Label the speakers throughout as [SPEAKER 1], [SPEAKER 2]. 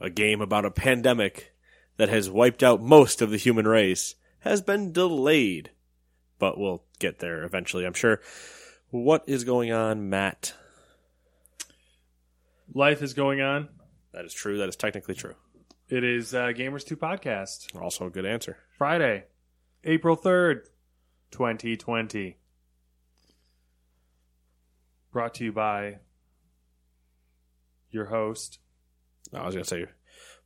[SPEAKER 1] A game about a pandemic that has wiped out most of the human race has been delayed. But we'll get there eventually, I'm sure. What is going on, Matt?
[SPEAKER 2] Life is going on.
[SPEAKER 1] That is true. That is technically true.
[SPEAKER 2] It is uh, Gamers 2 Podcast.
[SPEAKER 1] Also a good answer.
[SPEAKER 2] Friday, April 3rd, 2020. Brought to you by your host.
[SPEAKER 1] I was going to say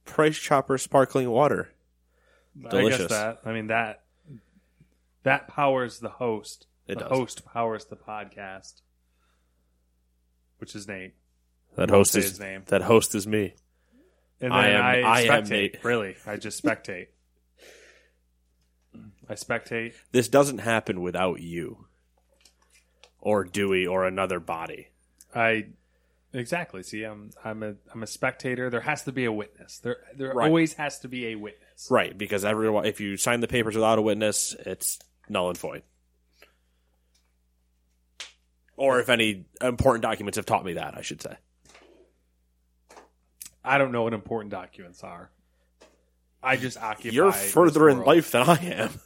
[SPEAKER 1] Price Chopper sparkling water.
[SPEAKER 2] I guess that. I mean that that powers the host.
[SPEAKER 1] It
[SPEAKER 2] the
[SPEAKER 1] does.
[SPEAKER 2] host powers the podcast. Which is Nate.
[SPEAKER 1] That host is
[SPEAKER 2] his name.
[SPEAKER 1] that host is me.
[SPEAKER 2] And then
[SPEAKER 1] I am-
[SPEAKER 2] I,
[SPEAKER 1] I am
[SPEAKER 2] spectate.
[SPEAKER 1] Nate.
[SPEAKER 2] Really. I just spectate. I spectate.
[SPEAKER 1] This doesn't happen without you. Or Dewey or another body.
[SPEAKER 2] I exactly see. I'm I'm a I'm a spectator. There has to be a witness. There there
[SPEAKER 1] Right.
[SPEAKER 2] always has to be a witness.
[SPEAKER 1] Right, because everyone if you sign the papers without a witness, it's null and void. Or if any important documents have taught me that, I should say.
[SPEAKER 2] I don't know what important documents are. I just occupy.
[SPEAKER 1] You're further in life than I am.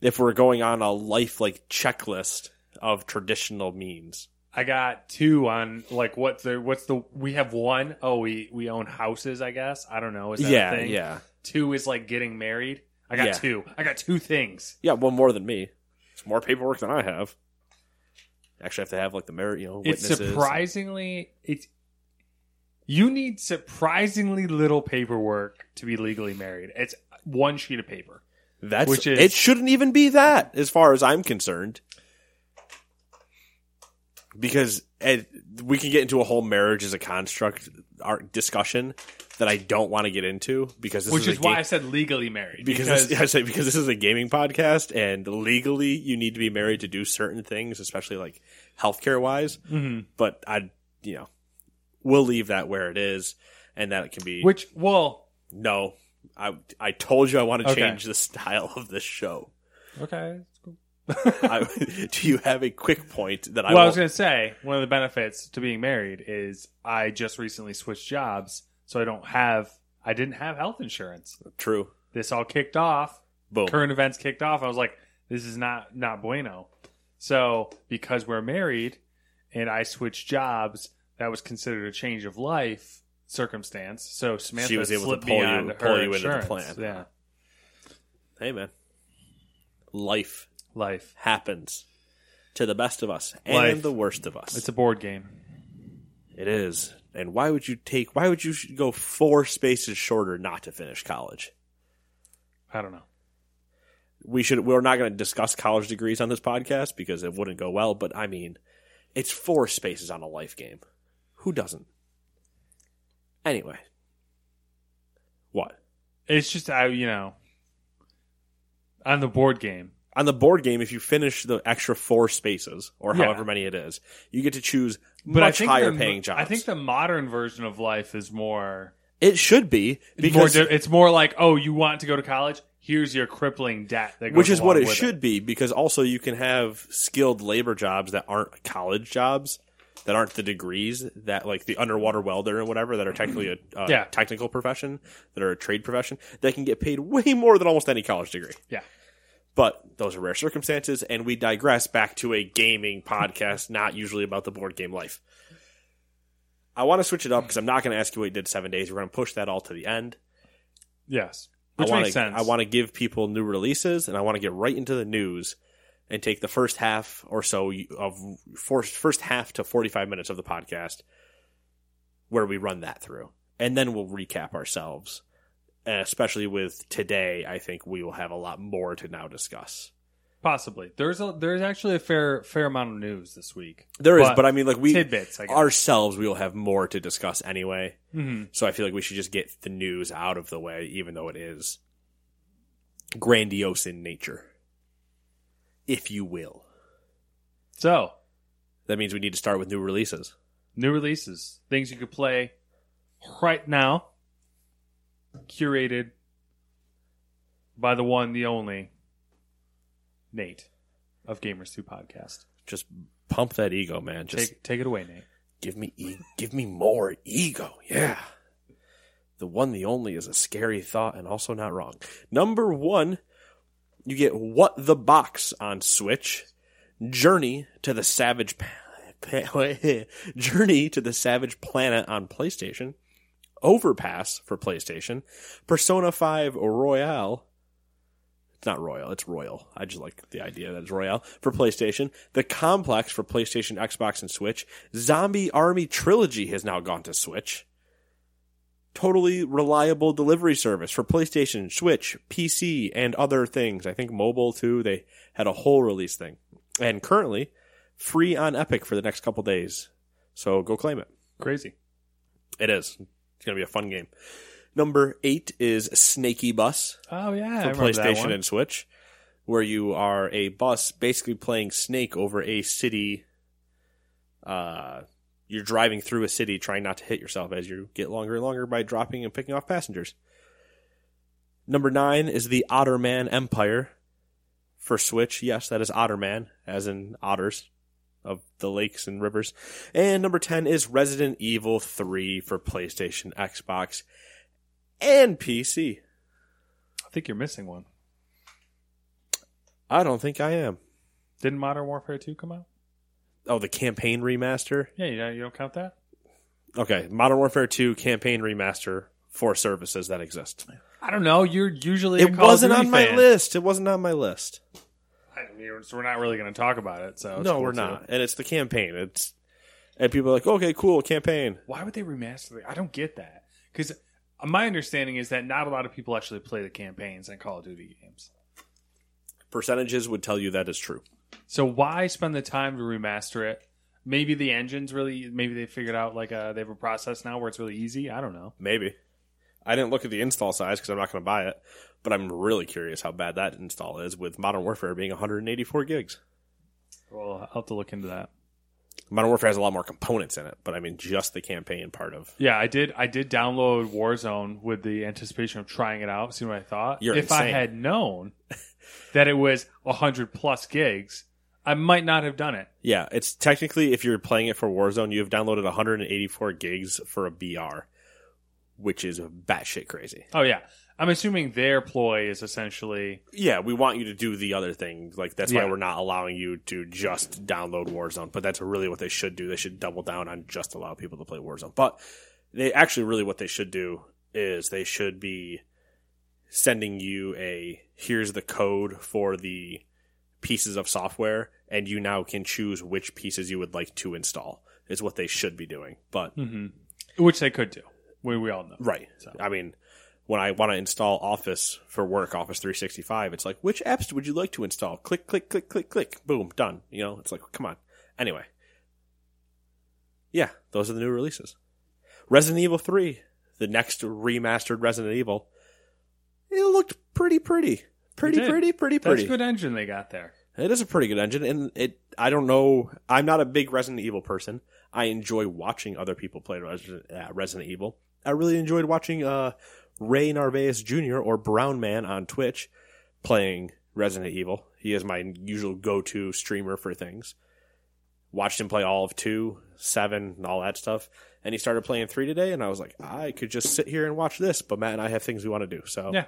[SPEAKER 1] If we're going on a life like checklist of traditional means.
[SPEAKER 2] I got two on like what's the what's the we have one oh we we own houses I guess I don't know is that a
[SPEAKER 1] Yeah,
[SPEAKER 2] thing?
[SPEAKER 1] yeah.
[SPEAKER 2] two is like getting married I got
[SPEAKER 1] Yeah.
[SPEAKER 2] two I got two things
[SPEAKER 1] Yeah, one more than me. It's more paperwork than I have. Actually, I have to have like the merit, you know,
[SPEAKER 2] it's
[SPEAKER 1] witnesses.
[SPEAKER 2] surprisingly it's you need surprisingly little paperwork to be legally married it's one sheet of paper
[SPEAKER 1] That's
[SPEAKER 2] which is-
[SPEAKER 1] it. Shouldn't even be that, as far as I'm concerned, because it, we can get into a whole marriage as a construct art discussion that I don't want to get into because this
[SPEAKER 2] which
[SPEAKER 1] is,
[SPEAKER 2] is why
[SPEAKER 1] ga-
[SPEAKER 2] I said legally married
[SPEAKER 1] because
[SPEAKER 2] because,
[SPEAKER 1] this, I say because this is a gaming podcast and legally you need to be married to do certain things, especially like healthcare wise.
[SPEAKER 2] Mm-hmm.
[SPEAKER 1] But I, you know, we'll leave that where it is, and that it can be.
[SPEAKER 2] which well
[SPEAKER 1] no, I I told you I want to
[SPEAKER 2] Okay.
[SPEAKER 1] change the style of this show.
[SPEAKER 2] okay.
[SPEAKER 1] I, do you have a quick point that I?
[SPEAKER 2] well, I was going to say one of the benefits to being married is I just recently switched jobs, so I don't have I didn't have health insurance.
[SPEAKER 1] True.
[SPEAKER 2] This all kicked off.
[SPEAKER 1] Boom.
[SPEAKER 2] Current events kicked off. I was like, this is not not bueno. So because we're married and I switched jobs, that was considered a change of life circumstance. So Samantha
[SPEAKER 1] She was able to pull you- pull you into the plan.
[SPEAKER 2] Yeah,
[SPEAKER 1] Hey man, life
[SPEAKER 2] life.
[SPEAKER 1] happens to the best of us and
[SPEAKER 2] Life.
[SPEAKER 1] the worst of us.
[SPEAKER 2] It's a board game.
[SPEAKER 1] It is. And why would you take? Why would you sh- go four spaces shorter not to finish college?
[SPEAKER 2] I don't know.
[SPEAKER 1] We should. We're not going to discuss college degrees on this podcast because it wouldn't go well. But I mean, it's four spaces on a life game. Who doesn't? Anyway, what
[SPEAKER 2] It's just I, you know, on the board game.
[SPEAKER 1] On the board game? If you finish the extra four spaces or
[SPEAKER 2] Yeah.
[SPEAKER 1] however many it is, you get to choose
[SPEAKER 2] But
[SPEAKER 1] much higher
[SPEAKER 2] the-
[SPEAKER 1] paying jobs.
[SPEAKER 2] I think the modern version of life is more
[SPEAKER 1] it should be
[SPEAKER 2] It's more,
[SPEAKER 1] because
[SPEAKER 2] it's more like, oh, you want to go to college? Here's your crippling debt. That goes
[SPEAKER 1] which is what it should be because also you can have skilled labor jobs that aren't college jobs that aren't the degrees that like the underwater welder and whatever that are technically a, a
[SPEAKER 2] Yeah.
[SPEAKER 1] technical profession that are a trade profession that can get paid way more than almost any college degree
[SPEAKER 2] Yeah,
[SPEAKER 1] But those are rare circumstances, and we digress back to a gaming podcast, not usually about the board game life. I want to switch it up because I'm not going to ask you what you did seven days. We're going to push that all to the end.
[SPEAKER 2] Yes, which
[SPEAKER 1] I wanna,
[SPEAKER 2] makes sense.
[SPEAKER 1] I want to give people new releases, and I want to get right into the news and take the first half or so of first first half to 45 minutes of the podcast where we run that through, and then we'll recap ourselves. Especially with today, I think we will have a lot more to now discuss.
[SPEAKER 2] Possibly. There's a there's actually a fair fair amount of news this week.
[SPEAKER 1] There is, but I mean, like we
[SPEAKER 2] tidbits.
[SPEAKER 1] Ourselves, we will have more to discuss anyway.
[SPEAKER 2] Mhm.
[SPEAKER 1] So I feel like we should just get the news out of the way, even though it is grandiose in nature, if you will.
[SPEAKER 2] So
[SPEAKER 1] That means we need to start with new releases.
[SPEAKER 2] new releases, things you could play right now, curated by the one, the only Nate of Gamers Two Podcast.
[SPEAKER 1] Just pump that ego, man. Just
[SPEAKER 2] Take take it away, Nate.
[SPEAKER 1] give me, e- give me more ego. Yeah. The one, the only is a scary thought and also not wrong. Number one, you get What the Box on Switch. Journey to the Savage pa- pa- Journey to the Savage Planet on PlayStation. Overpass for PlayStation. Persona 5 Royale. It's not Royal, it's Royal. I just like the idea that it's Royale for PlayStation. The Complex for PlayStation, Xbox, and Switch. Zombie Army Trilogy has now gone to Switch. Totally reliable delivery service for PlayStation, Switch, PC, and other things. I think mobile too. They had a whole release thing. And currently, free on Epic for the next couple days. So go claim it.
[SPEAKER 2] Crazy.
[SPEAKER 1] It is. It's going to be a fun game. Number eight is Snakeybus
[SPEAKER 2] Oh yeah,
[SPEAKER 1] for PlayStation and Switch, where you are a bus basically playing Snake over a city. Uh, you're driving through a city trying not to hit yourself as you get longer and longer by dropping and picking off passengers. Number nine is the Otterman Empire for Switch. Yes, that is Otterman, as in otters of the lakes and rivers. And number 10 is Resident Evil 3 for PlayStation, Xbox, and PC.
[SPEAKER 2] I think you're missing one.
[SPEAKER 1] I don't think I am.
[SPEAKER 2] Didn't Modern Warfare Two come out?
[SPEAKER 1] Oh, the campaign remaster?
[SPEAKER 2] Yeah, you don't, you don't count that.
[SPEAKER 1] Okay, Modern Warfare 2 campaign remaster for services that exist.
[SPEAKER 2] I don't know. You're usually
[SPEAKER 1] It wasn't on my list. It wasn't on my list.
[SPEAKER 2] I mean, so we're not really going to talk about it. So
[SPEAKER 1] no,
[SPEAKER 2] cool
[SPEAKER 1] we're
[SPEAKER 2] too.
[SPEAKER 1] not. And it's the campaign. It's and people are like, "Okay, cool, campaign."
[SPEAKER 2] Why would they remaster it? I don't get that. Because my understanding is that not a lot of people actually play the campaigns in Call of Duty games.
[SPEAKER 1] Percentages would tell you that is true.
[SPEAKER 2] So why spend the time to remaster it? Maybe the engine's really. Maybe they figured out like uh, they have a process now where it's really easy. I don't know.
[SPEAKER 1] Maybe. I didn't look at the install size because I'm not going to buy it, but I'm really curious how bad that install is with Modern Warfare being 184 gigs.
[SPEAKER 2] Well, I'll have to look into that.
[SPEAKER 1] Modern Warfare has a lot more components in it, but I mean just the campaign part of.
[SPEAKER 2] Yeah, I did. I did download Warzone with the anticipation of trying it out, see what I thought.
[SPEAKER 1] You're
[SPEAKER 2] if I had known that it was hundred plus gigs, I might not have done it.
[SPEAKER 1] Yeah, it's technically if you're playing it for Warzone, you have downloaded 184 gigs for a BR, which is batshit crazy.
[SPEAKER 2] Oh yeah, I'm assuming their ploy is essentially
[SPEAKER 1] Yeah, we want you to do the other thing. Like that's why
[SPEAKER 2] Yeah.
[SPEAKER 1] we're not allowing you to just download Warzone. But that's really what they should do. They should double down on just allow people to play Warzone. But they actually really what they should do is they should be sending you a here's the code for the pieces of software and you now can choose which pieces you would like to install is what they should be doing. But mm-hmm.
[SPEAKER 2] which they could do. We we all know.
[SPEAKER 1] Right. So. I mean, when I want to install Office for work, Office 365, it's like, which apps would you like to install? Click, click, click, click, click. Boom, done. You know, it's like, come on. Anyway. Yeah, those are the new releases. Resident Evil 3, the next remastered Resident Evil. It looked pretty, pretty. Pretty,
[SPEAKER 2] did.
[SPEAKER 1] pretty, pretty,
[SPEAKER 2] That's a good engine they got there.
[SPEAKER 1] It is a pretty good engine, and it. I don't know. I'm not a big Resident Evil person. I enjoy watching other people play Resident, uh, Resident Evil. I really enjoyed watching uh, Ray Narvaez Jr. or Brown Man on Twitch playing Resident Evil. He is my usual go-to streamer for things. Watched him play all of two, seven, and all that stuff. And he started playing three today, and I was like, I could just sit here and watch this, but Matt and I have things we want to do. So
[SPEAKER 2] Yeah.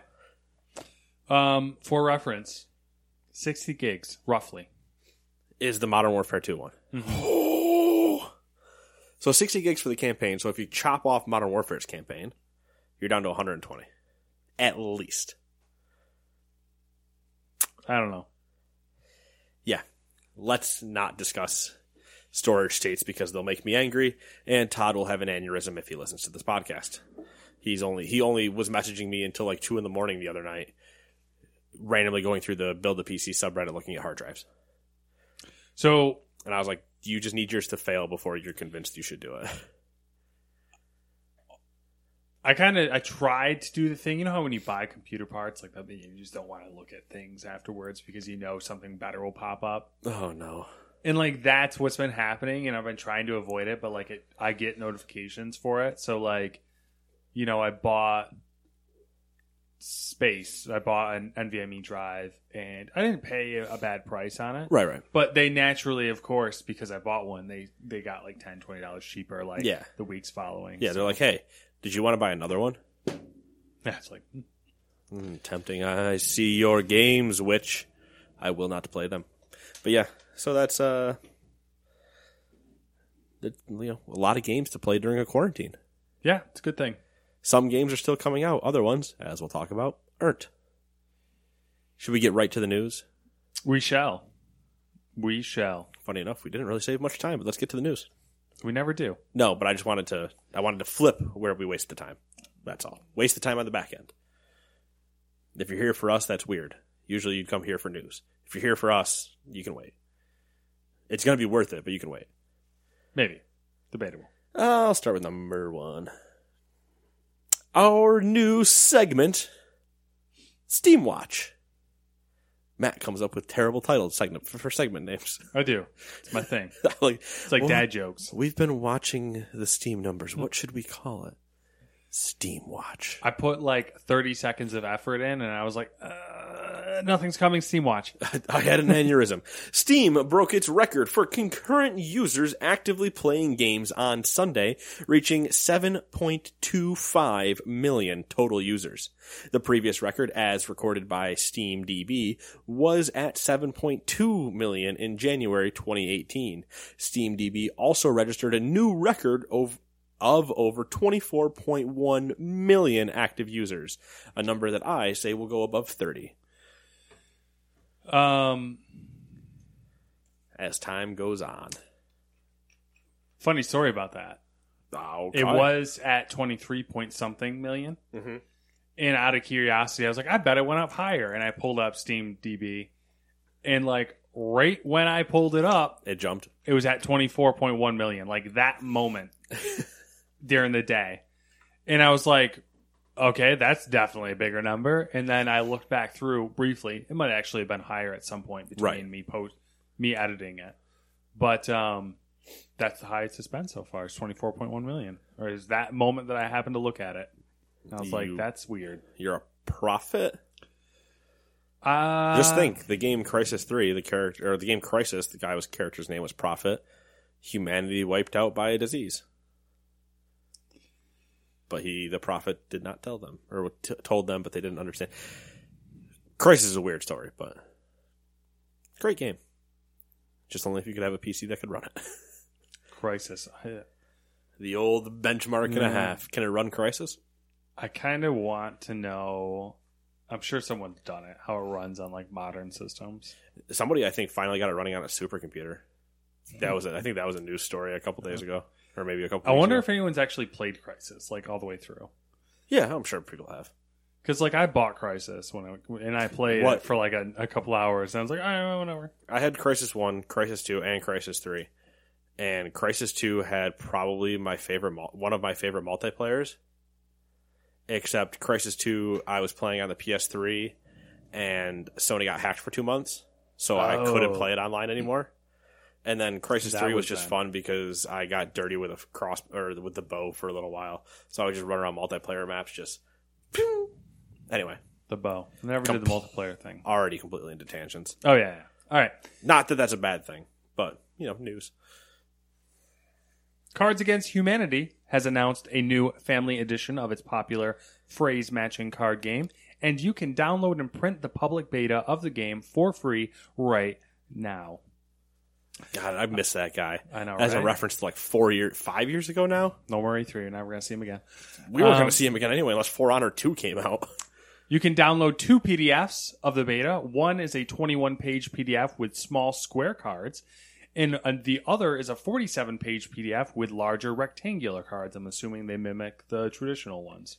[SPEAKER 2] Um, for reference, 60 gigs, roughly.
[SPEAKER 1] is the Modern Warfare 2 one. So 60 gigs for the campaign. So if you chop off Modern Warfare's campaign, you're down to 120. At least.
[SPEAKER 2] I don't know.
[SPEAKER 1] Yeah. Let's not discuss storage states because they'll make me angry, and Todd will have an aneurysm if he listens to this podcast. He's only he only was messaging me until like two in the morning the other night, randomly going through the build the PC subreddit looking at hard drives.
[SPEAKER 2] So
[SPEAKER 1] And I was like, you just need yours to fail before you're convinced you should do it.
[SPEAKER 2] I kind of I tried to do the thing. You know how when you buy computer parts like that, you just don't want to look at things afterwards because you know something better will pop up.
[SPEAKER 1] oh no.
[SPEAKER 2] And like that's what's been happening, and I've been trying to avoid it. But like it, I get notifications for it. So like, you know, I bought space. I bought an NVMe drive, and I didn't pay a bad price on it.
[SPEAKER 1] Right, right.
[SPEAKER 2] But they naturally, of course, because I bought one, they they got like 10 dollars cheaper. Like
[SPEAKER 1] Yeah.
[SPEAKER 2] the weeks following.
[SPEAKER 1] Yeah, they're like, hey, did you want to buy another one?
[SPEAKER 2] yeah, it's like.
[SPEAKER 1] Mm, tempting. I see your games, which I will not play them. But yeah, so that's uh, that, you know, a lot of games to play during a quarantine.
[SPEAKER 2] yeah, it's a good thing.
[SPEAKER 1] Some games are still coming out. Other ones, as we'll talk about, aren't. Should we get right to the news?
[SPEAKER 2] We shall. We shall.
[SPEAKER 1] Funny enough, we didn't really save much time, but let's get to the news.
[SPEAKER 2] We never do.
[SPEAKER 1] No, but I just wanted to. I wanted to flip where we waste the time. That's all. Waste the time on the back end. If you're here for us, that's weird. Usually, you'd come here for news. If you're here for us, you can wait. It's going to be worth it, but you can wait.
[SPEAKER 2] Maybe. Debatable.
[SPEAKER 1] I'll start with number one. Our new segment, Steam Watch. Matt comes up with terrible titles segment for segment names.
[SPEAKER 2] I do. It's my thing.
[SPEAKER 1] like,
[SPEAKER 2] It's like
[SPEAKER 1] well,
[SPEAKER 2] dad jokes.
[SPEAKER 1] We've been watching the Steam numbers. What should we call it? Steam Watch.
[SPEAKER 2] I put like 30 seconds of effort in and I was like, uh, nothing's coming Steam Watch.
[SPEAKER 1] I had an aneurysm. Steam broke its record for concurrent users actively playing games on Sunday, reaching 7.25 million total users. The previous record, as recorded by SteamDB, was at 7.2 million in January 2018. SteamDB also registered a new record of of over 24.1 million active users, a number that I say will go above 30
[SPEAKER 2] Um,
[SPEAKER 1] as time goes on.
[SPEAKER 2] funny story about that.
[SPEAKER 1] Okay.
[SPEAKER 2] It was at 23 point something 1000000
[SPEAKER 1] Mhm.
[SPEAKER 2] And out of curiosity, I was like, I bet it went up higher. And I pulled up Steam DB. And like right when I pulled it up,
[SPEAKER 1] It jumped.
[SPEAKER 2] it was at 24.1 million. Like that moment during the day. And I was like, okay, that's definitely a bigger number. And then I looked back through briefly. It might actually have been higher at some point between
[SPEAKER 1] Right.
[SPEAKER 2] me post me editing it. But um that's the highest it's been so far. It's 24.1 million. Or is that moment that I happened to look at it? And I was like, that's weird.
[SPEAKER 1] You're a prophet.
[SPEAKER 2] Uh,
[SPEAKER 1] Just think, the game Crysis Three, the character or the game Crysis, the guy was character's name was Prophet. Humanity wiped out by a disease, but he, the prophet, did not tell them or t- told them, but they didn't understand. Crysis is a weird story, but great game. Just only if you could have a PC that could run it.
[SPEAKER 2] Crysis.
[SPEAKER 1] The old benchmark and a
[SPEAKER 2] mm.
[SPEAKER 1] half. Can it run Crysis?
[SPEAKER 2] I kind of want to know. I'm sure someone's done it. How it runs on like modern systems.
[SPEAKER 1] somebody I think finally got it running on a supercomputer. That was it. I think that was a news story a couple days ago, or maybe a couple.
[SPEAKER 2] I wonder
[SPEAKER 1] ago.
[SPEAKER 2] if anyone's actually played Crysis like all the way through.
[SPEAKER 1] yeah, I'm sure people have.
[SPEAKER 2] Because like I bought Crysis when I and I played
[SPEAKER 1] What?
[SPEAKER 2] it for like a, a couple hours and I was like, oh, whatever.
[SPEAKER 1] I had Crysis One, Crysis Two, and Crysis Three, and Crysis Two had probably my favorite, one of my favorite multiplayers. Except Crysis Two, I was playing on the PS3, and Sony got hacked for two months, so I couldn't
[SPEAKER 2] Oh.
[SPEAKER 1] play it online anymore. And then Crysis
[SPEAKER 2] That
[SPEAKER 1] Three was
[SPEAKER 2] was
[SPEAKER 1] just fun because I got dirty with a cross or with the bow for a little while, so I would just run around multiplayer maps, just. pew. Anyway,
[SPEAKER 2] The bow. I never did the multiplayer thing.
[SPEAKER 1] already completely into tangents.
[SPEAKER 2] Oh yeah. yeah. All right.
[SPEAKER 1] Not that that's a bad thing, but you know, news.
[SPEAKER 2] Cards Against Humanity has announced a new family edition of its popular phrase matching card game, and you can download and print the public beta of the game for free right now.
[SPEAKER 1] God, I miss that guy.
[SPEAKER 2] I know,
[SPEAKER 1] As a reference to like four years, five years ago now.
[SPEAKER 2] No worry, three. You're never going to see him again.
[SPEAKER 1] We weren't
[SPEAKER 2] Um,
[SPEAKER 1] going to see him again anyway, unless For Honor Two came out.
[SPEAKER 2] You can download two PDFs of the beta. One is a 21 page PDF with small square cards, and the other is a 47 page PDF with larger rectangular cards. I'm assuming they mimic the traditional ones.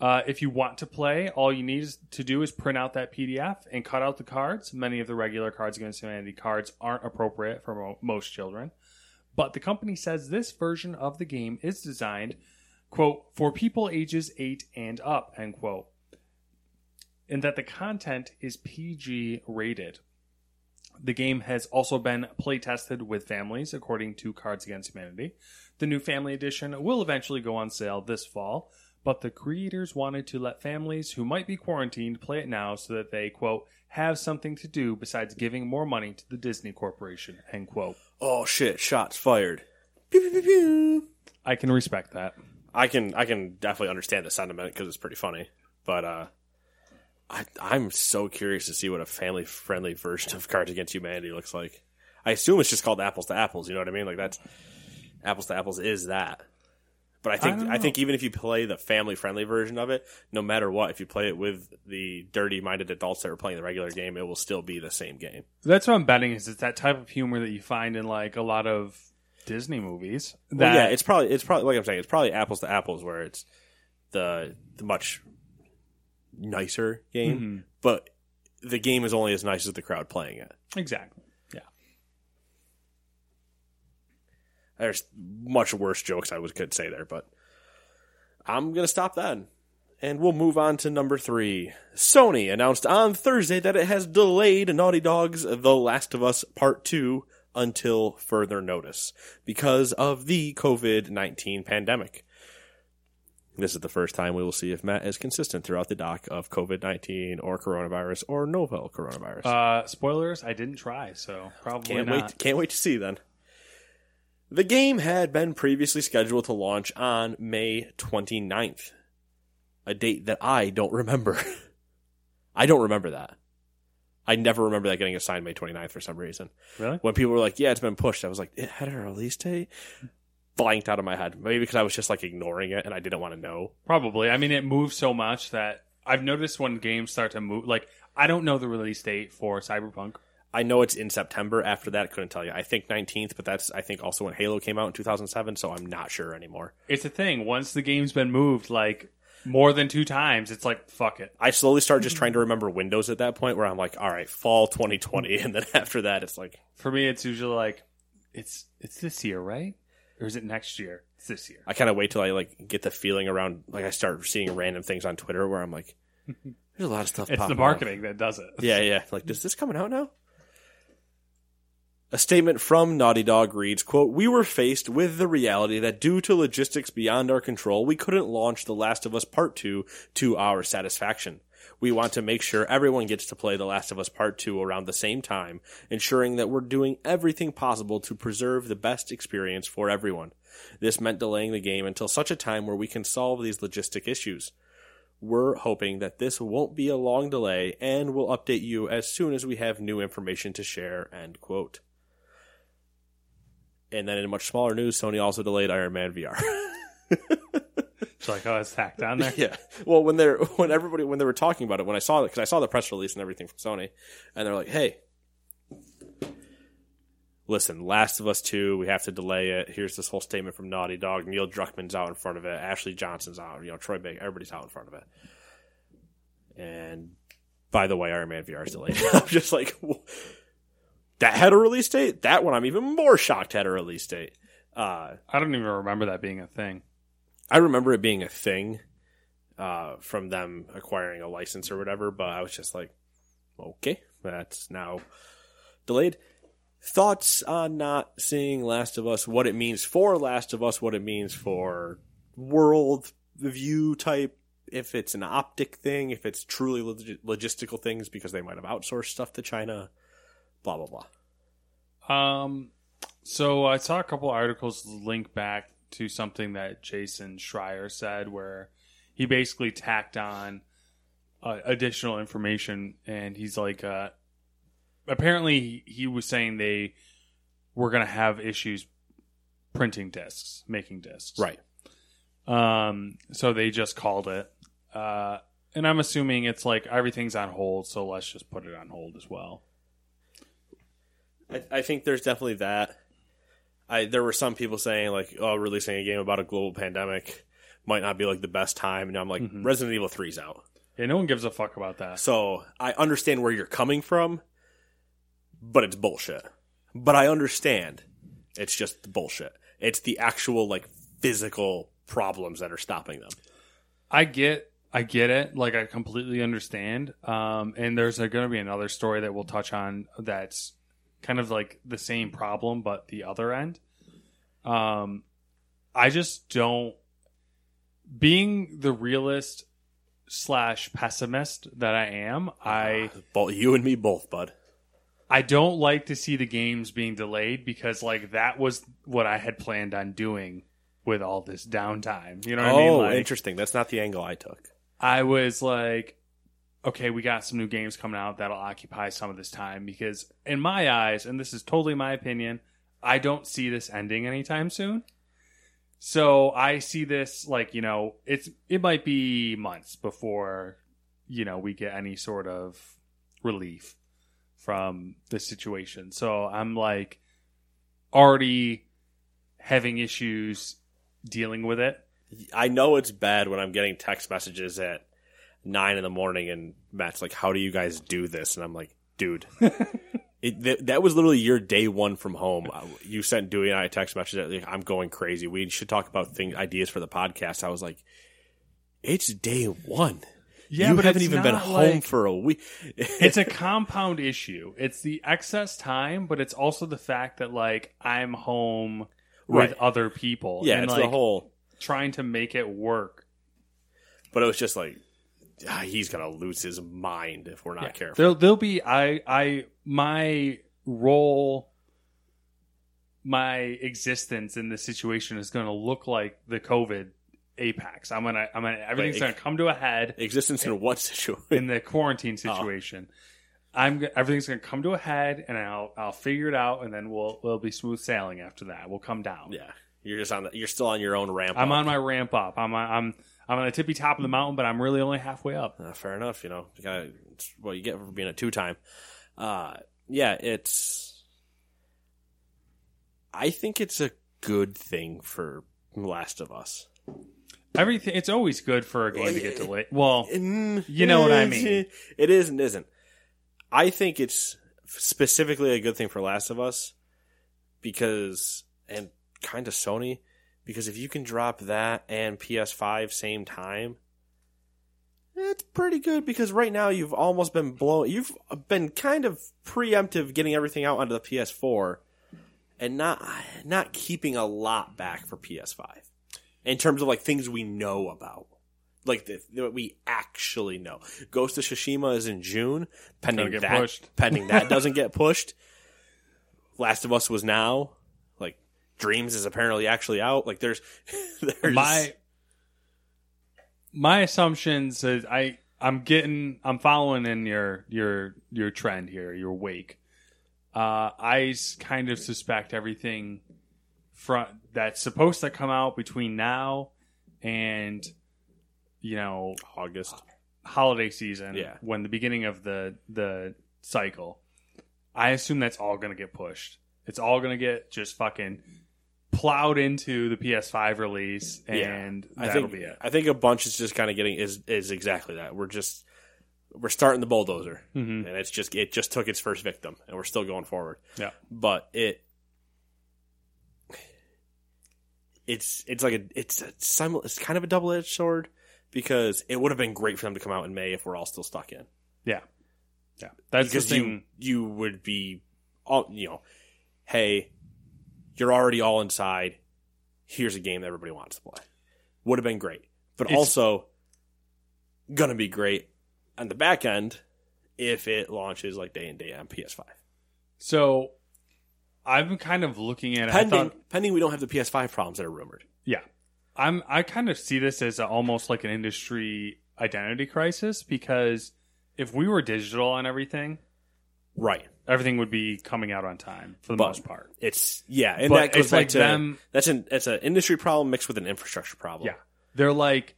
[SPEAKER 2] Uh, if you want to play, all you need is- to do is print out that PDF and cut out the cards. Many of the regular Cards Against Humanity cards aren't appropriate for mo- most children. But the company says this version of the game is designed, quote, for people ages 8 and up, end quote and that the content is PG rated. The game has also been play tested with families, according to Cards Against Humanity. The new Family Edition will eventually go on sale this fall, but the creators wanted to let families who might be quarantined play it now so that they, quote, have something to do besides giving more money to the Disney Corporation, end quote.
[SPEAKER 1] Oh shit! Shots fired. Pew, pew, pew, pew.
[SPEAKER 2] I can respect that.
[SPEAKER 1] I can I can definitely understand the sentiment because it's pretty funny, but uh, I I'm so curious to see what a family friendly version of Cards Against Humanity looks like. I assume it's just called Apples to Apples. You know what I mean? Like that's Apples to Apples is that. But I think
[SPEAKER 2] don't
[SPEAKER 1] I, think even if you play the family friendly version of it, no matter what, if you play it with the dirty minded adults that are playing the regular game, it will still be the same game.
[SPEAKER 2] That's what I'm betting is it's that type of humor that you find in like a lot of Disney movies. That,
[SPEAKER 1] Well, yeah, it's probably it's probably like I'm saying, it's probably apples to apples where it's the the much nicer game,
[SPEAKER 2] Mm-hmm.
[SPEAKER 1] but the game is only as nice as the crowd playing it.
[SPEAKER 2] exactly.
[SPEAKER 1] There's much worse jokes I was could say there, but I'm gonna stop then. And we'll move on to number three. Sony announced on Thursday that it has delayed Naughty Dog's The Last of Us Part 2 until further notice because of the COVID 19 pandemic. This is the first time we will see if Matt is consistent throughout the doc of COVID 19 or coronavirus or novel coronavirus.
[SPEAKER 2] Uh, spoilers, I didn't try, so probably
[SPEAKER 1] Can't
[SPEAKER 2] not.
[SPEAKER 1] wait! Can't wait to see then. The game had been previously scheduled to launch on May 29th, a date that I don't remember. I don't remember that. I never remember that getting assigned May 29th for some reason.
[SPEAKER 2] Really?
[SPEAKER 1] When people were like, "Yeah, it's been pushed," I was like, "It had a release date." Blanked out of my head. Maybe because I was just like ignoring it and I didn't want to know.
[SPEAKER 2] Probably. I mean, it moves so much that I've noticed when games start to move. Like, I don't know the release date for Cyberpunk.
[SPEAKER 1] I know it's in September. After that, couldn't tell you. I think 19th, but that's I think also when Halo came out in 2007. So I'm not sure anymore.
[SPEAKER 2] It's a thing. Once the game's been moved, like more than two times, it's like fuck it.
[SPEAKER 1] I slowly start just trying to remember Windows at that point where I'm like, all right, fall 2020. And then after that, it's like,
[SPEAKER 2] For me, it's usually like it's it's this year, right? Or is it next year? It's this year.
[SPEAKER 1] I kind of wait till I like get the feeling around, like I start seeing random things on Twitter where I'm like, there's a lot of stuff
[SPEAKER 2] It's the marketing that does it.
[SPEAKER 1] Yeah, yeah. Like, is this coming out now? A statement from Naughty Dog reads, quote, We were faced with the reality that due to logistics beyond our control, we couldn't launch The Last of Us Part 2 to our satisfaction. We want to make sure everyone gets to play The Last of Us Part 2 around the same time, ensuring that we're doing everything possible to preserve the best experience for everyone. This meant delaying the game until such a time where we can solve these logistic issues. We're hoping that this won't be a long delay and we'll update you as soon as we have new information to share. End quote. And then in much smaller news, Sony also delayed Iron Man VR.
[SPEAKER 2] It's like oh, it's tacked on there.
[SPEAKER 1] yeah. Well, when they're when everybody when they were talking about it, when I saw it, because I saw the press release and everything from Sony, and they're like, "Hey, listen, Last of Us Two, we have to delay it. Here's this whole statement from Naughty Dog. Neil Druckmann's out in front of it. Ashley Johnson's out. You know, Troy Baker. Everybody's out in front of it. And by the way, Iron Man VR is delayed. I'm just like, "Wh- that had a release date. That one, I'm even more shocked had a release date. Uh,
[SPEAKER 2] I don't even remember that being a thing.
[SPEAKER 1] I remember it being a thing uh, from them acquiring a license or whatever, but I was just like, okay, that's now delayed. Thoughts on not seeing Last of Us, what it means for Last of Us, what it means for world view type, if it's an optic thing, if it's truly log- logistical things because they might have outsourced stuff to China, blah, blah, blah.
[SPEAKER 2] Um, so I saw a couple articles link back to something that Jason Schreier said, where he basically tacked on uh, additional information, and he's like, uh, apparently he, was saying they were going to have issues printing discs, making discs,
[SPEAKER 1] Right.
[SPEAKER 2] Um, so they just called it, uh, and I'm assuming it's like everything's on hold, so let's just put it on hold as well.
[SPEAKER 1] I, I think there's definitely that. I there were some people saying like, oh, releasing a game about a global pandemic might not be like the best time, and I'm like, Resident Evil 3's out.
[SPEAKER 2] Yeah, no one gives a fuck about that.
[SPEAKER 1] So I understand where you're coming from, but it's bullshit. But I understand it's just bullshit. It's the actual like physical problems that are stopping them.
[SPEAKER 2] I get, I get it. Like I completely understand. Um, and there's going to be another story that we'll touch on that's kind of like the same problem, but the other end. Um, I just don't. Being the realist slash pessimist that I am, I
[SPEAKER 1] Both you and me both, bud.
[SPEAKER 2] I don't like to see the games being delayed because like that was what I had planned on doing with all this downtime. You know what I mean?
[SPEAKER 1] oh,
[SPEAKER 2] Like,
[SPEAKER 1] interesting. That's not the angle I took.
[SPEAKER 2] I was like, okay, we got some new games coming out that'll occupy some of this time because, in my eyes, and this is totally my opinion, I don't see this ending anytime soon. So I see this like you know it's it might be months before you know we get any sort of relief from the situation. So I'm like already having issues dealing with it.
[SPEAKER 1] I know it's bad when I'm getting text messages at nine in the morning and Matt's like, "How do you guys do this?" And I'm like, "Dude, it, th- that was literally your day one from home. Uh, You sent Dewey and I a text message. Like, I'm going crazy. We should talk about things, ideas for the podcast. I was like, "It's day one.
[SPEAKER 2] Yeah,
[SPEAKER 1] you
[SPEAKER 2] but
[SPEAKER 1] haven't even been
[SPEAKER 2] not
[SPEAKER 1] home
[SPEAKER 2] like-
[SPEAKER 1] for a week.
[SPEAKER 2] it's a compound issue. It's the excess time, but it's also the fact that like I'm home with other people.
[SPEAKER 1] yeah,
[SPEAKER 2] and
[SPEAKER 1] it's
[SPEAKER 2] like
[SPEAKER 1] the whole."
[SPEAKER 2] trying to make it work.
[SPEAKER 1] But it was just like, ah, he's gonna lose his mind if we're not
[SPEAKER 2] Yeah.
[SPEAKER 1] careful.
[SPEAKER 2] There'll there'll be I I my role my existence in this situation is going to look like the COVID apex. I'm gonna I'm gonna everything's to come to a head
[SPEAKER 1] Existence in what situation?
[SPEAKER 2] in the quarantine
[SPEAKER 1] Oh.
[SPEAKER 2] situation. I'm everything's going to come to a head, and I'll I'll figure it out, and then we'll we'll be smooth sailing after that. We'll come down.
[SPEAKER 1] yeah, you're just on. The, you're still on your own ramp.
[SPEAKER 2] I'm
[SPEAKER 1] up.
[SPEAKER 2] on my ramp up. I'm I'm I'm on the tippy top of the mountain, but I'm really only halfway up.
[SPEAKER 1] Uh, fair enough. You know, you gotta, it's what you get for being a two time. Uh, yeah, it's. I think it's a good thing for Last of Us.
[SPEAKER 2] Everything. It's always good for a game to get delayed. Well, You know what I mean.
[SPEAKER 1] It is and isn't. I think it's specifically a good thing for Last of Us because, and kind of Sony, because if you can drop that and PS5 same time, it's pretty good because right now you've almost been blown. You've been kind of preemptive getting everything out onto the PS4 and not not keeping a lot back for PS5 in terms of like things we know about like the, that we actually know. Ghost of Tsushima is in June, pending that
[SPEAKER 2] pushed.
[SPEAKER 1] pending that doesn't get pushed. Last of Us was now. Dreams is apparently actually out. Like there's there's
[SPEAKER 2] my my assumptions is I I'm getting I'm following in your your your trend here, your wake. Uh, I kind of suspect everything front that's supposed to come out between now and you know
[SPEAKER 1] August.
[SPEAKER 2] holiday season
[SPEAKER 1] Yeah.
[SPEAKER 2] when the beginning of the the cycle i assume that's all going to get pushed it's all going to get just fucking plowed into the ps5 release and
[SPEAKER 1] I
[SPEAKER 2] that'll
[SPEAKER 1] think
[SPEAKER 2] be it.
[SPEAKER 1] I think a bunch is just kind of getting is is exactly that. We're just we're starting the bulldozer,
[SPEAKER 2] Mhm.
[SPEAKER 1] and it's just it just took its first victim, and we're still going forward.
[SPEAKER 2] yeah.
[SPEAKER 1] But it it's it's like a it's a simul- it's kind of a double edged sword because it would have been great for them to come out in May if we're all still stuck in.
[SPEAKER 2] Yeah. Yeah. That's
[SPEAKER 1] because you you would be all you know hey you're already all inside. Here's a game that everybody wants to play. Would have been great. But
[SPEAKER 2] It's-
[SPEAKER 1] also gonna be great on the back end if it launches like day and day on PS5
[SPEAKER 2] so i'm kind of looking at it.
[SPEAKER 1] Pending
[SPEAKER 2] thought,
[SPEAKER 1] pending we don't have the PS5 problems that are rumored.
[SPEAKER 2] Yeah. I'm i kind of see this as a, almost like an industry identity crisis because if we were digital on everything,
[SPEAKER 1] Right.
[SPEAKER 2] Everything would be coming out on time for the
[SPEAKER 1] But-
[SPEAKER 2] most part.
[SPEAKER 1] It's yeah, and
[SPEAKER 2] But
[SPEAKER 1] that goes
[SPEAKER 2] it's
[SPEAKER 1] back
[SPEAKER 2] like
[SPEAKER 1] to
[SPEAKER 2] them-
[SPEAKER 1] that's an it's an industry problem mixed with an infrastructure problem.
[SPEAKER 2] Yeah. They're like,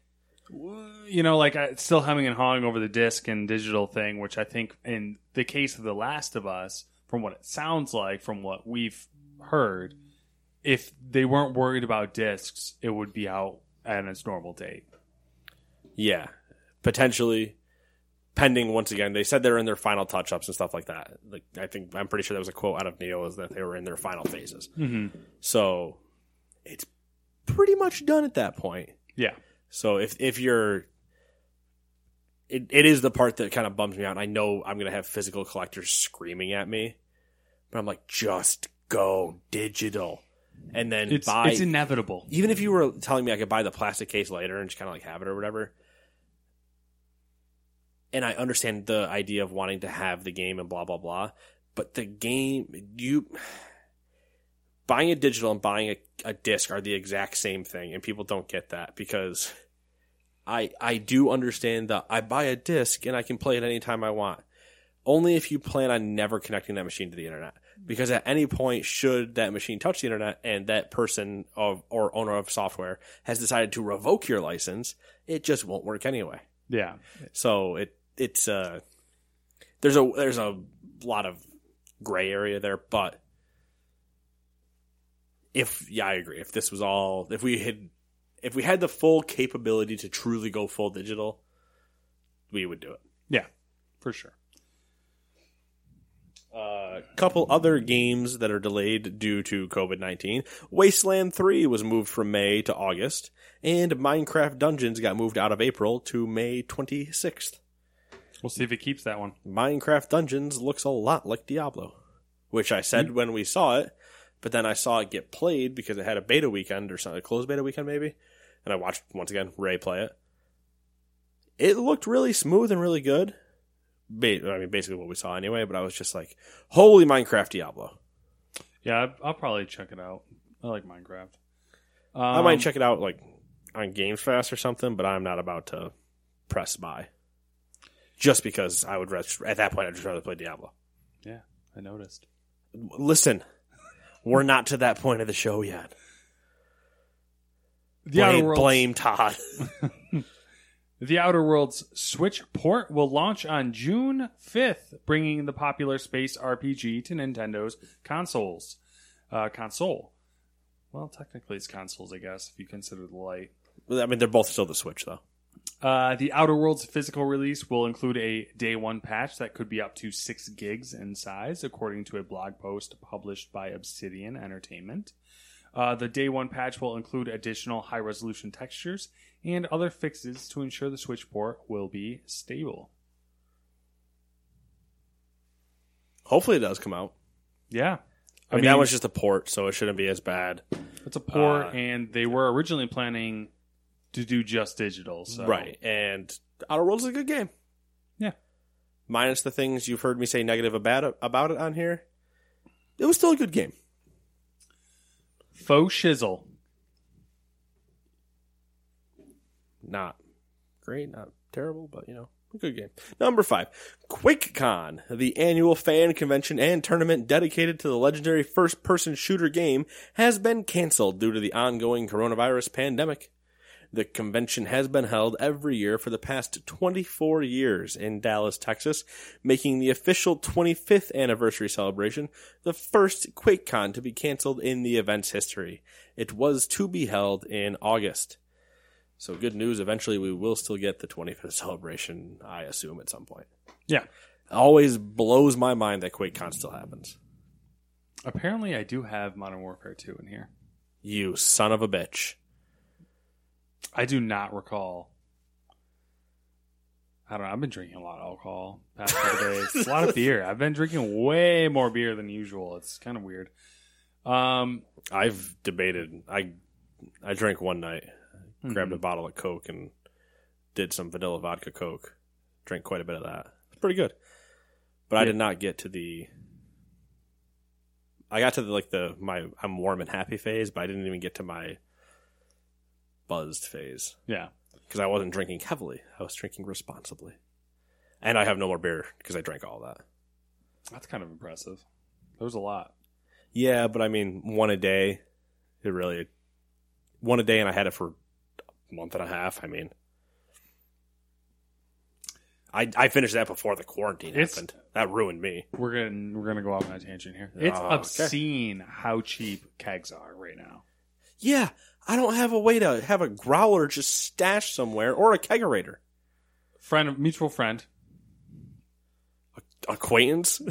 [SPEAKER 2] you know, like uh, still humming and hawing over the disc and digital thing, which I think in the case of The Last of Us, from what it sounds like, from what we've heard, if they weren't worried about discs, it would be out at its normal date.
[SPEAKER 1] Yeah, potentially pending once again. They said they're in their final touch ups and stuff like that. Like I think I'm pretty sure there was a quote out of Neo is that they were in their final phases.
[SPEAKER 2] Mm-hmm.
[SPEAKER 1] So it's pretty much done at that point.
[SPEAKER 2] Yeah.
[SPEAKER 1] So if if you're it, it is the part that kind of bums me out. I know I'm gonna have physical collectors screaming at me, but I'm like, just go digital, and then
[SPEAKER 2] It's,
[SPEAKER 1] buy.
[SPEAKER 2] it's inevitable.
[SPEAKER 1] even if you were telling me I could buy the plastic case later and just kind of like have it or whatever, and I understand the idea of wanting to have the game and blah blah blah, but the game you buying a digital and buying a, a disc are the exact same thing, and people don't get that because I I do understand that I buy a disc and I can play it anytime I want. Only if you plan on never connecting that machine to the internet. Because at any point, should that machine touch the internet and that person of, or owner of software has decided to revoke your license, it just won't work anyway.
[SPEAKER 2] Yeah.
[SPEAKER 1] So it it's uh there's a there's a lot of gray area there, but if yeah, I agree. If this was all if we had if we had the full capability to truly go full digital, we would do it.
[SPEAKER 2] Yeah. For sure.
[SPEAKER 1] A couple other games that are delayed due to COVID 19. Wasteland 3 was moved from May to August, and Minecraft Dungeons got moved out of April to May 26th.
[SPEAKER 2] We'll see if it keeps that one.
[SPEAKER 1] Minecraft Dungeons looks a lot like Diablo, which I said when we saw it, but then I saw it get played because it had a beta weekend or something, a closed beta weekend maybe, and I watched once again Ray play it. It looked really smooth and really good. Ba- I mean, basically what we saw anyway, but I was just like, "Holy Minecraft Diablo!"
[SPEAKER 2] Yeah, I'll probably check it out. I like Minecraft. Um,
[SPEAKER 1] I might check it out like on Game Pass or something, but I'm not about to press buy just because I would rather, at that point I'd just rather play Diablo.
[SPEAKER 2] Yeah, I noticed.
[SPEAKER 1] Listen, we're not to that point of the show yet.
[SPEAKER 2] The Outer
[SPEAKER 1] blame,
[SPEAKER 2] Worlds,
[SPEAKER 1] blame Todd.
[SPEAKER 2] The Outer Worlds Switch port will launch on June 5th, bringing the popular space RPG to Nintendo's consoles. Uh, console. Well, technically it's consoles, I guess, if you consider the light.
[SPEAKER 1] I mean, they're both still the Switch though.
[SPEAKER 2] Uh, the Outer Worlds physical release will include a day one patch that could be up to 6 gigs in size, according to a blog post published by Obsidian Entertainment. Uh, the day one patch will include additional high resolution textures and other fixes to ensure the Switch port will be stable.
[SPEAKER 1] Hopefully, it does come out.
[SPEAKER 2] Yeah.
[SPEAKER 1] I mean, that was just a port, so it shouldn't be as bad.
[SPEAKER 2] it's a port,
[SPEAKER 1] uh,
[SPEAKER 2] and they were originally planning to do just digital. So
[SPEAKER 1] Right. And Outer Worlds is a good game.
[SPEAKER 2] Yeah.
[SPEAKER 1] Minus the things you've heard me say negative about it, about it on here. It was still a good game.
[SPEAKER 2] Faux shizzle.
[SPEAKER 1] Not great, not terrible, but you know, a good game. Number five, QuakeCon, the annual fan convention and tournament dedicated to the legendary first person shooter game, has been canceled due to the ongoing coronavirus pandemic. The convention has been held every year for the past 24 years in Dallas, Texas, making the official 25th anniversary celebration the first QuakeCon to be canceled in the event's history. It was to be held in August. So good news. Eventually, we will still get the 25th celebration. I assume at some point.
[SPEAKER 2] Yeah.
[SPEAKER 1] Always blows my mind that QuakeCon still happens.
[SPEAKER 2] Apparently, I do have Modern Warfare 2 in here.
[SPEAKER 1] You son of a bitch.
[SPEAKER 2] I do not recall. I don't know. I've been drinking a lot of alcohol past couple days. A lot of beer. I've been drinking way more beer than usual. It's kind of weird. Um,
[SPEAKER 1] I've debated. I I drank one night,
[SPEAKER 2] Mm-hmm.
[SPEAKER 1] grabbed a bottle of Coke and did some vanilla vodka Coke. Drank quite a bit of that. It's pretty good. But I did not get to the. I got to the, like the my I'm warm and happy phase, but I didn't even get to my buzzed phase.
[SPEAKER 2] yeah.
[SPEAKER 1] because I wasn't drinking heavily. I was drinking responsibly, and I have no more beer because I drank all that.
[SPEAKER 2] That's kind of impressive. There was a lot.
[SPEAKER 1] Yeah, but I mean, one a day. It really one a day, and I had it for a month and a half. I mean, I I finished that before the quarantine
[SPEAKER 2] It's-
[SPEAKER 1] happened. That ruined me.
[SPEAKER 2] We're gonna we're gonna go off on a tangent here. Oh, it's
[SPEAKER 1] Oh, okay.
[SPEAKER 2] obscene how cheap kegs are right now.
[SPEAKER 1] Yeah, I don't have a way to have a growler just stashed somewhere or a kegerator.
[SPEAKER 2] Friend, mutual friend,
[SPEAKER 1] Acquaintance.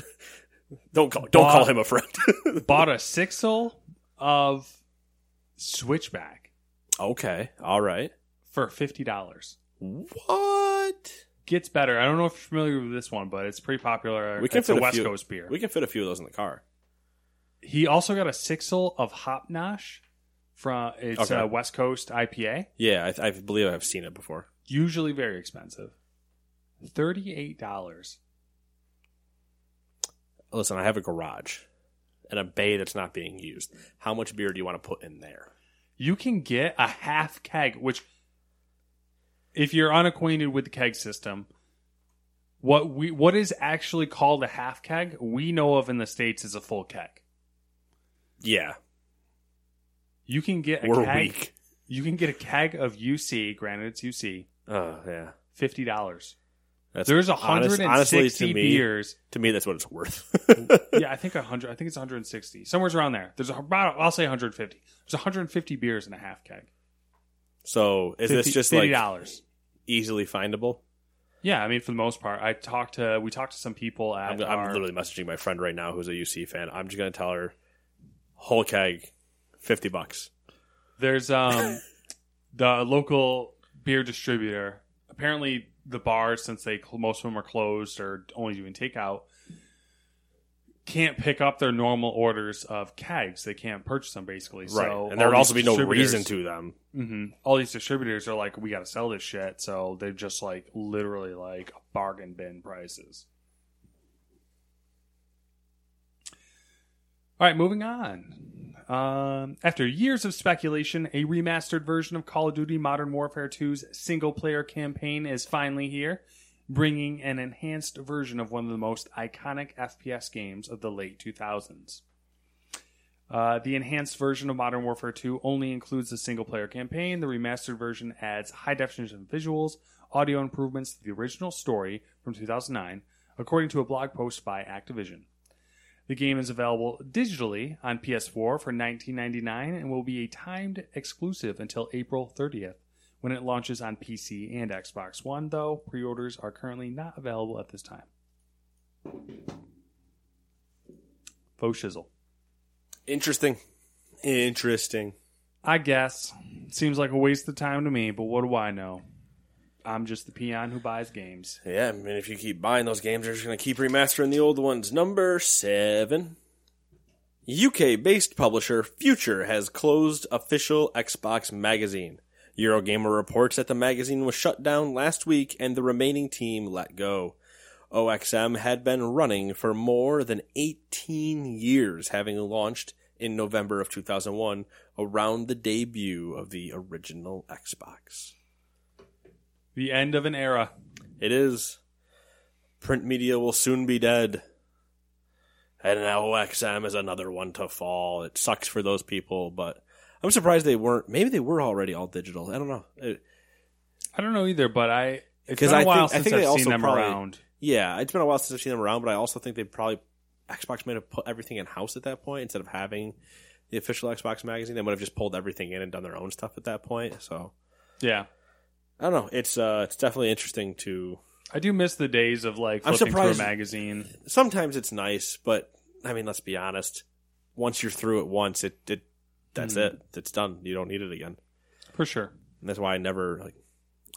[SPEAKER 1] don't call don't
[SPEAKER 2] Bob-
[SPEAKER 1] call him a friend.
[SPEAKER 2] bought a sixel of Switchback
[SPEAKER 1] okay, all right.
[SPEAKER 2] for fifty dollars.
[SPEAKER 1] What?
[SPEAKER 2] Gets better. I don't know if you're familiar with this one, but it's pretty popular.
[SPEAKER 1] We can
[SPEAKER 2] it's
[SPEAKER 1] fit
[SPEAKER 2] a West
[SPEAKER 1] few-
[SPEAKER 2] Coast beer.
[SPEAKER 1] We can fit a few of those in the car.
[SPEAKER 2] He also got a sixel of Hop Nosh from it's
[SPEAKER 1] Okay.
[SPEAKER 2] a West Coast IPA.
[SPEAKER 1] Yeah, I, I believe I've seen it before.
[SPEAKER 2] Usually very expensive. Thirty eight dollars.
[SPEAKER 1] Listen, I have a garage and a bay that's not being used. How much beer do you want to put in there?
[SPEAKER 2] You can get a half keg, which if you're unacquainted with the keg system, what we what is actually called a half keg, we know of in the states is a full keg.
[SPEAKER 1] Yeah,
[SPEAKER 2] You can get a
[SPEAKER 1] we're
[SPEAKER 2] keg.
[SPEAKER 1] weak.
[SPEAKER 2] You can get a keg of UC. Granted, it's UC.
[SPEAKER 1] Oh yeah,
[SPEAKER 2] Fifty dollars.
[SPEAKER 1] that's
[SPEAKER 2] There's
[SPEAKER 1] honest-
[SPEAKER 2] hundred and
[SPEAKER 1] honestly,
[SPEAKER 2] sixty
[SPEAKER 1] me,
[SPEAKER 2] beers.
[SPEAKER 1] To me, that's what it's worth.
[SPEAKER 2] yeah, I think hundred. I think it's 160. Somewhere's around there. There's about. I'll say 150. There's 150 beers in a half keg.
[SPEAKER 1] so is this just
[SPEAKER 2] fifty
[SPEAKER 1] like
[SPEAKER 2] dollars?
[SPEAKER 1] easily findable?
[SPEAKER 2] Yeah, I mean, for the most part, I talked to. We talked to some people at.
[SPEAKER 1] I'm, I'm
[SPEAKER 2] our-
[SPEAKER 1] literally messaging my friend right now who's a UC fan. I'm just gonna tell her whole keg, fifty bucks.
[SPEAKER 2] There's um the local beer distributor. Apparently, the bars, since they most of them are closed or only doing takeout, can't pick up their normal orders of kegs. They can't purchase them basically.
[SPEAKER 1] right,
[SPEAKER 2] So
[SPEAKER 1] and there would also be no reason to them.
[SPEAKER 2] hmm All these distributors are like, we got to sell this shit, so they're just like literally like bargain bin prices. All right, moving on. Um, after years of speculation, a remastered version of Call of Duty Modern Warfare 2's single player campaign is finally here, bringing an enhanced version of one of the most iconic FPS games of the late 2000s. Uh, the enhanced version of Modern Warfare 2 only includes the single player campaign. The remastered version adds high definition visuals, audio improvements to the original story from 2009, according to a blog post by Activision. The game is available digitally on PS4 for $19.99 and will be a timed exclusive until April 30th when it launches on PC and Xbox One, though pre orders are currently not available at this time. Faux shizzle.
[SPEAKER 1] Interesting, interesting.
[SPEAKER 2] I guess. Seems like a waste of time to me, but what do I know? I'm just the peon who buys games.
[SPEAKER 1] Yeah, I mean, if you keep buying those games, they're just going to keep remastering the old ones. Number seven. UK based publisher Future has closed official Xbox magazine. Eurogamer reports that the magazine was shut down last week and the remaining team let go. OXM had been running for more than 18 years, having launched in November of 2001 around the debut of the original Xbox.
[SPEAKER 2] The end of an era.
[SPEAKER 1] It is. Print media will soon be dead. And now OXM is another one to fall. It sucks for those people, but I'm surprised they weren't. Maybe they were already all digital. I don't know. It-
[SPEAKER 2] I don't know either, but I it's been a
[SPEAKER 1] I
[SPEAKER 2] while
[SPEAKER 1] think- I
[SPEAKER 2] since I've
[SPEAKER 1] also
[SPEAKER 2] seen them
[SPEAKER 1] probably-
[SPEAKER 2] around.
[SPEAKER 1] yeah, it's been a while since I've seen them around, but I also think they probably Xbox might have put everything in house at that point instead of having the official Xbox magazine. They might have just pulled everything in and done their own stuff at that point. So
[SPEAKER 2] Yeah.
[SPEAKER 1] I don't know. It's uh, it's definitely interesting to.
[SPEAKER 2] I do miss the days of like
[SPEAKER 1] I'm
[SPEAKER 2] flipping through a
[SPEAKER 1] surprised-
[SPEAKER 2] magazine.
[SPEAKER 1] Sometimes it's nice, but I mean, let's be honest. Once you're through it once, it it that's
[SPEAKER 2] Mhm.
[SPEAKER 1] it. It's done. You don't need it again.
[SPEAKER 2] For sure.
[SPEAKER 1] And that's why I never like.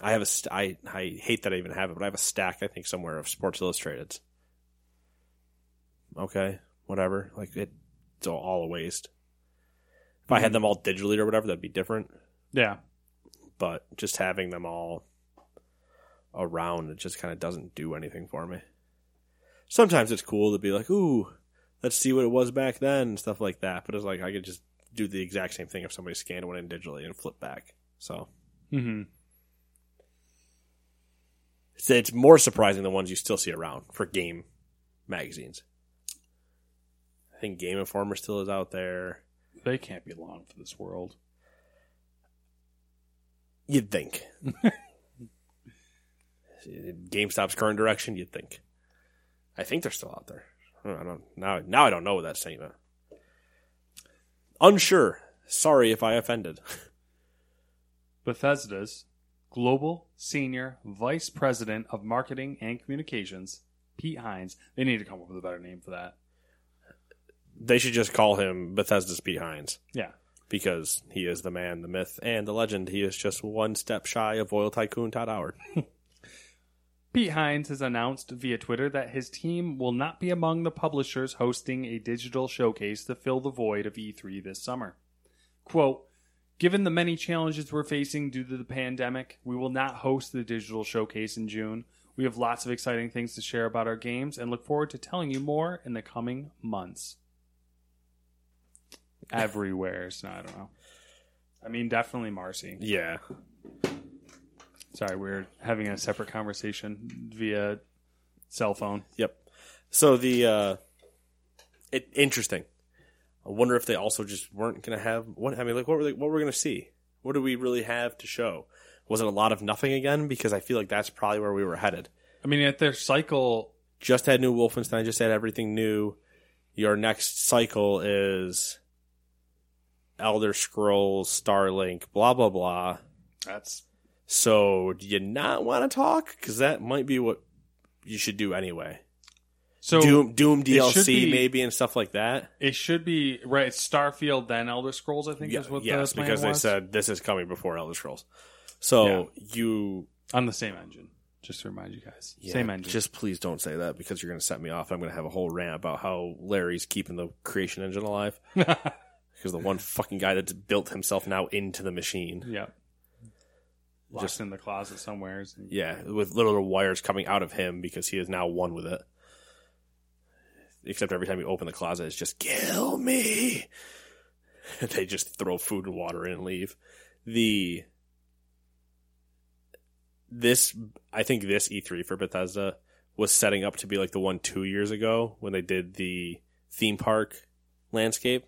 [SPEAKER 1] I have a st- I I hate that I even have it, but I have a stack I think somewhere of Sports Illustrated. Okay, whatever. Like it, it's all, all a waste. If I had them all digitally or whatever, that'd be different.
[SPEAKER 2] Yeah.
[SPEAKER 1] But just having them all around, it just kind of doesn't do anything for me. Sometimes it's cool to be like, "Ooh, let's see what it was back then," and stuff like that. But it's like I could just do the exact same thing if somebody scanned one in digitally and flip back. So
[SPEAKER 2] hmm
[SPEAKER 1] It's, it's more surprising than ones you still see around for game magazines. I think Game Informer still is out there.
[SPEAKER 2] They can't be long for this world.
[SPEAKER 1] You'd think. GameStop's current direction, you'd think. I think they're still out there. I don't now. Now I don't know what that statement. Unsure. Sorry if I offended.
[SPEAKER 2] Bethesda's Global Senior Vice President of Marketing and Communications, Pete Hines. They need to come up with a better name for that.
[SPEAKER 1] They should just call him Bethesda's Pete Hines
[SPEAKER 2] Yeah.
[SPEAKER 1] Because he is the man, the myth, and the legend. He is just one step shy of oil tycoon Todd Howard.
[SPEAKER 2] Pete Hines has announced via Twitter that his team will not be among the publishers hosting a digital showcase to fill the void of E3 this summer. Quote, Given the many challenges we're facing due to the pandemic, we will not host the digital showcase in June. We have lots of exciting things to share about our games and look forward to telling you more in the coming months. Everywhere, so I don't know. I mean, definitely Marcy.
[SPEAKER 1] yeah.
[SPEAKER 2] Sorry, we're having a separate conversation via cell phone.
[SPEAKER 1] Yep. So the uh it interesting. I wonder if they also just weren't going to have what I mean like what were they, what we're going to see? What do we really have to show? Was it a lot of nothing again because I feel like that's probably where we were headed.
[SPEAKER 2] I mean, at their cycle,
[SPEAKER 1] Just had new Wolfenstein, just had everything new. Your next cycle is Elder Scrolls, Starlink, blah blah blah.
[SPEAKER 2] that's
[SPEAKER 1] So, do you not want to talk cuz that might be what you should do anyway.
[SPEAKER 2] so
[SPEAKER 1] Doom Doom DLC
[SPEAKER 2] be-
[SPEAKER 1] maybe and stuff like that.
[SPEAKER 2] It should be right. It's Starfield, then Elder Scrolls. I think
[SPEAKER 1] Yeah,
[SPEAKER 2] is what
[SPEAKER 1] yes,
[SPEAKER 2] the plan
[SPEAKER 1] because they said this is coming before Elder Scrolls. So you
[SPEAKER 2] on the same engine. Just to remind you guys,
[SPEAKER 1] yeah,
[SPEAKER 2] same engine.
[SPEAKER 1] Just please don't say that because you're going to set me off. I'm going to have a whole rant about how Larry's keeping the creation engine alive because the one fucking guy that's built himself now into the machine.
[SPEAKER 2] yeah, locked
[SPEAKER 1] Just-
[SPEAKER 2] in the closet somewhere.
[SPEAKER 1] Yeah, with little wires coming out of him because he is now one with it. Except every time you open the closet, it's just kill me. they just throw food and water in and leave. The this I think this E3 for Bethesda was setting up to be like the one two years ago when they did the theme park landscape,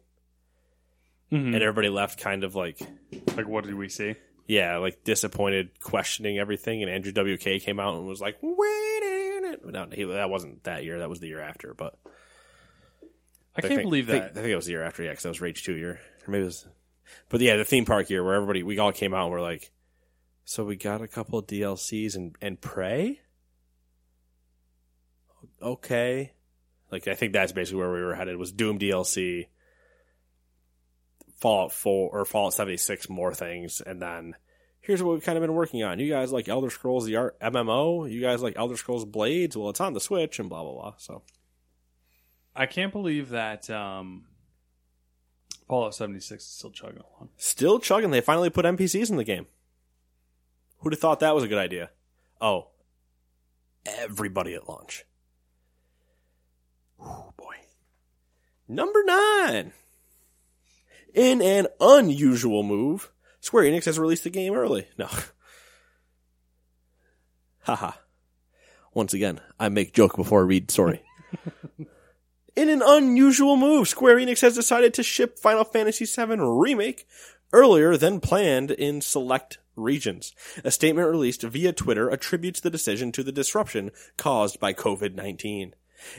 [SPEAKER 2] Mhm.
[SPEAKER 1] and everybody left kind of like
[SPEAKER 2] Like, what did we see?
[SPEAKER 1] yeah, like disappointed, questioning everything. And Andrew WK came out and was like, "Wait a minute." No, he, that wasn't that year. That was the year after. But
[SPEAKER 2] I can't
[SPEAKER 1] think-
[SPEAKER 2] believe
[SPEAKER 1] think-
[SPEAKER 2] that.
[SPEAKER 1] I think it was the year after. Yeah, because that was Rage Two year, or maybe it was. But yeah, the theme park year where everybody we all came out and we're like, "So we got a couple of DLCs and and pray." Okay, like I think that's basically where we were headed. Was Doom DLC. Fallout 4 or Fallout 76 more things and then here's what we've kind of been working on. You guys like Elder Scrolls the Art MMO, you guys like Elder Scrolls Blades, well it's on the Switch and blah blah blah. So
[SPEAKER 2] I can't believe that um, Fallout 76 is still chugging along.
[SPEAKER 1] still chugging. They finally put NPCs in the game. Who'd have thought that was a good idea? Oh. Everybody at launch. Oh boy. Number nine. In an unusual move, Square Enix has released the game early. No. Haha. Once again, I make joke before I read story. In an unusual move, Square Enix has decided to ship Final Fantasy VII Remake earlier than planned in select regions. A statement released via Twitter attributes the decision to the disruption caused by COVID-19.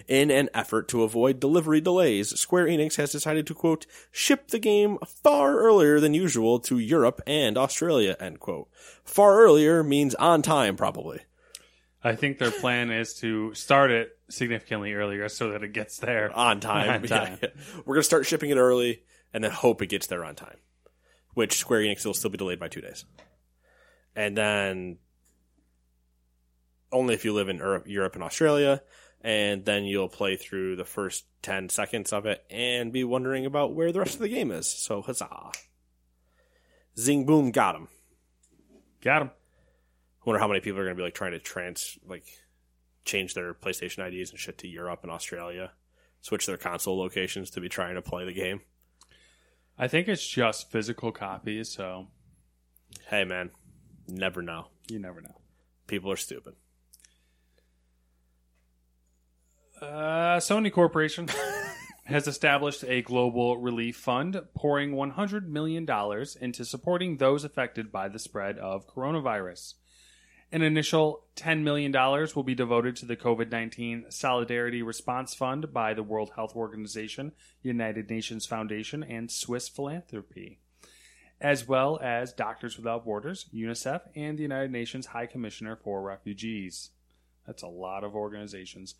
[SPEAKER 1] In an effort to avoid delivery delays, Square Enix has decided to quote, ship the game far earlier than usual to Europe and Australia, end quote. Far earlier means on time, probably.
[SPEAKER 2] I think their plan is to start it significantly earlier so that it gets there
[SPEAKER 1] on time.
[SPEAKER 2] On time.
[SPEAKER 1] Yeah. We're gonna start shipping it early and then hope it gets there on time. Which Square Enix will still be delayed by two days. And then only if you live in Europe and Australia, and then you'll play through the first ten seconds of it and be wondering about where the rest of the game is. So huzzah! Zing boom, got him.
[SPEAKER 2] Got him.
[SPEAKER 1] Wonder how many people are gonna be like trying to trans like change their PlayStation IDs and shit to Europe and Australia, switch their console locations to be trying to play the game.
[SPEAKER 2] I think it's just physical copies, so
[SPEAKER 1] Hey man, never know.
[SPEAKER 2] you never know.
[SPEAKER 1] People are stupid.
[SPEAKER 2] Uh, Sony Corporation has established a global relief fund, pouring $100 million into supporting those affected by the spread of coronavirus. An initial $10 million will be devoted to the COVID 19 Solidarity Response Fund by the World Health Organization, United Nations Foundation, and Swiss Philanthropy, as well as Doctors Without Borders, UNICEF, and the United Nations High Commissioner for Refugees. That's a lot of organizations.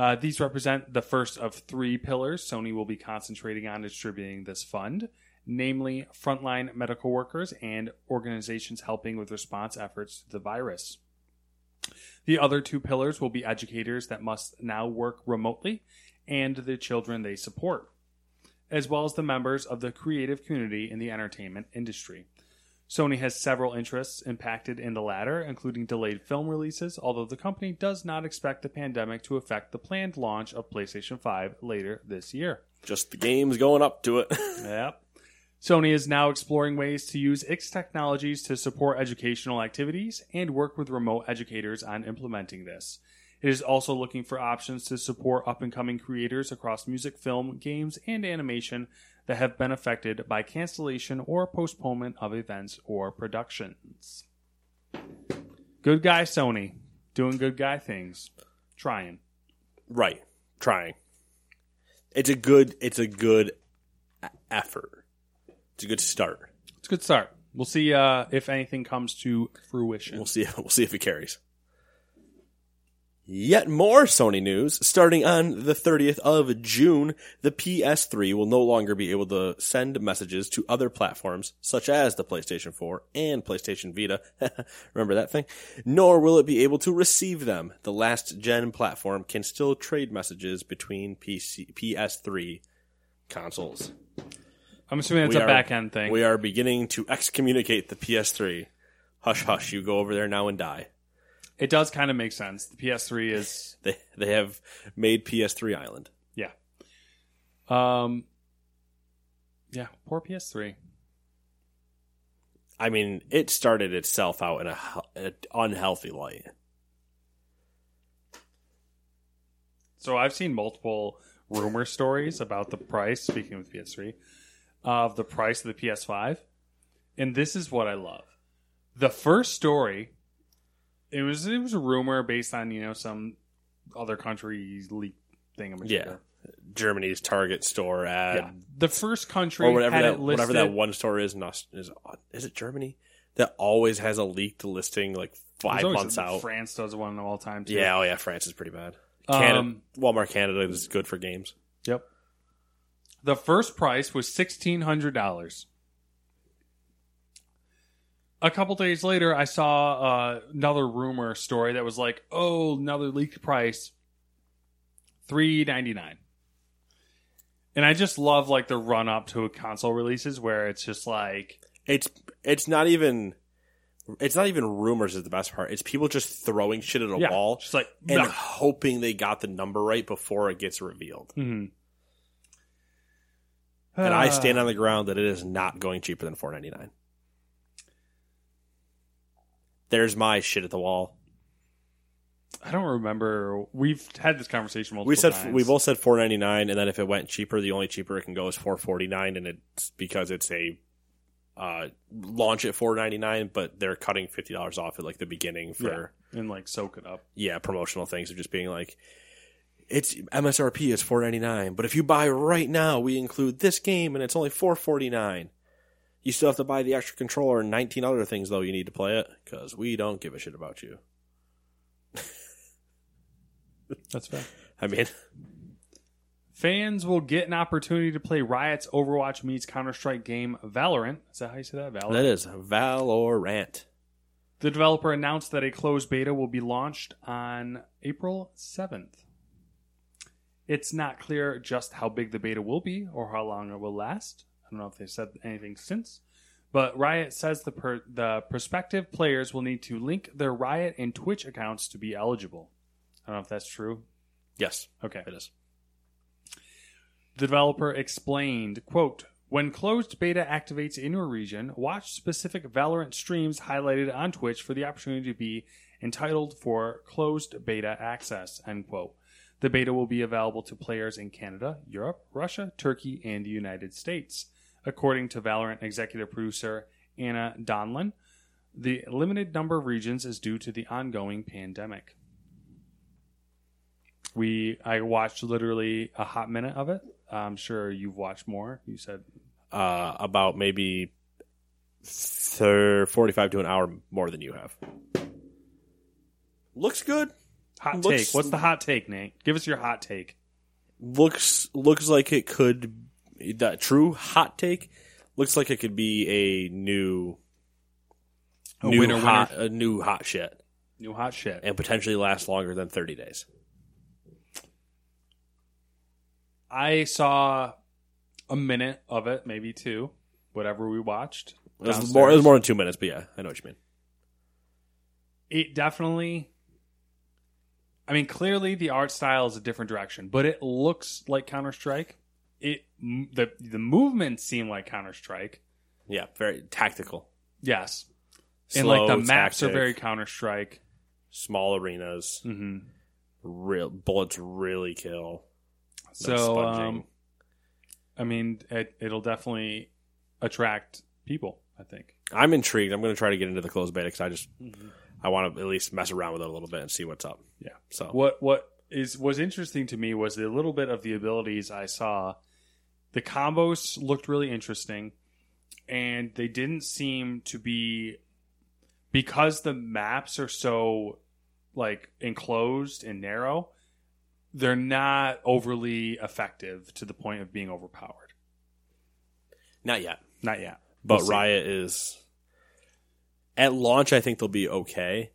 [SPEAKER 2] Uh, these represent the first of three pillars Sony will be concentrating on distributing this fund, namely frontline medical workers and organizations helping with response efforts to the virus. The other two pillars will be educators that must now work remotely and the children they support, as well as the members of the creative community in the entertainment industry. Sony has several interests impacted in the latter, including delayed film releases, although the company does not expect the pandemic to affect the planned launch of PlayStation 5 later this year.
[SPEAKER 1] Just the games going up to it.
[SPEAKER 2] Yep. Sony is now exploring ways to use its technologies to support educational activities and work with remote educators on implementing this. It is also looking for options to support up and coming creators across music, film, games, and animation that have been affected by cancellation or postponement of events or productions. Good guy Sony, doing good guy things, trying.
[SPEAKER 1] right. Trying. It's a good it's a good effort. It's a good start.
[SPEAKER 2] It's a good start. We'll see uh, if anything comes to fruition.
[SPEAKER 1] We'll see we'll see if it carries. Yet more Sony news. Starting on the 30th of June, the PS3 will no longer be able to send messages to other platforms, such as the PlayStation 4 and PlayStation Vita. Remember that thing? Nor will it be able to receive them. The last gen platform can still trade messages between PC, PS3 consoles.
[SPEAKER 2] I'm assuming that's
[SPEAKER 1] We
[SPEAKER 2] a
[SPEAKER 1] are-
[SPEAKER 2] back end thing.
[SPEAKER 1] We are beginning to excommunicate the PS3. Hush, hush, you go over there now and die.
[SPEAKER 2] It does kind of make sense. The PS3 is
[SPEAKER 1] They they have made PS3 Island.
[SPEAKER 2] yeah. Um yeah, poor PS3.
[SPEAKER 1] I mean, it started itself out in a, an unhealthy light.
[SPEAKER 2] So I've seen multiple rumor stories about the price, speaking of PS3, of the price of the PS5. And this is what I love. The first story it was it was a rumor based on, you know, some other country's leak thing.
[SPEAKER 1] Yeah, Germany's Target store ad,
[SPEAKER 2] Yeah. The first country
[SPEAKER 1] or whatever that whatever that one store is. in Is is it Germany that always has a leaked listing like five months out?
[SPEAKER 2] France does one all the time too.
[SPEAKER 1] Yeah, oh yeah, France is pretty bad. Canada,
[SPEAKER 2] Um,
[SPEAKER 1] Walmart Canada is good for games.
[SPEAKER 2] Yep. The first price was sixteen hundred dollars. A couple days later, I saw uh, another rumor story that was like, "Oh, another leaked price, three ninety nine. And I just love like the run up to console releases where it's just like,
[SPEAKER 1] It's it's not even it's not even rumors is the best part. It's people just throwing shit at a
[SPEAKER 2] yeah,
[SPEAKER 1] wall
[SPEAKER 2] just like,
[SPEAKER 1] and
[SPEAKER 2] "Nah."
[SPEAKER 1] hoping they got the number right before it gets revealed.
[SPEAKER 2] Mhm.
[SPEAKER 1] And I
[SPEAKER 2] Uh,
[SPEAKER 1] stand on the ground that it is not going cheaper than four ninety nine. There's my shit at the wall.
[SPEAKER 2] I don't remember. We've had this conversation multiple
[SPEAKER 1] We said
[SPEAKER 2] times.
[SPEAKER 1] we both said four ninety nine, and then if it went cheaper, the only cheaper it can go is four forty nine, and it's because it's a uh, launch at four ninety nine, but they're cutting fifty dollars off at like the beginning for
[SPEAKER 2] and like soak it up.
[SPEAKER 1] yeah, promotional things of just being like, it's MSRP is four ninety nine, but if you buy right now, we include this game and it's only four forty nine. You still have to buy the extra controller and nineteen other things though you need to play it because we don't give a shit about you.
[SPEAKER 2] That's fair.
[SPEAKER 1] I mean,
[SPEAKER 2] Fans will get an opportunity to play Riot's Overwatch meets Counter Strike game Valorant. Is that how you say that? Valorant.
[SPEAKER 1] that is Valorant.
[SPEAKER 2] The developer announced that a closed beta will be launched on April 7th. It's not clear just how big the beta will be or how long it will last. I don't know if they've said anything since. But Riot says the per- the prospective players will need to link their Riot and Twitch accounts to be eligible. I don't know if that's true.
[SPEAKER 1] Yes,
[SPEAKER 2] Okay.
[SPEAKER 1] it is.
[SPEAKER 2] The developer explained, quote, when closed beta activates in your region, watch specific Valorant streams highlighted on Twitch for the opportunity to be entitled for closed beta access, end quote. The beta will be available to players in Canada, Europe, Russia, Turkey, and the United States. According to Valorant executive producer Anna Donlon, the limited number of regions is due to the ongoing pandemic. We I watched literally a hot minute of it. I'm sure you've watched more. You said
[SPEAKER 1] Uh, about maybe thir- 45 to an hour more than you have. Looks good.
[SPEAKER 2] hot
[SPEAKER 1] Looks-
[SPEAKER 2] take. What's the hot take, Nate? Give us your hot take.
[SPEAKER 1] Looks looks like it could. That true hot take looks like it could be a new,
[SPEAKER 2] A
[SPEAKER 1] new
[SPEAKER 2] winner,
[SPEAKER 1] hot, a new hot shit,
[SPEAKER 2] New hot shit.
[SPEAKER 1] and potentially last longer than 30 days.
[SPEAKER 2] I saw a minute of it, maybe two, whatever we watched.
[SPEAKER 1] It was more. It was more than two minutes, but yeah, I know what you mean.
[SPEAKER 2] It definitely. I mean, clearly the art style is a different direction, but it looks like Counter Strike. It the the movements seem like Counter Strike.
[SPEAKER 1] Yeah, very tactical.
[SPEAKER 2] Yes, and like the
[SPEAKER 1] Slow,
[SPEAKER 2] maps are very Counter Strike.
[SPEAKER 1] small arenas.
[SPEAKER 2] hmm
[SPEAKER 1] Real bullets really kill. No
[SPEAKER 2] So, um, I mean, it, it'll definitely attract people. I think.
[SPEAKER 1] I'm intrigued. I'm going to try to get into the closed beta because I just I want to at least mess around with it a little bit and see what's up.
[SPEAKER 2] Yeah.
[SPEAKER 1] So
[SPEAKER 2] What what is was interesting to me was the little bit of the abilities I saw. The combos looked really interesting, and they didn't seem to be because the maps are so like enclosed and narrow. They're not overly effective to the point of being overpowered.
[SPEAKER 1] not yet,
[SPEAKER 2] Not yet.
[SPEAKER 1] but
[SPEAKER 2] We'll.
[SPEAKER 1] Riot is at launch. I think they'll be okay,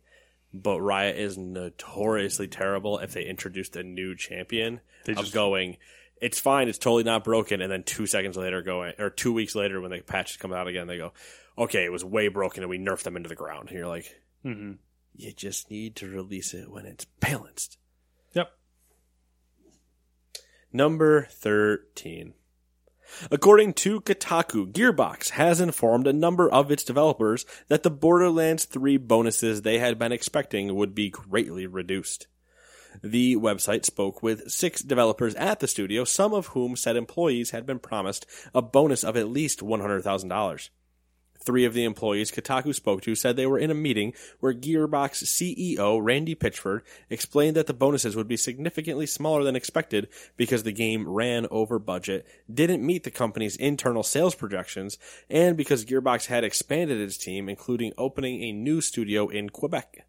[SPEAKER 1] but Riot is notoriously terrible if they introduced a new champion
[SPEAKER 2] They
[SPEAKER 1] of
[SPEAKER 2] just-
[SPEAKER 1] going. It's fine. It's totally not broken. And then two seconds later, going or two weeks later, when the patches come out again, they go, "Okay, it was way broken, and we nerfed them into the ground." And you're like,
[SPEAKER 2] mm-hmm.
[SPEAKER 1] you just need to release it when it's balanced.
[SPEAKER 2] Yep.
[SPEAKER 1] Number 13. According to Kotaku, Gearbox has informed a number of its developers that the Borderlands 3 bonuses they had been expecting would be greatly reduced. The website spoke with six developers at the studio, some of whom said employees had been promised a bonus of at least $100,000. Three of the employees Kotaku spoke to said they were in a meeting where Gearbox CEO Randy Pitchford explained that the bonuses would be significantly smaller than expected because the game ran over budget, didn't meet the company's internal sales projections, and because Gearbox had expanded its team, including opening a new studio in Quebec.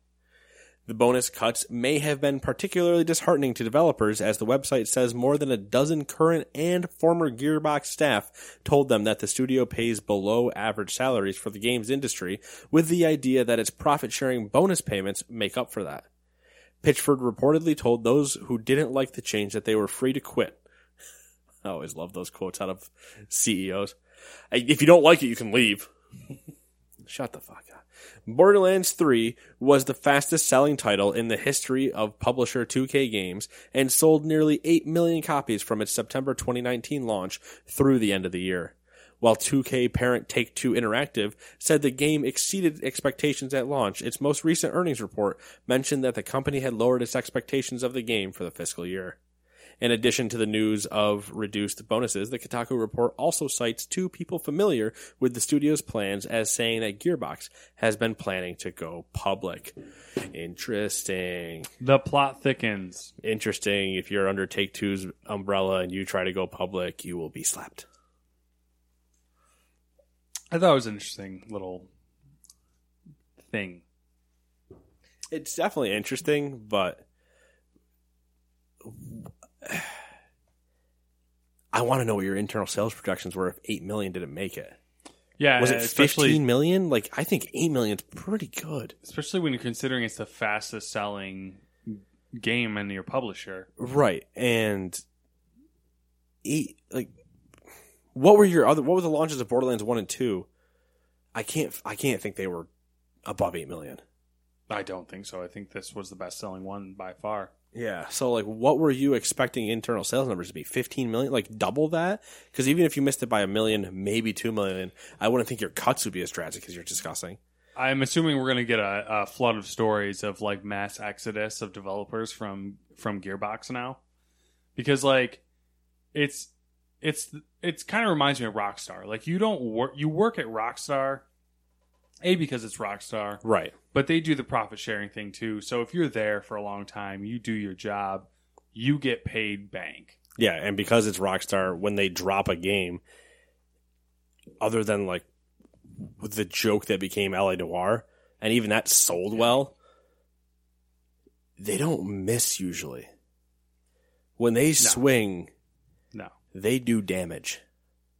[SPEAKER 1] The bonus cuts may have been particularly disheartening to developers as the website says more than a dozen current and former Gearbox staff told them that the studio pays below average salaries for the games industry with the idea that its profit sharing bonus payments make up for that. Pitchford reportedly told those who didn't like the change that they were free to quit. I always love those quotes out of CEOs. If you don't like it, you can leave. Shut the fuck up. Borderlands 3 was the fastest selling title in the history of publisher 2K Games and sold nearly 8 million copies from its September 2019 launch through the end of the year. While 2K parent Take Two Interactive said the game exceeded expectations at launch, its most recent earnings report mentioned that the company had lowered its expectations of the game for the fiscal year. In addition to the news of reduced bonuses, the Kotaku report also cites two people familiar with the studio's plans as saying that Gearbox has been planning to go public. Interesting.
[SPEAKER 2] The plot thickens.
[SPEAKER 1] Interesting. If you're under Take Two's umbrella and you try to go public, you will be slapped.
[SPEAKER 2] I thought it was an interesting little thing.
[SPEAKER 1] It's definitely interesting, but I want to know what your internal sales projections were if 8 million didn't make it.
[SPEAKER 2] Yeah,
[SPEAKER 1] Was it 15 million? Like I think 8 million is pretty good.
[SPEAKER 2] especially when you're considering it's the fastest selling game in your publisher.
[SPEAKER 1] Right. And eight, like what were your other what were the launches of Borderlands 1 and 2? I can't I can't think they were above 8 million.
[SPEAKER 2] I don't think so. I think this was the best selling one by far.
[SPEAKER 1] Yeah. So like what were you expecting internal sales numbers to be? 15 million? Like double that? Cuz even if you missed it by a million, maybe 2 million, I wouldn't think your cuts would be as drastic as you're discussing.
[SPEAKER 2] I'm assuming we're going to get a, a flood of stories of like mass exodus of developers from from Gearbox now. because like it's it's it's kind of reminds me of Rockstar. Like you don't work you work at Rockstar a because it's Rockstar,
[SPEAKER 1] Right.
[SPEAKER 2] but they do the profit sharing thing too. So if you're there for a long time, you do your job, you get paid bank.
[SPEAKER 1] Yeah, and because it's Rockstar, when they drop a game, other than like with the joke that became LA Noire, and even that sold well, they don't miss usually. When they swing,
[SPEAKER 2] No.
[SPEAKER 1] they do damage.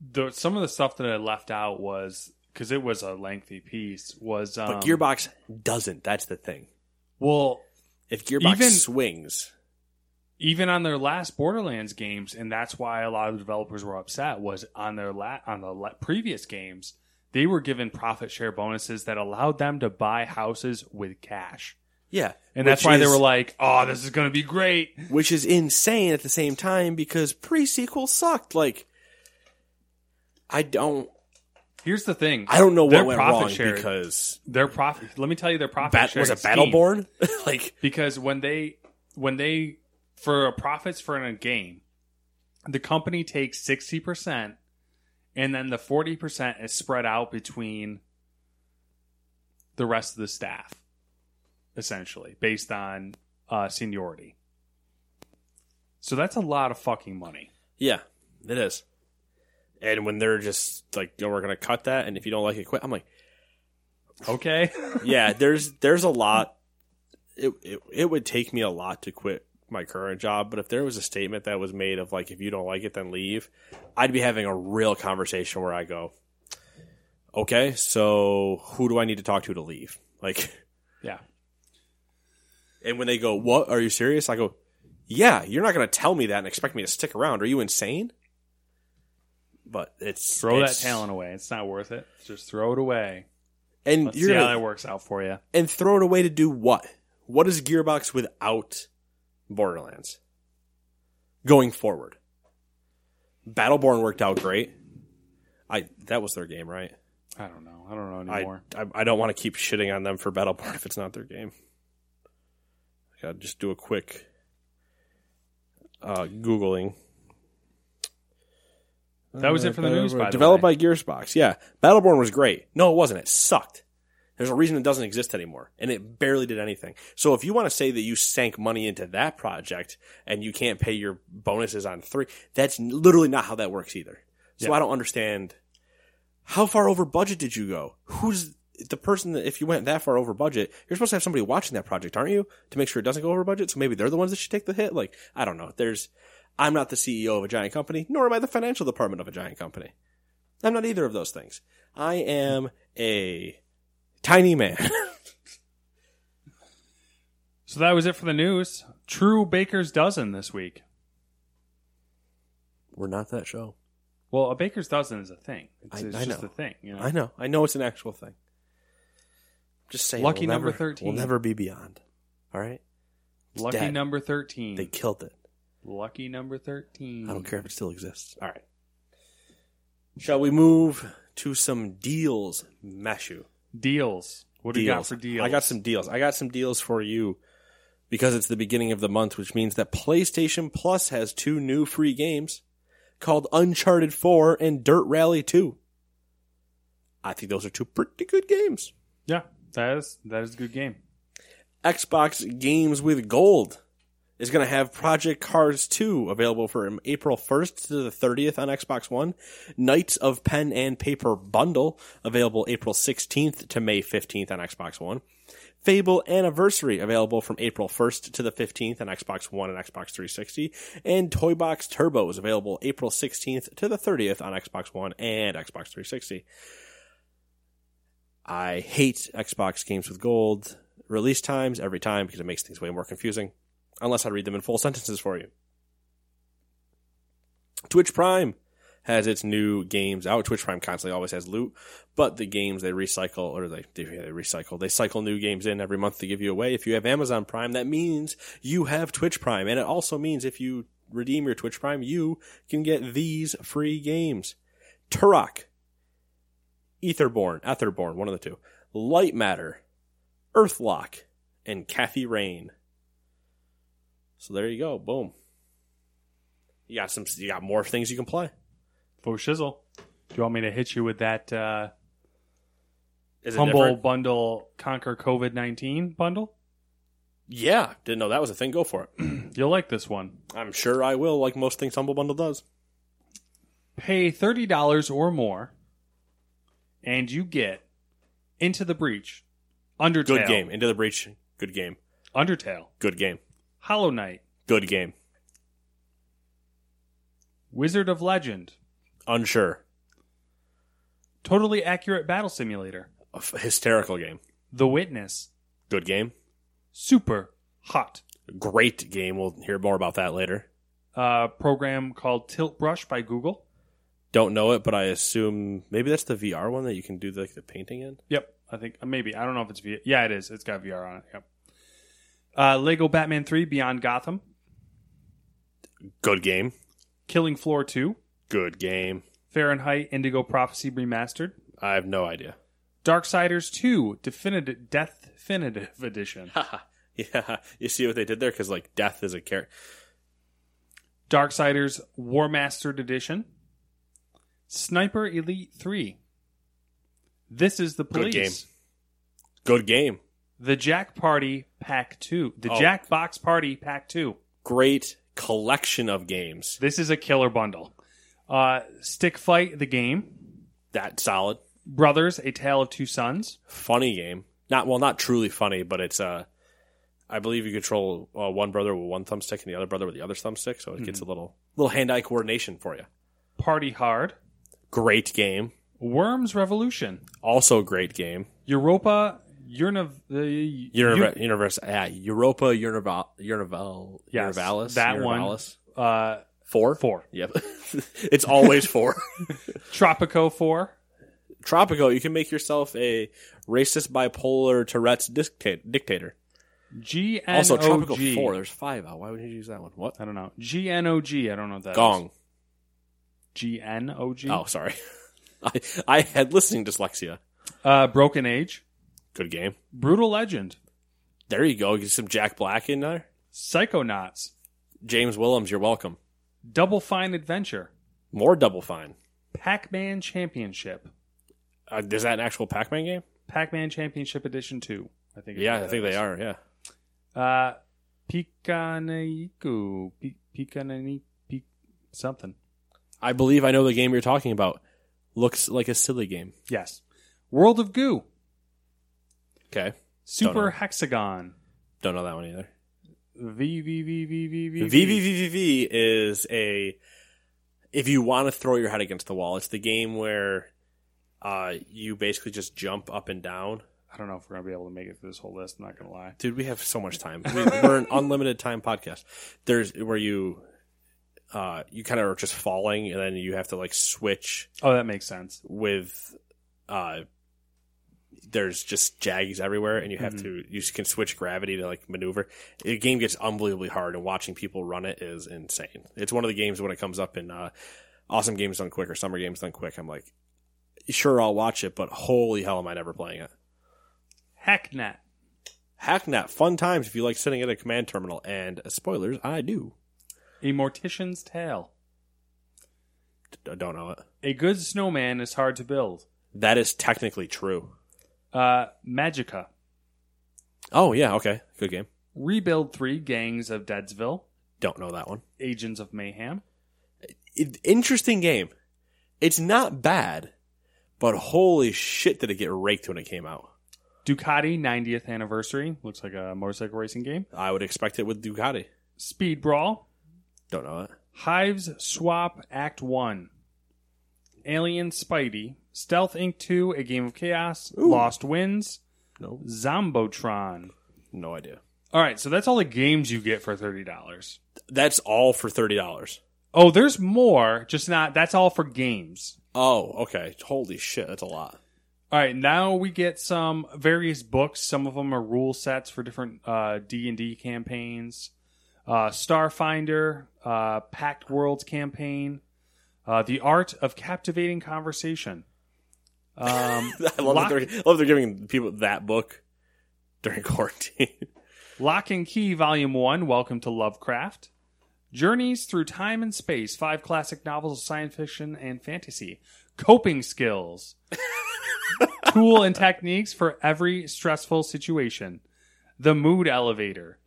[SPEAKER 2] The some of the stuff that I left out was because it was a lengthy piece was um,
[SPEAKER 1] But Gearbox doesn't. That's the thing.
[SPEAKER 2] well
[SPEAKER 1] If Gearbox
[SPEAKER 2] Even-
[SPEAKER 1] swings,
[SPEAKER 2] even on their last Borderlands games, and that's why a lot of the developers were upset. Was on their la- on the la- previous games, they were given profit share bonuses that allowed them to buy houses with cash,
[SPEAKER 1] yeah,
[SPEAKER 2] and that's
[SPEAKER 1] which
[SPEAKER 2] why they
[SPEAKER 1] is-
[SPEAKER 2] were like, "Oh, this is going to be great."
[SPEAKER 1] which is insane at the same time because pre sequel sucked. Like, I don't,
[SPEAKER 2] Here's the thing:
[SPEAKER 1] I don't know
[SPEAKER 2] Their
[SPEAKER 1] what went
[SPEAKER 2] profit
[SPEAKER 1] wrong
[SPEAKER 2] share-
[SPEAKER 1] because
[SPEAKER 2] their profit. Let me tell you their profit.
[SPEAKER 1] Bat, was
[SPEAKER 2] a.
[SPEAKER 1] Battleborn? like,
[SPEAKER 2] because when they when they for profits for a game the company takes 60% and then the 40% is spread out between the rest of the staff essentially based on uh, seniority so that's a lot of fucking money
[SPEAKER 1] yeah, it is. And when they're just like, "Yo, we're gonna cut that," and if you don't like it, quit. I'm like,
[SPEAKER 2] okay
[SPEAKER 1] yeah, there's there's a lot. It, it it would take me a lot to quit my current job, but if there was a statement that was made of like, if you don't like it, then leave, I'd be having a real conversation where I go, okay, so who do I need to talk to to leave? Like,
[SPEAKER 2] yeah
[SPEAKER 1] and when they go, what? Are you serious? I go, yeah, you're not going to tell me that and expect me to stick around. Are you insane? But it's
[SPEAKER 2] throw
[SPEAKER 1] it's-
[SPEAKER 2] that talent away it's not worth it just throw it away
[SPEAKER 1] and
[SPEAKER 2] let's see
[SPEAKER 1] gonna,
[SPEAKER 2] how that works out for you
[SPEAKER 1] and throw it away to do what? What is Gearbox without Borderlands going forward? Battleborn worked out great. I that was their game, right?
[SPEAKER 2] i don't know i don't know
[SPEAKER 1] I,
[SPEAKER 2] anymore
[SPEAKER 1] I I don't want to keep shitting on them for Battleborn if it's not their game. I gotta just do a quick uh, googling.
[SPEAKER 2] That was it for the news, by the
[SPEAKER 1] Developed by Gearsbox. Yeah, Battleborn was great. No, it wasn't. It sucked. There's a reason it doesn't exist anymore, and it barely did anything. So if you want to say that you sank money into that project and you can't pay your bonuses on three, that's literally not how that works either. So
[SPEAKER 2] Yeah.
[SPEAKER 1] I don't understand. How far over budget did you go? Who's the person that if you went that far over budget, you're supposed to have somebody watching that project, aren't you? To make sure it doesn't go over budget. So maybe they're the ones that should take the hit. Like, I don't know. There's, I'm not the CEO of a giant company, nor am I the financial department of a giant company. I'm not either of those things. I am a tiny man.
[SPEAKER 2] So that was it for the news. True Baker's dozen this week.
[SPEAKER 1] We're not that show.
[SPEAKER 2] Well, a baker's dozen is a thing. It's,
[SPEAKER 1] I-
[SPEAKER 2] it's
[SPEAKER 1] I
[SPEAKER 2] just
[SPEAKER 1] know.
[SPEAKER 2] a thing. You know?
[SPEAKER 1] I know. I know it's an actual thing. Just saying.
[SPEAKER 2] Lucky
[SPEAKER 1] we'll
[SPEAKER 2] number
[SPEAKER 1] never-
[SPEAKER 2] 13.
[SPEAKER 1] We'll never be beyond. All right.
[SPEAKER 2] Lucky
[SPEAKER 1] dead.
[SPEAKER 2] number thirteen.
[SPEAKER 1] They killed it.
[SPEAKER 2] Lucky number thirteen.
[SPEAKER 1] I don't care if it still exists. All right. Shall we move to some deals, Meshu?
[SPEAKER 2] Deals. What do you got for deals?
[SPEAKER 1] I got some deals. I got some deals for you because it's the beginning of the month, which means that PlayStation Plus has two new free games called Uncharted 4 and Dirt Rally 2. I think those are two pretty good games.
[SPEAKER 2] Yeah, that is that is a good game.
[SPEAKER 1] Xbox Games with Gold is going to have Project Cars 2 available from April 1st to the 30th on Xbox One. Knights of Pen and Paper Bundle available April 16th to May 15th on Xbox One. Fable Anniversary available from April 1st to the 15th on Xbox One and Xbox 360. And Toy Box Turbo is available April 16th to the 30th on Xbox One and Xbox 360. I hate Xbox games with gold release times every time because it makes things way more confusing. Unless I read them in full sentences for you. Twitch Prime has its new games out. Twitch Prime constantly always has loot, but the games they recycle or they, they, recycle, they cycle new games in every month to give you away. If you have Amazon Prime, that means you have Twitch Prime. And it also means if you redeem your Twitch Prime, you can get these free games. Turok, Etherborn, Etherborn, one of the two. Light Matter, Earthlock, and Kathy Rain. So there you go. Boom. You got some. You got more things you can play.
[SPEAKER 2] For shizzle. Do you want me to hit you with that uh,
[SPEAKER 1] Is it
[SPEAKER 2] Humble
[SPEAKER 1] different?
[SPEAKER 2] Bundle Conquer COVID 19 bundle?
[SPEAKER 1] Yeah, didn't know that was a thing. Go for it.
[SPEAKER 2] You'll like this one.
[SPEAKER 1] I'm sure I will. Like most things, Humble Bundle does.
[SPEAKER 2] Pay $30 or more, and you get Into the Breach, Undertale,
[SPEAKER 1] Good game. Into the breach. Good game.
[SPEAKER 2] Undertale,
[SPEAKER 1] Good game.
[SPEAKER 2] Hollow Knight,
[SPEAKER 1] Good game.
[SPEAKER 2] Wizard of Legend,
[SPEAKER 1] Unsure.
[SPEAKER 2] Totally Accurate Battle Simulator,
[SPEAKER 1] A f- hysterical game.
[SPEAKER 2] The Witness,
[SPEAKER 1] Good game.
[SPEAKER 2] Super Hot,
[SPEAKER 1] Great game. We'll hear more about that later.
[SPEAKER 2] a program called Tilt Brush by Google.
[SPEAKER 1] Don't know it, but I assume maybe that's the VR one that you can do like the painting in.
[SPEAKER 2] Yep, I think uh, maybe I don't know if it's VR. Yeah, it is. It's got VR on it. Yep. Uh, Lego Batman Three Beyond Gotham,
[SPEAKER 1] Good game.
[SPEAKER 2] Killing Floor Two,
[SPEAKER 1] Good game.
[SPEAKER 2] Fahrenheit Indigo Prophecy Remastered,
[SPEAKER 1] I have no idea.
[SPEAKER 2] Darksiders Two Definitive Death Definitive Edition,
[SPEAKER 1] yeah, you see what they did there? Because like death is a character.
[SPEAKER 2] Darksiders War Mastered Edition, Sniper Elite Three. This is the
[SPEAKER 1] Good
[SPEAKER 2] police.
[SPEAKER 1] game. Good game.
[SPEAKER 2] The Jack Party Pack Two. The
[SPEAKER 1] Oh.
[SPEAKER 2] Jackbox Party Pack Two.
[SPEAKER 1] Great collection of games.
[SPEAKER 2] This is a killer bundle. Uh, Stick Fight the game.
[SPEAKER 1] That solid.
[SPEAKER 2] Brothers: A Tale of Two Sons.
[SPEAKER 1] Funny game. Not well, not truly funny, but it's uh I believe you control uh, one brother with one thumbstick and the other brother with the other thumbstick, so it gets a little little hand-eye coordination for you.
[SPEAKER 2] Party Hard.
[SPEAKER 1] Great game.
[SPEAKER 2] Worms Revolution.
[SPEAKER 1] Also great game.
[SPEAKER 2] Europa Urnav. Uh,
[SPEAKER 1] Univer- universe, yeah, Europa Unival, Unival,
[SPEAKER 2] Yes,
[SPEAKER 1] Univalis,
[SPEAKER 2] that one.
[SPEAKER 1] Univalis.
[SPEAKER 2] uh,
[SPEAKER 1] Four,
[SPEAKER 2] four.
[SPEAKER 1] Yep, it's always four.
[SPEAKER 2] Tropico Four.
[SPEAKER 1] Tropico, you can make yourself a racist bipolar Tourette's dicta- dictator.
[SPEAKER 2] G N
[SPEAKER 1] Also, Tropical Four. There's five out. Why would you use that one? What?
[SPEAKER 2] I don't know. G N O G. I don't know what that.
[SPEAKER 1] Gong.
[SPEAKER 2] G N O G.
[SPEAKER 1] Oh, sorry. I, I had listening dyslexia.
[SPEAKER 2] Uh, Broken Age.
[SPEAKER 1] Good game.
[SPEAKER 2] Brutal Legend.
[SPEAKER 1] There you go. Get some Jack Black in there.
[SPEAKER 2] Psychonauts.
[SPEAKER 1] James Willems, you're welcome.
[SPEAKER 2] Double Fine Adventure.
[SPEAKER 1] More Double Fine.
[SPEAKER 2] Pac Man Championship.
[SPEAKER 1] Uh, is that an actual Pac-Man game?
[SPEAKER 2] Pac Man Championship Edition 2. I think. is
[SPEAKER 1] Yeah, I think
[SPEAKER 2] that
[SPEAKER 1] they are. Yeah.
[SPEAKER 2] Uh, Pikanaiku. Pi- Pikanani. Pi- something.
[SPEAKER 1] I believe I know the game you're talking about. Looks like a silly game.
[SPEAKER 2] Yes. World of Goo.
[SPEAKER 1] Okay.
[SPEAKER 2] Super
[SPEAKER 1] know.
[SPEAKER 2] Hexagon.
[SPEAKER 1] Don't know that one either.
[SPEAKER 2] V V V V V V
[SPEAKER 1] VVVVV is a if you want to throw your head against the wall, it's the game where uh, you basically just jump up and down.
[SPEAKER 2] I don't know if we're gonna be able to make it through this whole list. I'm not gonna lie.
[SPEAKER 1] Dude, we have so much time. We, we're an unlimited time podcast. There's where you uh, you kind of are just falling, and then you have to like switch
[SPEAKER 2] Oh, that makes sense.
[SPEAKER 1] with uh, there's just jags everywhere, and you have to you can switch gravity to like maneuver. The game gets unbelievably hard, and watching people run it is insane. It's one of the games when it comes up in uh, awesome games done quick or summer games done quick. I'm like, sure, I'll watch it, but holy hell, am I never playing it?
[SPEAKER 2] Hacknet.
[SPEAKER 1] Hacknet, fun times if you like sitting at a command terminal. And uh, spoilers, I do.
[SPEAKER 2] A Mortician's Tale.
[SPEAKER 1] D- don't know it.
[SPEAKER 2] A good snowman is hard to build.
[SPEAKER 1] That is technically true.
[SPEAKER 2] Uh, Magicka.
[SPEAKER 1] Oh yeah, okay, good game.
[SPEAKER 2] Rebuild 3 Gangs of Deadsville.
[SPEAKER 1] Don't know that one.
[SPEAKER 2] Agents of Mayhem.
[SPEAKER 1] it, interesting game. It's not bad, but holy shit, did it get raked when it came out?
[SPEAKER 2] Ducati 90th Anniversary. Looks like a motorcycle racing game.
[SPEAKER 1] I would expect it with Ducati.
[SPEAKER 2] Speed Brawl.
[SPEAKER 1] Don't know it.
[SPEAKER 2] Hiveswap Act 1. Alien Spidey. Stealth Inc. 2, A Game of Chaos. LostWinds.
[SPEAKER 1] No,
[SPEAKER 2] Zombotron.
[SPEAKER 1] no idea.
[SPEAKER 2] All right, so that's all the games you get for $30.
[SPEAKER 1] That's all for thirty dollars.
[SPEAKER 2] Oh, there's more, just not that's all for games.
[SPEAKER 1] Oh, okay. Holy shit, that's a lot.
[SPEAKER 2] All right, now we get some various books. Some of them are rule sets for different uh, D and D campaigns. Uh, Starfinder, uh, Pact Worlds campaign, uh, the art of captivating conversation. Um,
[SPEAKER 1] I love
[SPEAKER 2] Lock-
[SPEAKER 1] that they're, love they're giving people that book during quarantine.
[SPEAKER 2] Lock and Key Volume One. Welcome to Lovecraft. Journeys Through Time and Space, five classic novels of science fiction and fantasy. Coping skills. Tool and techniques for every stressful situation. The Mood Elevator.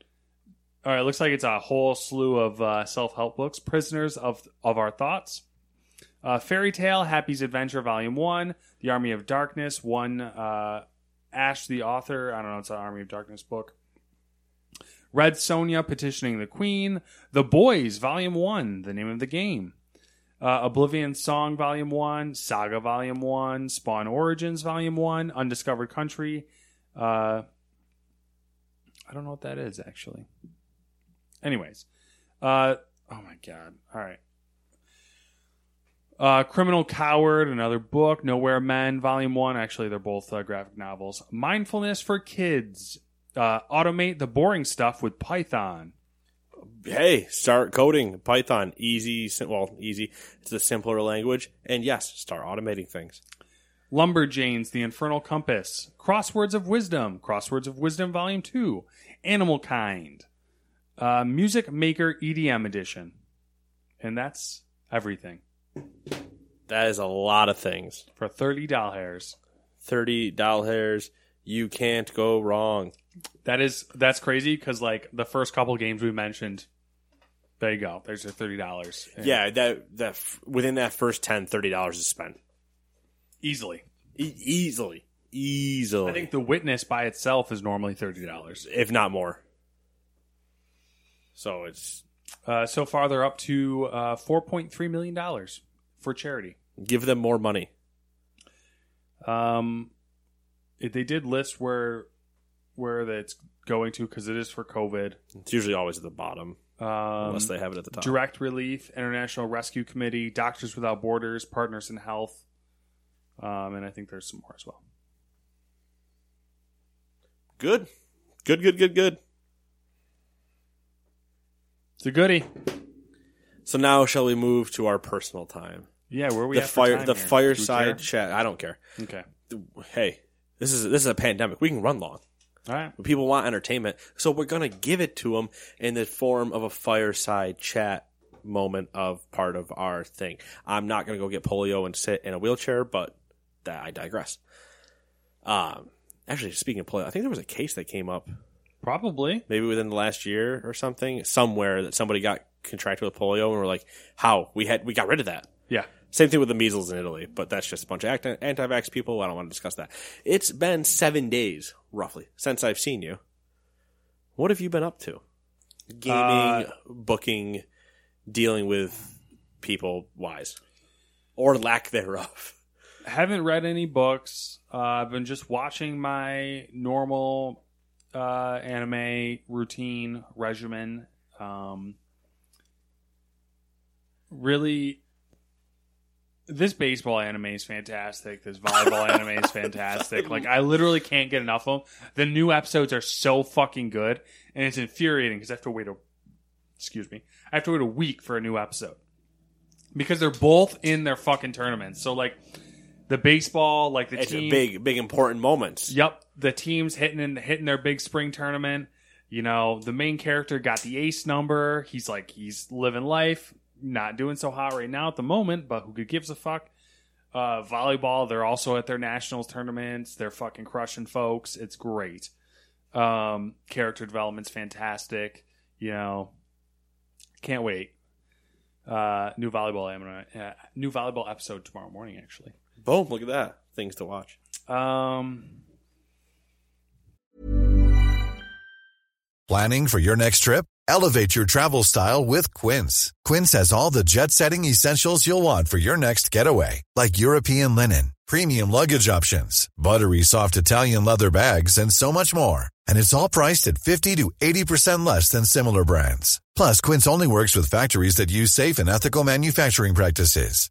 [SPEAKER 2] All right, looks like it's a whole slew of uh, self-help books. Prisoners of of Our Thoughts. Uh, Fairy Tale, Happy's Adventure, Volume 1. The Army of Darkness, one uh, Ash, the author. I don't know, it's an Army of Darkness book. Red Sonja petitioning the Queen. The Boys, Volume 1, the name of the game. Uh, Oblivion Song, Volume 1. Saga, Volume 1. Spawn Origins, Volume 1. Undiscovered Country. Uh, I don't know what that is, actually. Anyways. Uh, oh my God. All right. Uh, Criminal Coward, another book. Nowhere Men, Volume 1. Actually, they're both uh, graphic novels. Mindfulness for Kids. Uh, automate the boring stuff with Python.
[SPEAKER 1] Hey, start coding Python. Easy, sim- well, easy. It's a simpler language. And yes, start automating things.
[SPEAKER 2] Lumberjanes, The Infernal Compass. Crosswords of Wisdom. Crosswords of Wisdom, Volume 2. Animal Kind. Uh, Music Maker EDM Edition. And that's everything
[SPEAKER 1] That is a lot of things.
[SPEAKER 2] for 30 doll hairs.
[SPEAKER 1] 30 doll hairs. You can't go wrong.
[SPEAKER 2] That is that's crazy because like the first couple games we mentioned, there you go. There's your thirty dollars.
[SPEAKER 1] Yeah, that that f- within that first 10 $30 is spent.
[SPEAKER 2] easily.
[SPEAKER 1] E- easily. Easily.
[SPEAKER 2] I think the witness by itself is normally thirty dollars.
[SPEAKER 1] if not more. So it's
[SPEAKER 2] Uh, so far, they're up to uh, four point three million dollars for charity.
[SPEAKER 1] give them more money.
[SPEAKER 2] Um, it, they did list where where that's going to because it is for COVID.
[SPEAKER 1] It's usually always at the bottom
[SPEAKER 2] Um,
[SPEAKER 1] unless they have it at the top.
[SPEAKER 2] Direct Relief, International Rescue Committee, Doctors Without Borders, Partners in Health, um, and I think there's some more as well.
[SPEAKER 1] Good. Good, good, good, good.
[SPEAKER 2] It's a goodie.
[SPEAKER 1] So now shall we move to our personal time?
[SPEAKER 2] Yeah, where are we
[SPEAKER 1] the
[SPEAKER 2] at for
[SPEAKER 1] fire
[SPEAKER 2] time
[SPEAKER 1] the
[SPEAKER 2] here? Do we
[SPEAKER 1] fireside chat. I don't care.
[SPEAKER 2] Okay.
[SPEAKER 1] Hey, this is this is a pandemic. We can run long.
[SPEAKER 2] All right.
[SPEAKER 1] But people want entertainment, so we're gonna give it to them in the form of a fireside chat moment of part of our thing. I'm not gonna go get polio and sit in a wheelchair, but that I digress. Um, actually, speaking of polio, I think there was a case that came up
[SPEAKER 2] Probably.
[SPEAKER 1] maybe within the last year or something, somewhere that somebody got contracted with polio, and we're like, how we had we got rid of that.
[SPEAKER 2] Yeah.
[SPEAKER 1] Same thing with the measles in Italy, but that's just a bunch of anti- anti-vax people. I don't want to discuss that. It's been seven days, roughly, since I've seen you. What have you been up to? Gaming,
[SPEAKER 2] Uh,
[SPEAKER 1] booking, dealing with people wise, or lack thereof.
[SPEAKER 2] Haven't read any books. Uh, I've been just watching my normal uh, anime routine regimen. Um, really, this baseball anime is fantastic. This volleyball anime is fantastic. Like I literally can't get enough of them. The new episodes are so fucking good, and it's infuriating because I have to wait a excuse me, I have to wait a week for a new episode because they're both in their fucking tournaments. So like the baseball, like the
[SPEAKER 1] It's
[SPEAKER 2] team,
[SPEAKER 1] a big, big important moments.
[SPEAKER 2] Yep, the teams hitting in, hitting their big spring tournament. You know, the main character got the ace number. He's like he's living life, not doing so hot right now at the moment, but who gives a fuck? Uh, volleyball, they're also at their nationals tournaments. They're fucking crushing folks. It's great. Um, character development's fantastic. You know, can't wait. Uh, new volleyball, uh, new volleyball episode tomorrow morning. Actually,
[SPEAKER 1] Boom! Look at that. Things to watch.
[SPEAKER 2] um,
[SPEAKER 3] Planning for your next trip? Elevate your travel style with Quince. Quince has all the jet setting essentials you'll want for your next getaway, like European linen, premium luggage options, buttery soft Italian leather bags, and so much more. And it's all priced at 50 to 80% less than similar brands. Plus, Quince only works with factories that use safe and ethical manufacturing practices.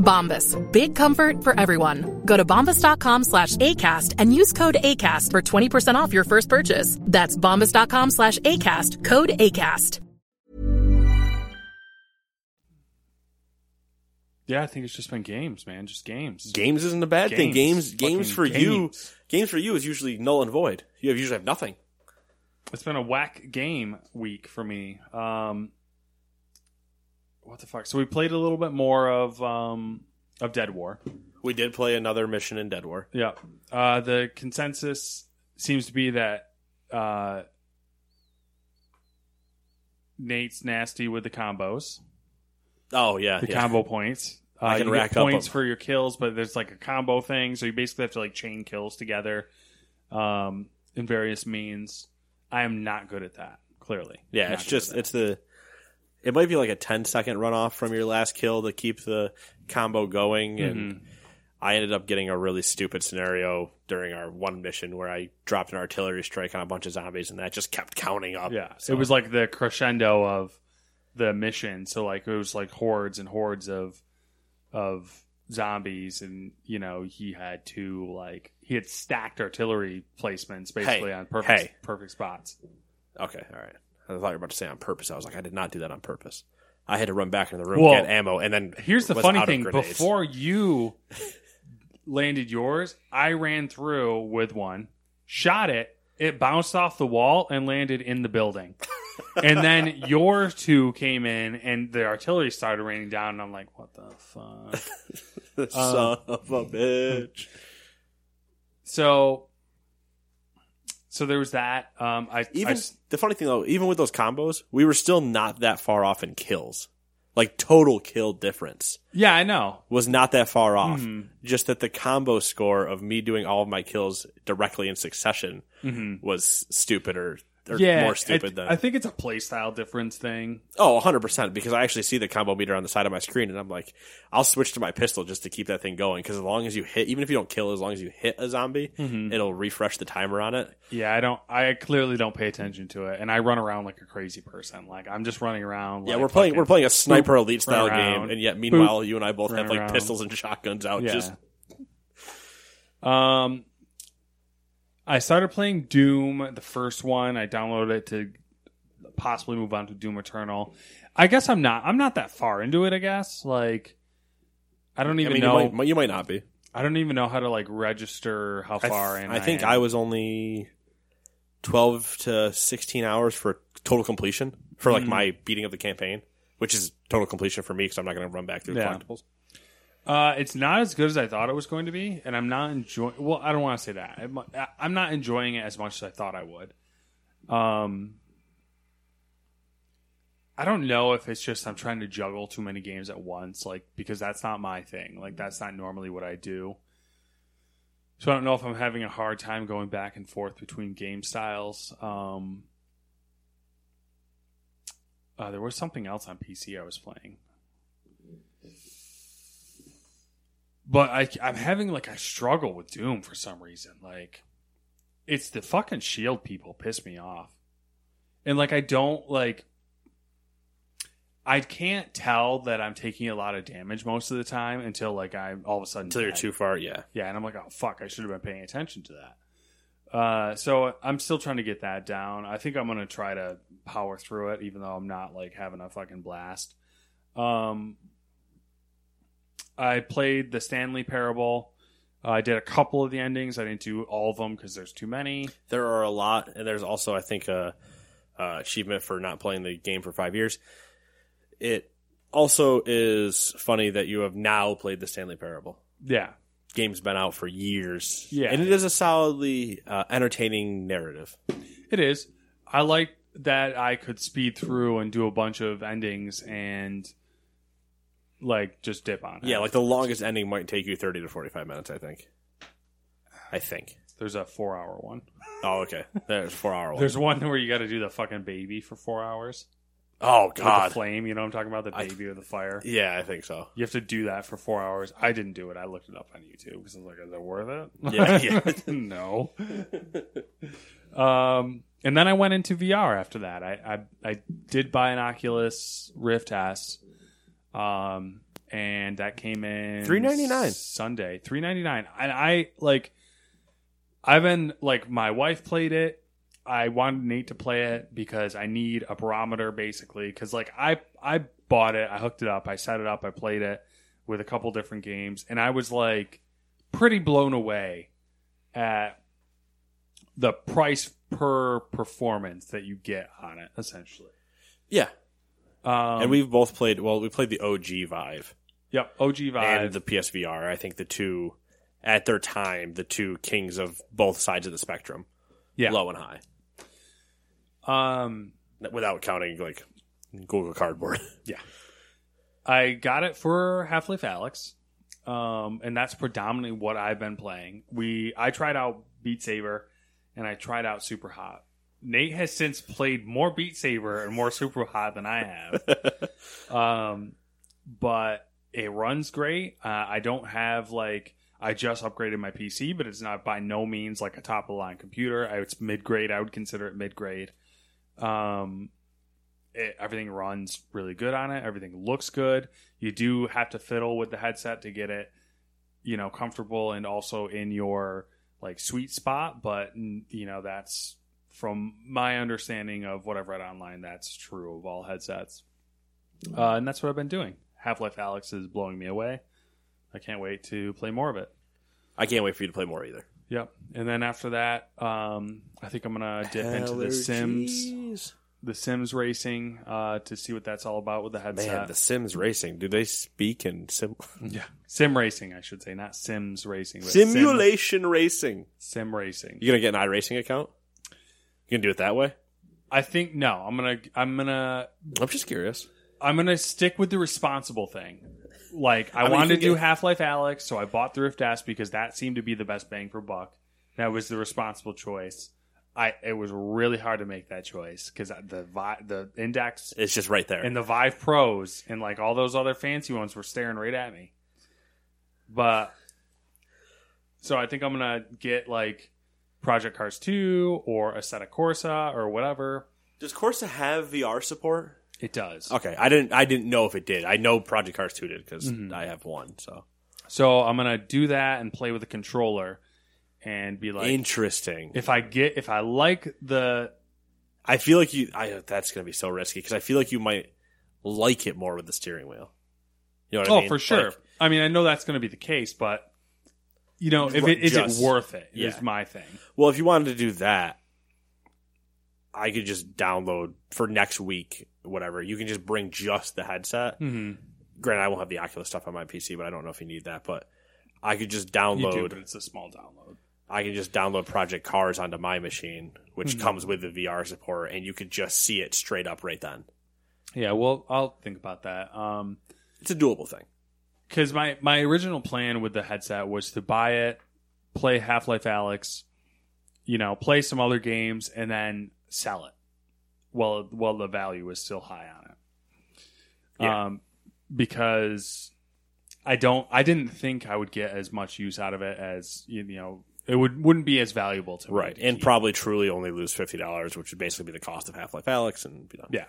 [SPEAKER 4] Bombas. Big comfort for everyone. Go to bombas.com slash ACAST and use code ACAST for 20% off your first purchase. That's bombas.com slash ACAST. Code ACAST.
[SPEAKER 2] Yeah, I think it's just been games, man. Just games.
[SPEAKER 1] Games isn't a bad thing.
[SPEAKER 2] Games.
[SPEAKER 1] Games, games
[SPEAKER 2] Fucking
[SPEAKER 1] for you,
[SPEAKER 2] games.
[SPEAKER 1] games for you is usually null and void. You have usually have nothing.
[SPEAKER 2] It's been a whack game week for me. Um, what the fuck? So we played a little bit more of um, of Dead War.
[SPEAKER 1] We did play another mission in Dead War.
[SPEAKER 2] Yeah. Uh, the consensus seems to be that uh, Nate's nasty with the combos,
[SPEAKER 1] Oh yeah,
[SPEAKER 2] the
[SPEAKER 1] yeah.
[SPEAKER 2] combo points. Uh,
[SPEAKER 1] I can
[SPEAKER 2] you
[SPEAKER 1] rack
[SPEAKER 2] get
[SPEAKER 1] up
[SPEAKER 2] points
[SPEAKER 1] a-
[SPEAKER 2] for your kills, but there's like a combo thing, so you basically have to like chain kills together um, in various means. I am not good at that. Clearly,
[SPEAKER 1] Yeah,
[SPEAKER 2] Not
[SPEAKER 1] it's just it's the. It might be like a 10 second runoff from your last kill to keep the combo going, and
[SPEAKER 2] Mm-hmm.
[SPEAKER 1] I ended up getting a really stupid scenario during our one mission where I dropped an artillery strike on a bunch of zombies, and that just kept counting up.
[SPEAKER 2] Yeah,
[SPEAKER 1] So-
[SPEAKER 2] it was like the crescendo of the mission. So like it was like hordes and hordes of of zombies, and you know he had to like he had stacked artillery placements basically
[SPEAKER 1] Hey,
[SPEAKER 2] on perfect
[SPEAKER 1] hey.
[SPEAKER 2] perfect spots.
[SPEAKER 1] okay. All right. I thought you were about to say on purpose. I was like, I did not do that on purpose. I had to run back into the room,
[SPEAKER 2] Well,
[SPEAKER 1] get ammo, and then
[SPEAKER 2] Here's the
[SPEAKER 1] was
[SPEAKER 2] funny
[SPEAKER 1] out of
[SPEAKER 2] thing:
[SPEAKER 1] grenades.
[SPEAKER 2] before you landed yours, I ran through with one, shot it. It bounced off the wall and landed in the building. and then your two came in, and the artillery started raining down. And I'm like, "What the fuck?"
[SPEAKER 1] son of a um, bitch.
[SPEAKER 2] So, so there was that. Um, I
[SPEAKER 1] Even
[SPEAKER 2] I-
[SPEAKER 1] the funny thing though, even with those combos, we were still not that far off in kills. Like total kill difference
[SPEAKER 2] yeah, I know.
[SPEAKER 1] was not that far off.
[SPEAKER 2] Mm-hmm.
[SPEAKER 1] Just that the combo score of me doing all of my kills directly in succession was stupid or, or.
[SPEAKER 2] Yeah,
[SPEAKER 1] more
[SPEAKER 2] I,
[SPEAKER 1] stupid than
[SPEAKER 2] I think it's a playstyle difference thing.
[SPEAKER 1] oh 100 percent because I actually see the combo meter on the side of my screen and I'm like I'll switch to my pistol just to keep that thing going because as long as you hit even if you don't kill as long as you hit a zombie
[SPEAKER 2] Mm-hmm.
[SPEAKER 1] it'll refresh the timer on it
[SPEAKER 2] Yeah, I don't. I clearly don't pay attention to it, and I run around like a crazy person. Like I'm just running around.
[SPEAKER 1] Yeah,
[SPEAKER 2] like,
[SPEAKER 1] we're playing we're playing a sniper elite style game, and yet meanwhile
[SPEAKER 2] Boop.
[SPEAKER 1] you and I both have like
[SPEAKER 2] around.
[SPEAKER 1] pistols and shotguns out.
[SPEAKER 2] Yeah.
[SPEAKER 1] Just
[SPEAKER 2] Um, I started playing Doom, the first one. I downloaded it to possibly move on to Doom Eternal. I guess I'm not. I'm not that far into it. I guess like I don't
[SPEAKER 1] I
[SPEAKER 2] even
[SPEAKER 1] mean,
[SPEAKER 2] know.
[SPEAKER 1] you might, you might not be.
[SPEAKER 2] I don't even know how to like register how
[SPEAKER 1] I, th-
[SPEAKER 2] far in.
[SPEAKER 1] I think
[SPEAKER 2] am.
[SPEAKER 1] I was only twelve to sixteen hours for total completion for
[SPEAKER 2] Mm.
[SPEAKER 1] like my beating of the campaign, which is total completion for me because I'm not going to run back through the
[SPEAKER 2] Yeah.
[SPEAKER 1] collectibles.
[SPEAKER 2] Uh, it's not as good as I thought it was going to be, and I'm not enjoying. Well, I don't want to say that. I'm- I'm not enjoying it as much as I thought I would. Um, I don't know if it's just I'm trying to juggle too many games at once, like because that's not my thing. Like that's not normally what I do. So I don't know if I'm having a hard time going back and forth between game styles. Um, uh, there was something else on PC I was playing. But I, I'm having like a struggle with Doom for some reason. Like, it's the fucking Shield people piss me off, and like I don't like. I can't tell that I'm taking a lot of damage most of the time until like I'm all of a sudden
[SPEAKER 1] Until you're too far, yeah.
[SPEAKER 2] Yeah, and I'm like, oh fuck, I should have been paying attention to that. Uh, so I'm still trying to get that down. I think I'm gonna try to power through it, even though I'm not like having a fucking blast. Um, I played the Stanley Parable. Uh, I did a couple of the endings. I didn't do all of them because there's too many.
[SPEAKER 1] There are a lot, and there's also, I think, a, a achievement for not playing the game for five years. It also is funny that you have now played the Stanley Parable.
[SPEAKER 2] Yeah,
[SPEAKER 1] Game's been out for years,
[SPEAKER 2] Yeah.
[SPEAKER 1] and it is a solidly uh, entertaining narrative.
[SPEAKER 2] It is. I like that I could speed through and do a bunch of endings and like just dip on it.
[SPEAKER 1] Yeah, like the longest ending might take you thirty to forty-five minutes. I think. I think.
[SPEAKER 2] there's a four hour one.
[SPEAKER 1] Oh, okay. There's a four-hour one.
[SPEAKER 2] There's one where you got to do the fucking baby for four hours.
[SPEAKER 1] oh
[SPEAKER 2] With
[SPEAKER 1] God.
[SPEAKER 2] the flame, you know what I'm talking about? The baby with the fire.
[SPEAKER 1] Yeah, I think so.
[SPEAKER 2] You have to do that for four hours. I didn't do it. I looked it up on YouTube because I was like, is it worth it?
[SPEAKER 1] Yeah, yeah.
[SPEAKER 2] no. um, and then I went into VR after that. I, I, I did buy an Oculus Rift S. Um, and that came in
[SPEAKER 1] $3.99.
[SPEAKER 2] Sunday, three ninety nine. And I like, I've been like, my wife played it. I wanted Nate to play it because I need a barometer basically. Because like I I bought it, I hooked it up, I set it up, I played it with a couple different games, and I was like pretty blown away at the price per performance that you get on it. Essentially,
[SPEAKER 1] Yeah,
[SPEAKER 2] um,
[SPEAKER 1] and we've both played. Well, we played the OG Vive
[SPEAKER 2] yep OG Vive.
[SPEAKER 1] and the PSVR. I think the two at their time, the two kings of both sides of the spectrum,
[SPEAKER 2] yeah,
[SPEAKER 1] low and high,
[SPEAKER 2] um,
[SPEAKER 1] without counting like Google Cardboard.
[SPEAKER 2] Yeah, I got it for Half Life Alyx, um, and that's predominantly what I've been playing. We I tried out Beat Saber, and I tried out Superhot. Nate has since played more Beat Saber and more Superhot than I have, um, but it runs great. Uh, I don't have like I just upgraded my PC, but it's not by no means like a top of the line computer. I, it's mid grade. I would consider it mid grade. Um, it, everything runs really good on it. Everything looks good. You do have to fiddle with the headset to get it, you know, comfortable and also in your like sweet spot. But you know, that's from my understanding of what I've read online. That's true of all headsets, uh, and that's what I've been doing. Half Life Alyx is blowing me away. I can't wait to play more of it.
[SPEAKER 1] I can't wait for you to play more either.
[SPEAKER 2] Yep. And then after that, um, I think I'm gonna dip into the Sims, the Sims racing, uh, to see what that's all about with the headset.
[SPEAKER 1] Man, the Sims racing. Do they speak in sim
[SPEAKER 2] Yeah, sim racing, I should say, not Sims racing. But sim-
[SPEAKER 1] simulation racing?
[SPEAKER 2] Sim, racing.
[SPEAKER 1] You gonna get an iRacing account? You gonna do it that way?
[SPEAKER 2] I think no. I'm gonna. I'm gonna.
[SPEAKER 1] I'm just curious.
[SPEAKER 2] I'm gonna stick with the responsible thing. Like I,
[SPEAKER 1] I mean,
[SPEAKER 2] wanted to do
[SPEAKER 1] get-
[SPEAKER 2] Half Life Alyx, so I bought the Rift S because that seemed to be the best bang for buck. That was the responsible choice. I it was really hard to make that choice because the Vi- the Index
[SPEAKER 1] It's just right there.
[SPEAKER 2] and the Vive Pros and like all those other fancy ones were staring right at me. But so I think I'm gonna get like Project Cars 2 or Assetto Corsa or whatever.
[SPEAKER 1] Does Corsa have VR support?
[SPEAKER 2] It does.
[SPEAKER 1] Okay, I didn't. I didn't know if it did. I know Project Cars Two did because
[SPEAKER 2] Mm-hmm.
[SPEAKER 1] I have one. So
[SPEAKER 2] So I'm gonna do that and play with the controller and be like,
[SPEAKER 1] interesting.
[SPEAKER 2] if I get if I like the
[SPEAKER 1] I feel like you. I that's gonna be so risky because I feel like you might like it more with the steering wheel. You know what
[SPEAKER 2] oh
[SPEAKER 1] I mean?
[SPEAKER 2] for sure.
[SPEAKER 1] Like,
[SPEAKER 2] I mean I know that's gonna be the case, but you know if it is
[SPEAKER 1] just-
[SPEAKER 2] it worth it
[SPEAKER 1] yeah.
[SPEAKER 2] is my thing.
[SPEAKER 1] well, if you wanted to do that, I could just download for next week. Whatever you can just bring just the headset.
[SPEAKER 2] Mm-hmm.
[SPEAKER 1] Granted, I won't have the Oculus stuff on my PC, but I don't know if you need that. But I could just
[SPEAKER 2] You
[SPEAKER 1] download.
[SPEAKER 2] do, but it's a small download.
[SPEAKER 1] I can just download Project Cars onto my machine, which
[SPEAKER 2] Hmm.
[SPEAKER 1] comes with the VR support, and you could just see it straight up right then.
[SPEAKER 2] Yeah, well I'll think about that. Um
[SPEAKER 1] It's a doable thing.
[SPEAKER 2] Because my my original plan with the headset was to buy it, play Half Life Alyx, you know, play some other games, and then sell it. Well, well, the value is still high on it.
[SPEAKER 1] Yeah.
[SPEAKER 2] Um, because I don't, I didn't think I would get as much use out of it as you know, it would wouldn't be as valuable to me.
[SPEAKER 1] Right.
[SPEAKER 2] to
[SPEAKER 1] And
[SPEAKER 2] keep.
[SPEAKER 1] probably truly only lose $50, which would basically be the cost of Half Life Alyx and be done.
[SPEAKER 2] yeah.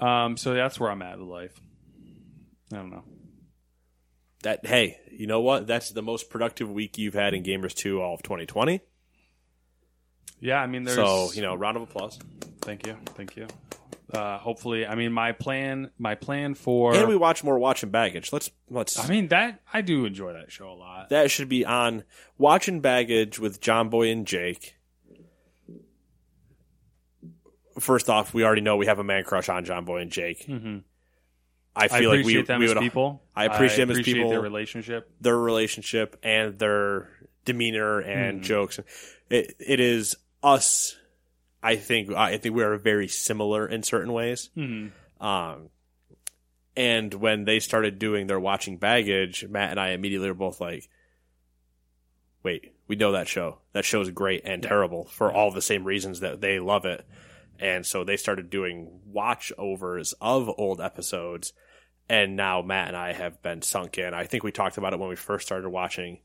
[SPEAKER 2] Um, so that's where I'm at with life. I don't know.
[SPEAKER 1] That hey, you know what? That's the most productive week you've had in Gamers 2 all of 2020.
[SPEAKER 2] Yeah, I mean, there's
[SPEAKER 1] So, you know, round of applause.
[SPEAKER 2] Thank you. Thank you. Uh, hopefully, I mean, my plan, my plan for,
[SPEAKER 1] and we watch more Watch and baggage. Let's let's.
[SPEAKER 2] I mean, that I do enjoy that show a lot.
[SPEAKER 1] that should be on Watch and baggage with John Boy and Jake. First off, we already know we have a man crush on John Boy and Jake.
[SPEAKER 2] Mhm.
[SPEAKER 1] I
[SPEAKER 2] I
[SPEAKER 1] feel like we,
[SPEAKER 2] them
[SPEAKER 1] we
[SPEAKER 2] as
[SPEAKER 1] would
[SPEAKER 2] people.
[SPEAKER 1] I appreciate them as
[SPEAKER 2] appreciate
[SPEAKER 1] people.
[SPEAKER 2] their relationship.
[SPEAKER 1] their relationship and their demeanor and
[SPEAKER 2] Mhm.
[SPEAKER 1] jokes. It it is us. I think I think we are very similar in certain ways.
[SPEAKER 2] Mhm.
[SPEAKER 1] Um, and when they started doing their watching baggage, Matt and I immediately were both like, "Wait, we know that show. That show is great and terrible for all the same reasons that they love it." And so they started doing watch overs of old episodes. And now Matt and I have been sunk in. I think we talked about it when we first started watching.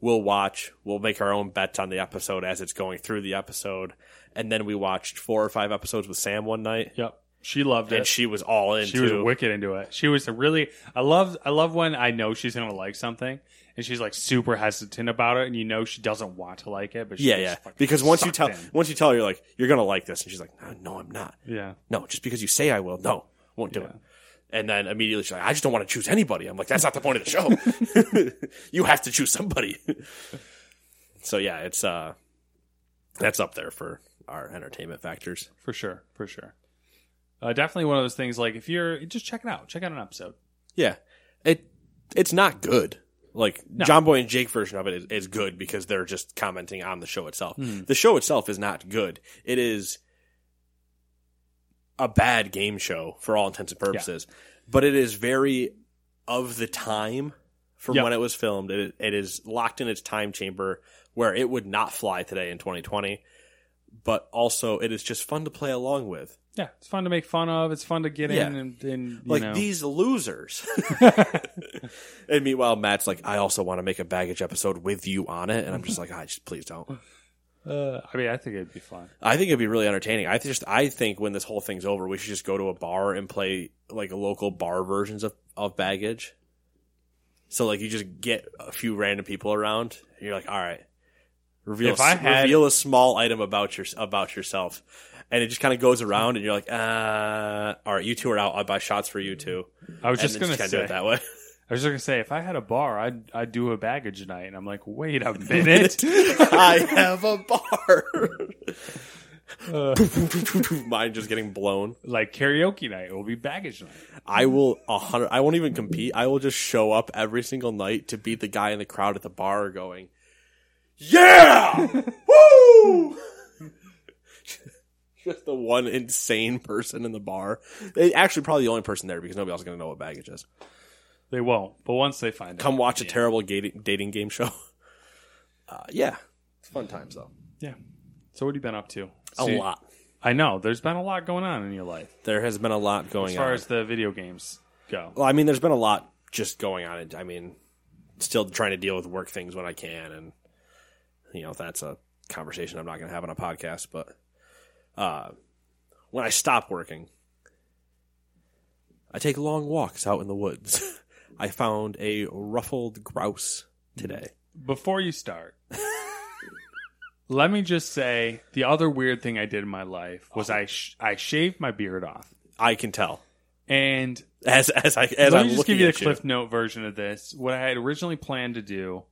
[SPEAKER 1] We'll watch, we'll make our own bets on the episode as it's going through the episode. And then we watched four or five episodes with Sam one night.
[SPEAKER 2] Yep, she loved it.
[SPEAKER 1] And she was all in
[SPEAKER 2] she was wicked into it. She was really. I love. I love when I know she's gonna like something, and she's like super hesitant about it, and you know she doesn't want to like it, but she's
[SPEAKER 1] yeah, yeah. Because once you tell,
[SPEAKER 2] in.
[SPEAKER 1] once you tell her, you're like, you're gonna like this, and she's like, no, no I'm not.
[SPEAKER 2] yeah,
[SPEAKER 1] No, just because you say I will, no, won't do
[SPEAKER 2] Yeah.
[SPEAKER 1] it. And then immediately she's like, I just don't want to choose anybody. I'm like, that's not the point of the show. you have to choose somebody. so yeah, it's uh, that's up there for our entertainment factors.
[SPEAKER 2] for sure, for sure. Uh, definitely one of those things. Like if you're just check it out, check out an episode.
[SPEAKER 1] Yeah, it it's not good. Like John Boy and Jake version of it is, is good because they're just commenting on the show itself. The show itself is not good. It is a bad game show for all intents and purposes, but it is very of the time from
[SPEAKER 2] Yep.
[SPEAKER 1] when it was filmed. It, it is locked in its time chamber where it would not fly today in 2020. But also, it is just fun to play along with.
[SPEAKER 2] Yeah, it's fun to make fun of. It's fun to get
[SPEAKER 1] Yeah.
[SPEAKER 2] in and, and you
[SPEAKER 1] like
[SPEAKER 2] know.
[SPEAKER 1] these losers. and meanwhile, Matt's like, I also want to make a baggage episode with you on it, and I'm just like, I just please don't.
[SPEAKER 2] Uh, I mean, I think it'd be fun.
[SPEAKER 1] I think it'd be really entertaining. I just, I think when this whole thing's over, we should just go to a bar and play like local bar versions of of baggage. So like, you just get a few random people around, and you're like, all right, reveal,
[SPEAKER 2] If I had-
[SPEAKER 1] reveal a small item about your about yourself. And it just kind of goes around, and you're like, uh, all right, you two are out. I'll buy shots for you two.
[SPEAKER 2] I was
[SPEAKER 1] And
[SPEAKER 2] just gonna
[SPEAKER 1] kinda
[SPEAKER 2] say
[SPEAKER 1] do it that way.
[SPEAKER 2] I was just gonna say if I had a bar, I'd I'd do a baggage night, and I'm like, wait a minute.
[SPEAKER 1] I have a bar.
[SPEAKER 2] Uh,
[SPEAKER 1] Mine just getting blown.
[SPEAKER 2] like karaoke night, it will be baggage night.
[SPEAKER 1] I will a hundred. I won't even compete. I will just show up every single night to beat the guy in the crowd at the bar, going, "Yeah, woo!" just the one insane person in the bar. They- Actually, probably the only person there because nobody else is going to know what baggage is.
[SPEAKER 2] They won't, but once they find
[SPEAKER 1] Come
[SPEAKER 2] out,
[SPEAKER 1] watch a terrible dating dating game show. Uh, yeah, it's fun times though.
[SPEAKER 2] yeah. So what have you been up to?
[SPEAKER 1] A
[SPEAKER 2] See,
[SPEAKER 1] lot.
[SPEAKER 2] I know there's been a lot going on in your life
[SPEAKER 1] There has been a lot going on.
[SPEAKER 2] as far
[SPEAKER 1] on.
[SPEAKER 2] as the video games go.
[SPEAKER 1] Well, I mean, there's been a lot just going on. I mean, still trying to deal with work things when I can, and you know that's a conversation I'm not going to have on a podcast. But uh, when I stop working, I take long walks out in the woods. I found a ruffled grouse today.
[SPEAKER 2] Before you start, let me just say the other weird thing I did in my life was I sh- I shaved my beard off,
[SPEAKER 1] I can tell
[SPEAKER 2] and
[SPEAKER 1] as as I as
[SPEAKER 2] let
[SPEAKER 1] I'm
[SPEAKER 2] me just give you the cliff note version of this. What I had originally planned to do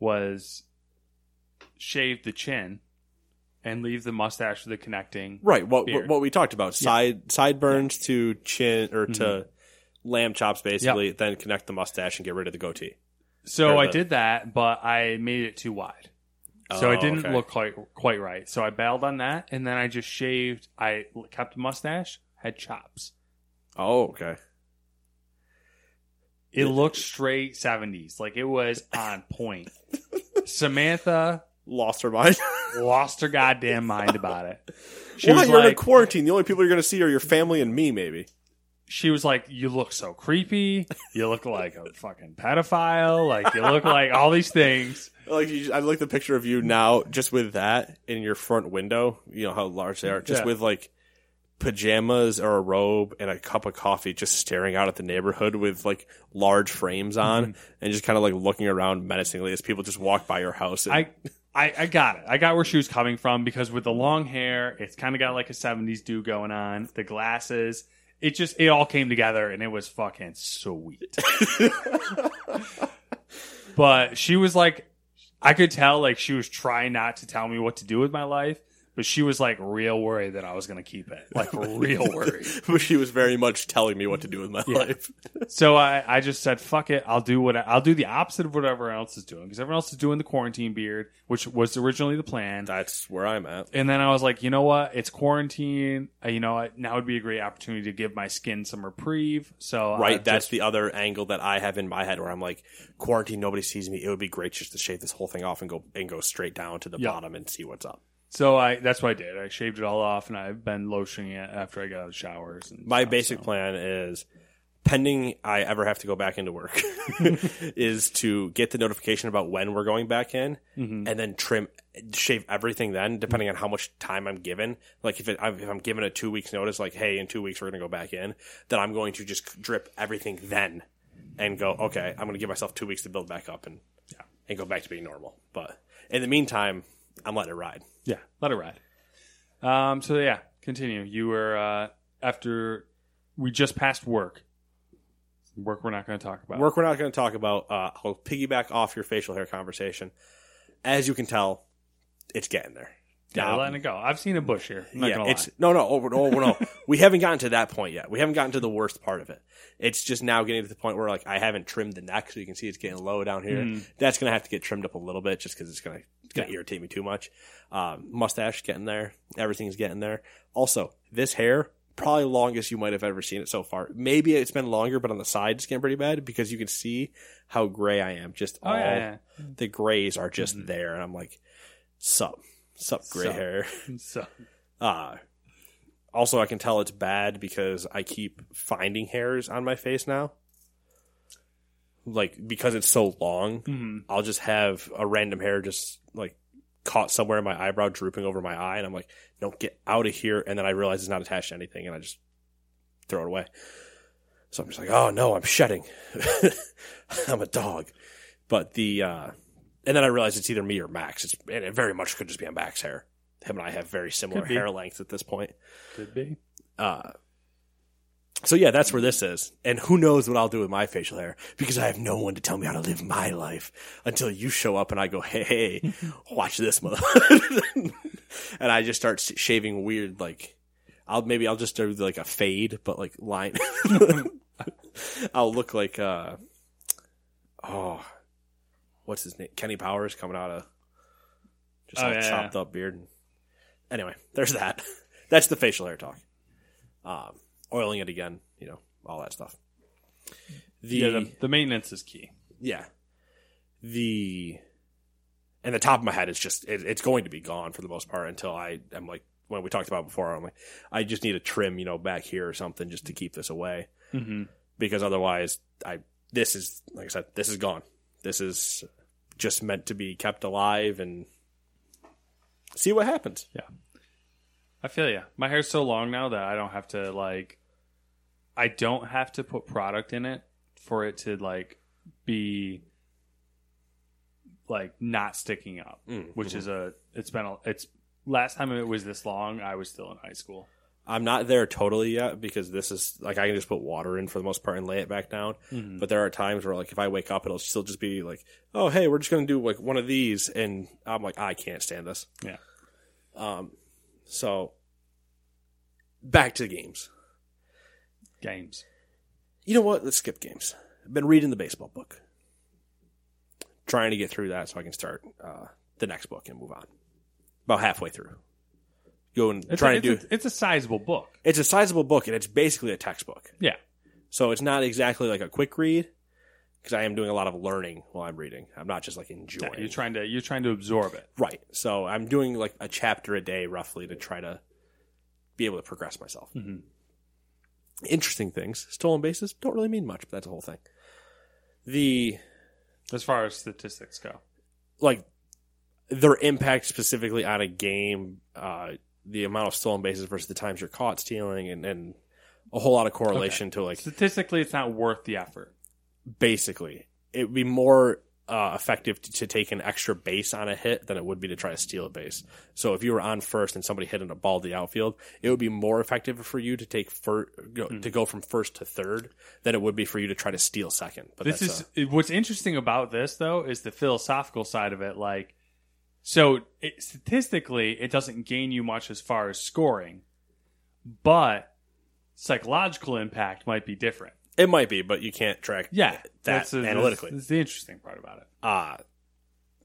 [SPEAKER 2] was shave the chin and leave the mustache for the connecting.
[SPEAKER 1] Right. What
[SPEAKER 2] beard.
[SPEAKER 1] what we talked about side sideburns to chin or to
[SPEAKER 2] Mm-hmm.
[SPEAKER 1] Lamb chops, basically. Then connect the mustache and get rid of the goatee.
[SPEAKER 2] So
[SPEAKER 1] Or
[SPEAKER 2] I did that, but I made it too wide. So
[SPEAKER 1] Oh,
[SPEAKER 2] it didn't
[SPEAKER 1] okay.
[SPEAKER 2] look quite quite right. So I bailed on that, and then I just shaved. I kept a mustache, had chops.
[SPEAKER 1] Oh, okay.
[SPEAKER 2] It looked straight seventies, like it was on point. Samantha
[SPEAKER 1] Lost her mind.
[SPEAKER 2] lost her goddamn mind about it. She
[SPEAKER 1] Why?
[SPEAKER 2] was
[SPEAKER 1] You're in
[SPEAKER 2] like,
[SPEAKER 1] quarantine. The only people you're going to see are your family and me, maybe.
[SPEAKER 2] She was like, "You look so creepy. You look like a fucking pedophile. Like you look like all these things."
[SPEAKER 1] Like you, I like the picture of you now, just with that in your front window. You know how large they are, just
[SPEAKER 2] Yeah.
[SPEAKER 1] with like pajamas or a robe and a cup of coffee, just staring out at the neighborhood with like large frames on,
[SPEAKER 2] Mm-hmm.
[SPEAKER 1] and just kind of like looking around menacingly as people just walk by your house. And,
[SPEAKER 2] I I, I got it. I got where she was coming from because with the long hair, it's kind of got like a 70s do going on. The glasses, it just, it all came together and it was fucking sweet. but she was like, I could tell like she was trying not to tell me what to do with my life, but she was like real worried that I was going to keep it. Like real worried.
[SPEAKER 1] but she was very much telling me what to do with my life.
[SPEAKER 2] So I, I just said, fuck it. I'll do what I, I'll do the opposite of what everyone else is doing because everyone else is doing the quarantine beard, which was originally the plan.
[SPEAKER 1] That's where I'm at.
[SPEAKER 2] And then I was like, you know what? It's quarantine. Uh, you know what? Now would be a great opportunity to give my skin some reprieve. So I
[SPEAKER 1] Right, that's
[SPEAKER 2] just-
[SPEAKER 1] the other angle that I have in my head where I'm like, quarantine, nobody sees me. It would be great just to shave this whole thing off and go and go straight down to the
[SPEAKER 2] Yeah.
[SPEAKER 1] bottom and see what's up.
[SPEAKER 2] So I that's what I did. I shaved it all off, and I've been lotioning it after I got out of the showers. And
[SPEAKER 1] My
[SPEAKER 2] stuff,
[SPEAKER 1] basic
[SPEAKER 2] so.
[SPEAKER 1] plan is, pending I ever have to go back into work, is to get the notification about when we're going back in,
[SPEAKER 2] Mm-hmm.
[SPEAKER 1] and then trim, shave everything. Then, depending on how much time I'm given, like if, it, if I'm given a two weeks notice, like hey, in two weeks we're going to go back in, then I'm going to just drip everything then, and go okay, I'm going to give myself two weeks to build back up and yeah. and go back to being normal. But in the meantime, I'm letting it ride.
[SPEAKER 2] Yeah, let it ride. Um. So yeah, continue. You were uh, after we just passed work. Work we're not going to talk about.
[SPEAKER 1] Work we're not going to talk about. Uh, I'll piggyback off your facial hair conversation. As you can tell, it's getting there.
[SPEAKER 2] Yeah,
[SPEAKER 1] Now-
[SPEAKER 2] letting it go. I've seen a bush here.
[SPEAKER 1] Yeah, it's no, no, oh, no, no. we haven't gotten to that point yet. We haven't gotten to the worst part of it. It's just now getting to the point where like I haven't trimmed the neck, so you can see it's getting low down here.
[SPEAKER 2] Mm.
[SPEAKER 1] That's gonna have to get trimmed up a little bit, just because it's gonna gonna
[SPEAKER 2] Yeah.
[SPEAKER 1] irritate me too much. Um, mustache getting there. Everything's getting there. Also, this hair probably longest you might have ever seen it so far. Maybe it's been longer, but on the side it's getting pretty bad because you can see how gray I am. Just
[SPEAKER 2] Oh,
[SPEAKER 1] all
[SPEAKER 2] yeah, yeah.
[SPEAKER 1] the grays are just there, and I'm like, sup, sup, gray
[SPEAKER 2] Sup.
[SPEAKER 1] hair.
[SPEAKER 2] So
[SPEAKER 1] Uh, also, I can tell it's bad because I keep finding hairs on my face now. Like, because it's so long,
[SPEAKER 2] Mhm.
[SPEAKER 1] I'll just have a random hair just like caught somewhere in my eyebrow, drooping over my eye, and I'm like, no, get out of here. And then I realize it's not attached to anything, and I just throw it away. So I'm just like, oh no, I'm shedding. I'm a dog. But the, uh, and then I realize it's either me or Max. It's, and it very much could just be on Max hair. Him and I have very similar hair length at this point.
[SPEAKER 2] could be.
[SPEAKER 1] Uh, so yeah, that's where this is. And who knows what I'll do with my facial hair because I have no one to tell me how to live my life until you show up and I go, hey, hey watch this mother. and I just start shaving weird, like, I'll maybe I'll just do like a fade, but like line. I'll look like, uh, oh, what's his name? Kenny Powers coming out of just
[SPEAKER 2] Oh,
[SPEAKER 1] all
[SPEAKER 2] yeah,
[SPEAKER 1] chopped
[SPEAKER 2] yeah.
[SPEAKER 1] up beard. Anyway, there's that. That's the facial hair talk. Um, oiling it again, you know, all that stuff. The
[SPEAKER 2] yeah, the, the maintenance is key.
[SPEAKER 1] yeah, the and the top of my head is just it, it's going to be gone for the most part until I am like when we talked about before. I'm like I just need a trim, you know, back here or something just to keep this away
[SPEAKER 2] Mm-hmm.
[SPEAKER 1] because otherwise I this is like I said this is gone. This is just meant to be kept alive and see what happens.
[SPEAKER 2] Yeah. I feel you. My hair's so long now that I don't have to like I don't have to put product in it for it to like be like not sticking up,
[SPEAKER 1] Mm,
[SPEAKER 2] which is a it's been a it's last time it was this long I was still in high school.
[SPEAKER 1] I'm not there totally yet because this is like I can just put water in for the most part and lay it back down. But there are times where like if I wake up, it'll still just be like, oh hey, we're just gonna do like one of these, and I'm like, I can't stand this.
[SPEAKER 2] Yeah.
[SPEAKER 1] Um, so back to the games.
[SPEAKER 2] Games.
[SPEAKER 1] You know what? Let's skip games. I've been reading the baseball book, trying to get through that so I can start uh, the next book and move on. About halfway through. Go and
[SPEAKER 2] It's,
[SPEAKER 1] trying
[SPEAKER 2] a,
[SPEAKER 1] to do.
[SPEAKER 2] it's, a, it's a sizable book.
[SPEAKER 1] it's a sizable book and it's basically a textbook.
[SPEAKER 2] Yeah.
[SPEAKER 1] So it's not exactly like a quick read because I am doing a lot of learning while I'm reading. I'm not just like enjoying.
[SPEAKER 2] Yeah, you're trying to you're trying to absorb it.
[SPEAKER 1] right. So I'm doing like a chapter a day roughly to try to be able to progress myself.
[SPEAKER 2] Mhm.
[SPEAKER 1] Interesting things. Stolen bases don't really mean much, but that's the whole thing. The
[SPEAKER 2] As far as statistics go.
[SPEAKER 1] like their impact specifically on a game, uh, the amount of stolen bases versus the times you're caught stealing, and, and a whole lot of correlation to like
[SPEAKER 2] Statistically it's not worth the effort.
[SPEAKER 1] basically it would be more uh, effective to, to take an extra base on a hit than it would be to try to steal a base. So if you were on first and somebody hit in a ball to the outfield, it would be more effective for you to take fir- go,
[SPEAKER 2] Hmm.
[SPEAKER 1] to go from first to third than it would be for you to try to steal second. But
[SPEAKER 2] this
[SPEAKER 1] that's,
[SPEAKER 2] is
[SPEAKER 1] uh,
[SPEAKER 2] what's interesting about this though is the philosophical side of it like so it, statistically it doesn't gain you much as far as scoring but psychological impact might be different
[SPEAKER 1] it might be, but you can't track
[SPEAKER 2] yeah
[SPEAKER 1] that
[SPEAKER 2] that's the-
[SPEAKER 1] analytically.
[SPEAKER 2] that's the interesting part about it
[SPEAKER 1] Uh,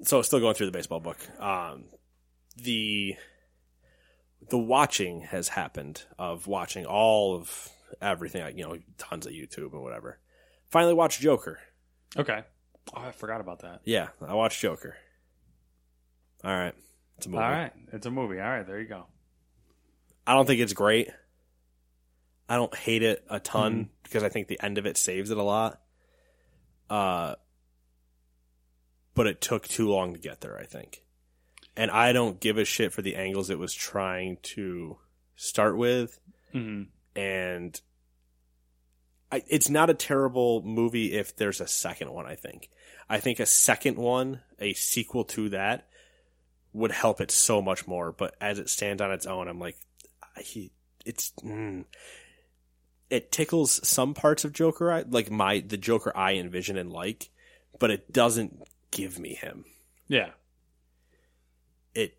[SPEAKER 1] so still going through the baseball book. Um, the the watching has happened of watching all of everything, you know, tons of YouTube and whatever. Finally watched Joker.
[SPEAKER 2] okay oh i forgot about that
[SPEAKER 1] Yeah, I watched Joker. All right, it's a movie.
[SPEAKER 2] all right it's a movie all right there you go
[SPEAKER 1] I don't think it's great. I don't hate it a ton because I think the end of it saves it a lot. Uh, but it took too long to get there, I think. And I don't give a shit for the angles it was trying to start with.
[SPEAKER 2] hmm
[SPEAKER 1] And I, it's not a terrible movie if there's a second one, I think. I think a second one, a sequel to that, would help it so much more. But as it stands on its own, I'm like, he, it's, mm, it tickles some parts of Joker, I, like my, the Joker I envision and like, but it doesn't give me him.
[SPEAKER 2] yeah
[SPEAKER 1] It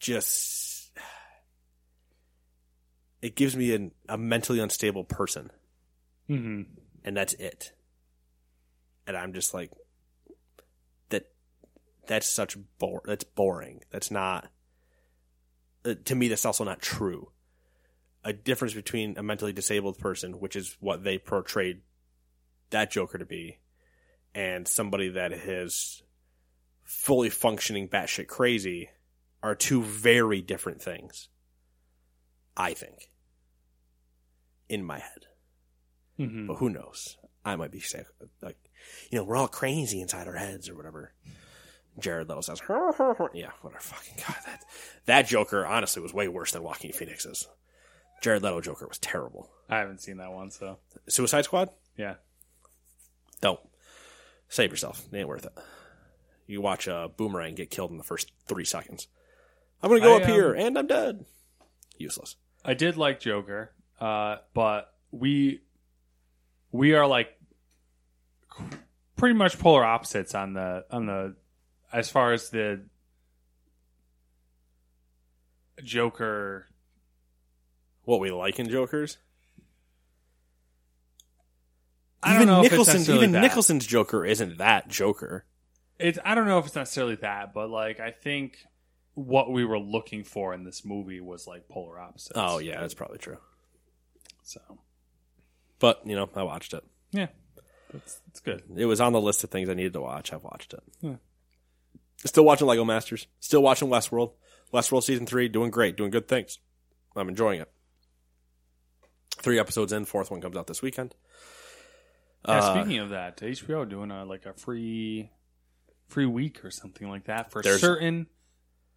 [SPEAKER 1] just, it gives me an, a mentally unstable person.
[SPEAKER 2] hmm
[SPEAKER 1] and that's it. And I'm just like, that. That's such bore. That's boring. That's not. Uh, to me, that's also not true. A difference between a mentally disabled person, which is what they portrayed that Joker to be, and somebody that is fully functioning batshit crazy, are two very different things. I think. In my head.
[SPEAKER 2] hmm
[SPEAKER 1] But who knows? I might be sick. Like, you know, we're all crazy inside our heads or whatever. Jared Leto says, yeah, whatever. Fucking God, that that Joker honestly was way worse than Joaquin Phoenix's. Jared Leto Joker was terrible.
[SPEAKER 2] i haven't seen that one so
[SPEAKER 1] Suicide Squad?
[SPEAKER 2] yeah
[SPEAKER 1] Don't save yourself. It ain't worth it. You watch a boomerang get killed in the first three seconds. I'm gonna go
[SPEAKER 2] I,
[SPEAKER 1] up here
[SPEAKER 2] um,
[SPEAKER 1] and I'm dead. Useless.
[SPEAKER 2] I did like Joker, uh, but we we are like pretty much polar opposites on the on the as far as the Joker.
[SPEAKER 1] What we like in Jokers?
[SPEAKER 2] I don't
[SPEAKER 1] even
[SPEAKER 2] know if it's
[SPEAKER 1] Nicholson, even
[SPEAKER 2] that.
[SPEAKER 1] Nicholson's Joker isn't that Joker.
[SPEAKER 2] It's I don't know if it's necessarily that, but like I think what we were looking for in this movie was like polar opposites.
[SPEAKER 1] Oh yeah, that's probably true.
[SPEAKER 2] so
[SPEAKER 1] But you know, I watched it.
[SPEAKER 2] yeah, that's that's good.
[SPEAKER 1] It was on the list of things I needed to watch. I've watched it.
[SPEAKER 2] Yeah.
[SPEAKER 1] Still watching Lego Masters. Still watching Westworld. Westworld season three, doing great, doing good things. I'm enjoying it. Three episodes in, fourth one comes out this weekend.
[SPEAKER 2] Yeah,
[SPEAKER 1] Uh,
[SPEAKER 2] speaking of that, HBO doing a like a free free week or something like that for certain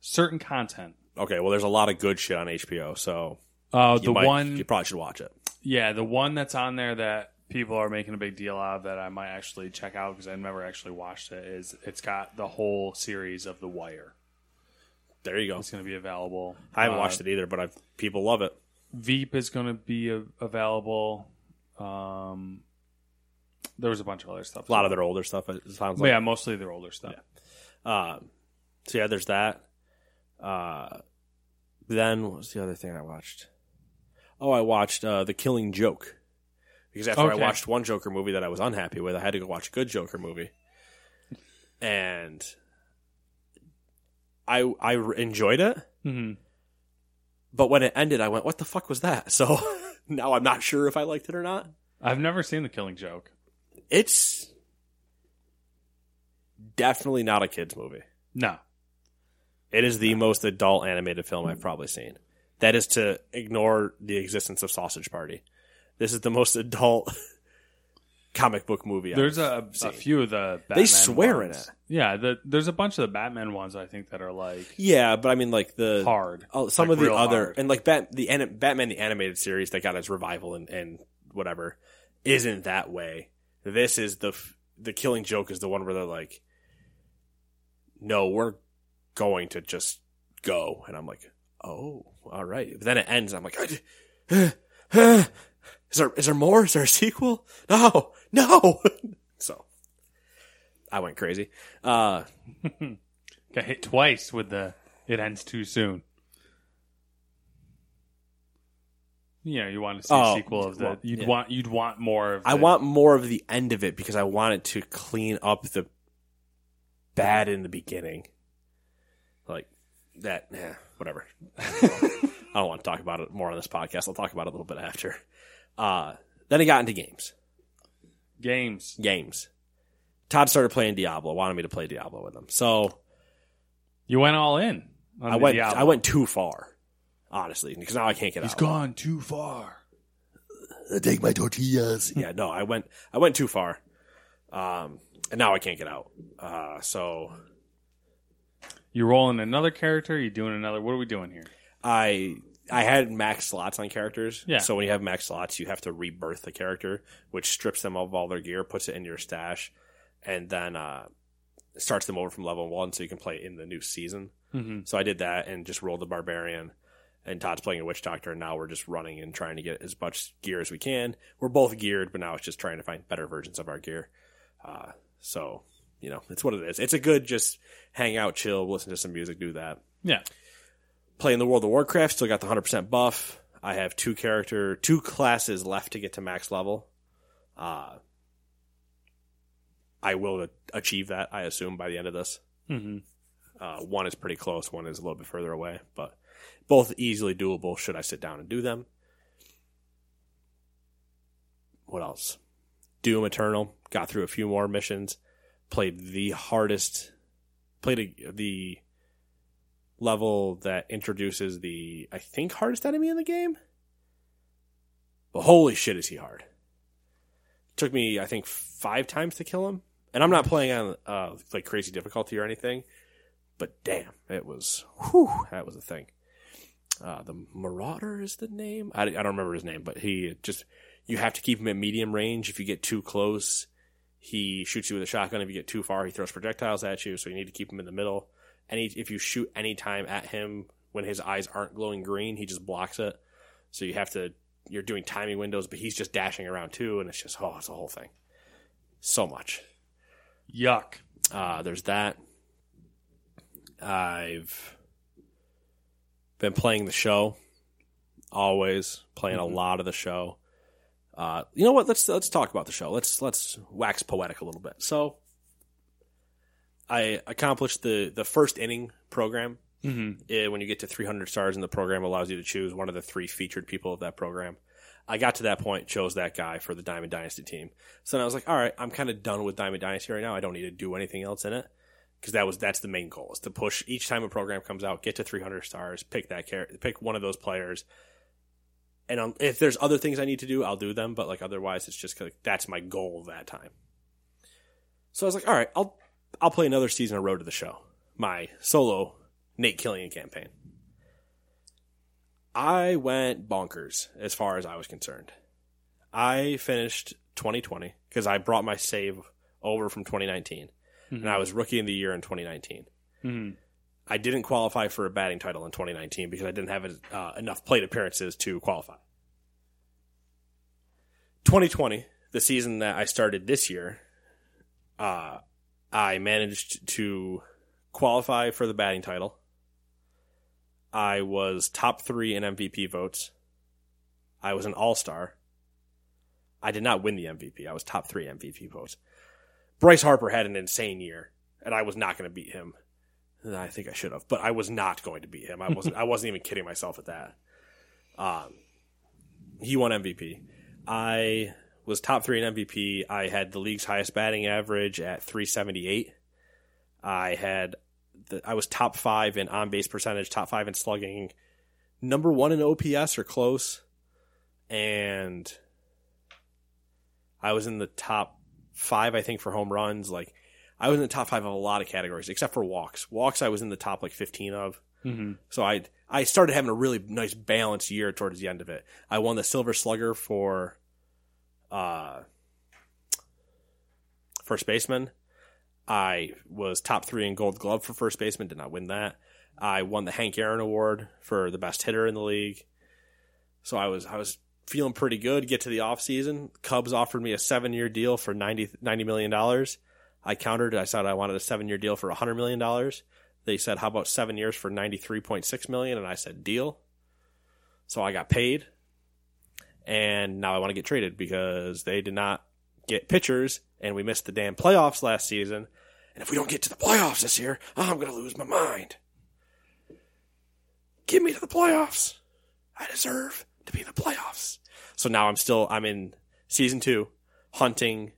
[SPEAKER 2] certain content.
[SPEAKER 1] Okay, well, there's a lot of good shit on HBO, so
[SPEAKER 2] Uh, the
[SPEAKER 1] might-
[SPEAKER 2] one,
[SPEAKER 1] you probably should watch it.
[SPEAKER 2] yeah, the one that's on there that people are making a big deal out of that I might actually check out because I've never actually watched it. Is it's got the whole series of The Wire.
[SPEAKER 1] There you go.
[SPEAKER 2] It's going to be available.
[SPEAKER 1] I haven't
[SPEAKER 2] Uh,
[SPEAKER 1] watched it either, but I've, people love it.
[SPEAKER 2] Veep is going to be a- available. Um, there was a bunch of other stuff.
[SPEAKER 1] A lot of their older stuff. It sounds like.
[SPEAKER 2] yeah, mostly their older stuff.
[SPEAKER 1] Uh, so yeah, there's that. Uh, then what was the other thing I watched? Oh, I watched uh, The Killing Joke because after I watched one Joker movie that I was unhappy with, I had to go watch a good Joker movie, and I I enjoyed it.
[SPEAKER 2] hmm
[SPEAKER 1] But when it ended, I went, "What the fuck was that?" So now I'm not sure if I liked it or not.
[SPEAKER 2] I've never seen The Killing Joke.
[SPEAKER 1] It's definitely not a kids movie.
[SPEAKER 2] No.
[SPEAKER 1] It is the most adult animated film I've probably seen. That is to ignore the existence of Sausage Party. This is the most adult comic book movie.
[SPEAKER 2] There's a, a few of the Batman
[SPEAKER 1] They swear in it.
[SPEAKER 2] Yeah, the, there's a bunch of the Batman ones I think that are like
[SPEAKER 1] Yeah, but I mean, like the
[SPEAKER 2] hard.
[SPEAKER 1] Oh, some
[SPEAKER 2] Like,
[SPEAKER 1] of the other
[SPEAKER 2] hard.
[SPEAKER 1] and like Bat, the Batman the animated series that got its revival and, and whatever isn't that way. This is the the Killing Joke is the one where they're like "No, we're going to just go." And I'm like, "Oh, all right." But then it ends, and I'm like, "Is there is there more? Is there a sequel? No, no." so I went crazy. Uh,
[SPEAKER 2] Got hit twice with the it ends too soon. You know, you want to see
[SPEAKER 1] Oh,
[SPEAKER 2] a sequel of the.
[SPEAKER 1] well,
[SPEAKER 2] you'd
[SPEAKER 1] yeah.
[SPEAKER 2] want you'd want more of.
[SPEAKER 1] I
[SPEAKER 2] the-
[SPEAKER 1] want more of the end of it because I want it to clean up the bad in the beginning. Like that, yeah, whatever. I don't want to talk about it more on this podcast. I'll talk about it a little bit after. Uh, then I got into games.
[SPEAKER 2] Games.
[SPEAKER 1] Games. Todd started playing Diablo. Wanted me to play Diablo with him, so
[SPEAKER 2] You went all in. On
[SPEAKER 1] I
[SPEAKER 2] the
[SPEAKER 1] went.
[SPEAKER 2] Diablo.
[SPEAKER 1] I went too far, honestly, because now I can't get
[SPEAKER 2] He's
[SPEAKER 1] out.
[SPEAKER 2] He's gone too far.
[SPEAKER 1] take my tortillas. yeah, no, I went I went too far. Um and now I can't get out. Uh so
[SPEAKER 2] You rolling another character? You doing another? What are we doing here?
[SPEAKER 1] I I had max slots on characters.
[SPEAKER 2] Yeah.
[SPEAKER 1] So when you have max slots, you have to rebirth the character, which strips them of all their gear, puts it in your stash, and then uh starts them over from level one so you can play in the new season.
[SPEAKER 2] Mm-hmm.
[SPEAKER 1] So I did that and just rolled the barbarian. And Todd's playing a witch doctor, and now we're just running and trying to get as much gear as we can. We're both geared, but now it's just trying to find better versions of our gear. Uh, so, you know, it's what it is. It's a good just hang out, chill, listen to some music, do that.
[SPEAKER 2] Yeah.
[SPEAKER 1] Playing the World of Warcraft, still got the 100% buff. I have two character, two classes left to get to max level. Uh, I will achieve that, I assume, by the end of this.
[SPEAKER 2] Mm-hmm.
[SPEAKER 1] Uh, one is pretty close, one is a little bit further away, but both easily doable should I sit down and do them. What else? Doom Eternal. Got through a few more missions. Played the hardest. Played a, the level that introduces the, I think, hardest enemy in the game. But holy shit, is he hard! Took me, I think, five times to kill him, and I'm not playing on uh, like crazy difficulty or anything. But damn, it was whew, that was a thing. Uh, the Marauder is the name. I, I don't remember his name, but he just you have to keep him at medium range. If you get too close, he shoots you with a shotgun. If you get too far, he throws projectiles at you. So you need to keep him in the middle. Any if you shoot any time at him when his eyes aren't glowing green, he just blocks it. So you have to you're doing timing windows, but he's just dashing around too, and it's just oh, it's a whole thing. So much.
[SPEAKER 2] Yuck.
[SPEAKER 1] Uh, there's that. I've been playing the show, always playing a lot of the show. Uh, you know what? Let's let's talk about the show. Let's let's wax poetic a little bit. So, I accomplished the the first inning program.
[SPEAKER 2] Mm-hmm.
[SPEAKER 1] Eh, when you get to 300 stars in the program, allows you to choose one of the three featured people of that program. I got to that point, chose that guy for the Diamond Dynasty team. So then I was like, all right, I'm kind of done with Diamond Dynasty right now. I don't need to do anything else in it because that was that's the main goal is to push each time a program comes out, get to 300 stars, pick that character, pick one of those players. And um, if there's other things I need to do, I'll do them. But like otherwise, it's just 'cause that's my goal that time. So I was like, all right, I'll I'll play another season of Road to the Show, my solo Nate Killian campaign. I went bonkers as far as I was concerned. I finished 2020 because I brought my save over from 2019, and I was rookie of the year in 2019.
[SPEAKER 2] Mm-hmm.
[SPEAKER 1] I didn't qualify for a batting title in 2019 because I didn't have uh, enough plate appearances to qualify. 2020, the season that I started this year, uh, I managed to qualify for the batting title. I was top three in MVP votes. I was an all star. I did not win the MVP. I was top three MVP votes. Bryce Harper had an insane year, and I was not going to beat him. I think I should have, but I was not going to beat him. I wasn't. I wasn't even kidding myself at that. Um, he won MVP. I was top three in MVP. I had the league's highest batting average at 378. I had the, I was top five in on base percentage, top five in slugging, number one in OPS or close, and I was in the top five, I think, for home runs. Like I was in the top five of a lot of categories, except for walks. Walks, I was in the top like 15 of.
[SPEAKER 2] Mm-hmm.
[SPEAKER 1] So I I started having a really nice balanced year towards the end of it. I won the Silver Slugger for uh first baseman. I was top three in Gold Glove for first baseman. Did not win that. I won the Hank Aaron Award for the best hitter in the league. So I was I was feeling pretty good. Get to the off season, Cubs offered me a seven year deal for 90, $90 million. I countered. I said I wanted a seven year deal for hundred million dollars. They said, "How about seven years for ninety three point six million? And I said, "Deal." So I got paid, and now I want to get traded because they did not get pitchers, and we missed the damn playoffs last season. And if we don't get to the playoffs this year, I'm going to lose my mind. Get me to the playoffs. I deserve to be in the playoffs. So now I'm still I'm in season two, hunting,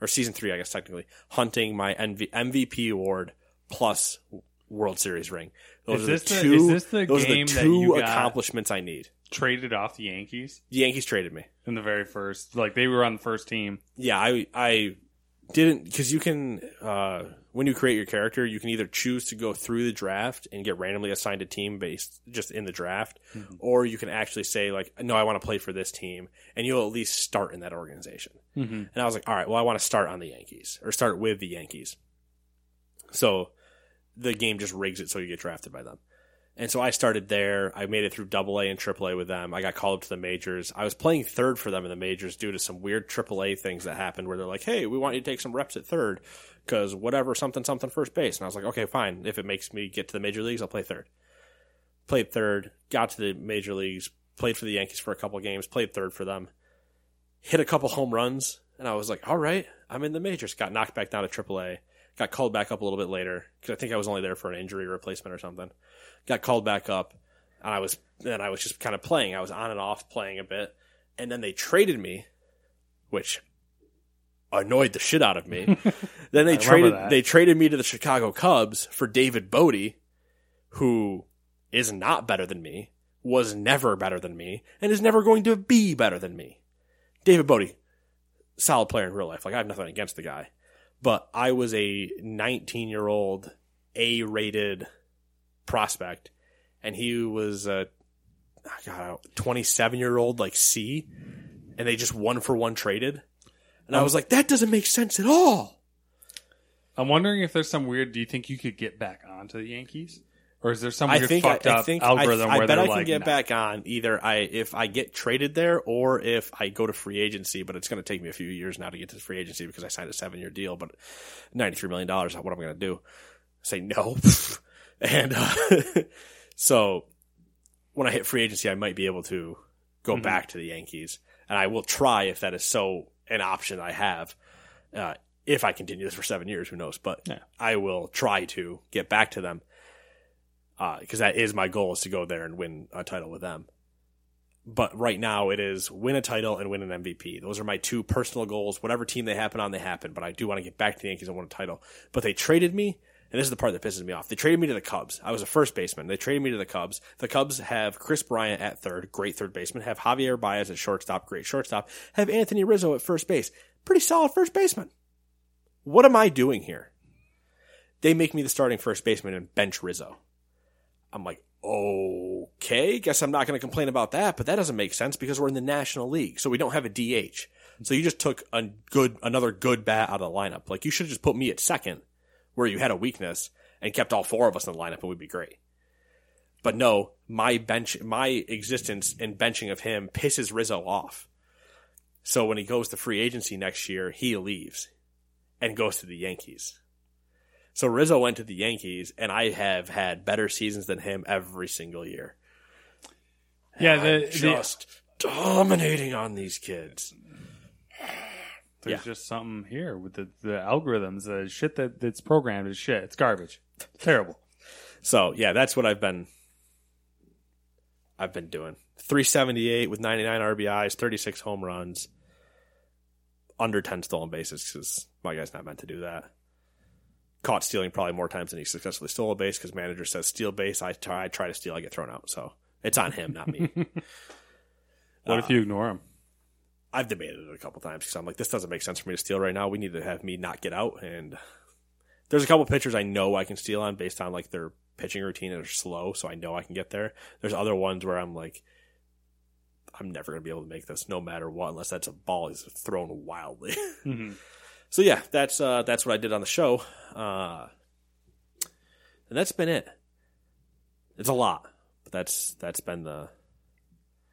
[SPEAKER 1] or season three, I guess technically, hunting my MV, MVP award plus World Series ring. Those
[SPEAKER 2] Is this
[SPEAKER 1] the
[SPEAKER 2] the-
[SPEAKER 1] two.
[SPEAKER 2] is this the
[SPEAKER 1] those
[SPEAKER 2] game
[SPEAKER 1] are the
[SPEAKER 2] that
[SPEAKER 1] two
[SPEAKER 2] you
[SPEAKER 1] accomplishments I need.
[SPEAKER 2] Traded off the Yankees
[SPEAKER 1] The Yankees traded me.
[SPEAKER 2] in the very first, like they were on the first team.
[SPEAKER 1] Yeah, I I didn't because you can uh, when you create your character, you can either choose to go through the draft and get randomly assigned a team based just in the draft, or you can actually say like, no, I want to play for this team, and you'll at least start in that organization. And I was like, all right, well, I want to start on the Yankees or start with the Yankees. So the game just rigs it so you get drafted by them. And so I started there. I made it through double A and triple A with them. I got called up to the majors. I was playing third for them in the majors due to some weird triple A things that happened where they're like, hey, we want you to take some reps at third because whatever, something, something first base. And I was like, okay, fine. If it makes me get to the major leagues, I'll play third. Played third, got to the major leagues, played for the Yankees for a couple games, played third for them, hit a couple home runs. And I was like, all right, I'm in the majors. Got knocked back down to triple A. Got called back up a little bit later because I think I was only there for an injury replacement or something got called back up and I was then I was just kind of playing. I was on and off playing a bit. And then they traded me, which annoyed the shit out of me. then they traded they traded me to the Chicago Cubs for David Bote, who is not better than me, was never better than me, and is never going to be better than me. David Bote, solid player in real life. Like I have nothing against the guy. But I was a 19 year old A rated prospect, and he was a God, 27 year old like C, and they just one for one traded. And I um, was like, that doesn't make sense at all.
[SPEAKER 2] I'm wondering if there's some weird. Do you think you could get back onto the Yankees, or is there some
[SPEAKER 1] I
[SPEAKER 2] weird
[SPEAKER 1] think
[SPEAKER 2] fucked
[SPEAKER 1] I, I
[SPEAKER 2] up
[SPEAKER 1] think
[SPEAKER 2] algorithm
[SPEAKER 1] I, I
[SPEAKER 2] where
[SPEAKER 1] bet I can
[SPEAKER 2] like,
[SPEAKER 1] get
[SPEAKER 2] nah.
[SPEAKER 1] back on either I if I get traded there or if I go to free agency. But it's going to take me a few years now to get to free agency because I signed a seven year deal. But 93 million dollars. What am I going to do? Say no. and uh, so when I hit free agency, I might be able to go
[SPEAKER 2] Mm-hmm.
[SPEAKER 1] back to the Yankees, and I will try if that is so an option I have. Uh, if I continue this for seven years, who knows? But
[SPEAKER 2] Yeah.
[SPEAKER 1] I will try to get back to them Uh, because that is my goal is to go there and win a title with them. But right now it is win a title and win an MVP. Those are my two personal goals. Whatever team they happen on, they happen. But I do want to get back to the Yankees and win a title. But they traded me, and this is the part that pisses me off. They traded me to the Cubs. I was a first baseman. They traded me to the Cubs. The Cubs have Kris Bryant at third, great third baseman. Have Javier Baez at shortstop, great shortstop. Have Anthony Rizzo at first base, pretty solid first baseman. What am I doing here? They make me the starting first baseman and bench Rizzo. I'm like, okay, guess I'm not going to complain about that, but that doesn't make sense because we're in the National League, so we don't have a DH. So you just took a good, another good bat out of the lineup. Like you should have just put me at second, where you had a weakness, and kept all four of us in the lineup, and we'd be great. But no, my bench, my existence and benching of him pisses Rizzo off. So when he goes to free agency next year, he leaves and goes to the Yankees. So Rizzo went to the Yankees, and I have had better seasons than him every single year.
[SPEAKER 2] Yeah, the, the,
[SPEAKER 1] just dominating on these kids.
[SPEAKER 2] there's
[SPEAKER 1] yeah.
[SPEAKER 2] just something here with the, the algorithms. The shit that, that's programmed is shit. It's garbage. It's terrible.
[SPEAKER 1] So yeah, that's what I've been. I've been doing 378 with 99 RBIs, 36 home runs, under 10 stolen bases because my guy's not meant to do that. Caught stealing probably more times than he successfully stole a base because manager says steal base. I try, I try to steal, I get thrown out. So it's on him, not me.
[SPEAKER 2] What if you uh, ignore him?
[SPEAKER 1] I've debated it a couple times because I'm like, this doesn't make sense for me to steal right now. We need to have me not get out. And there's a couple pitchers I know I can steal on based on like their pitching routine and are slow, so I know I can get there. There's other ones where I'm like, I'm never going to be able to make this no matter what, unless that's a ball is thrown wildly. Mm-hmm. So yeah, that's uh, that's what I did on the show, uh, and that's been it. It's a lot, but that's that's been the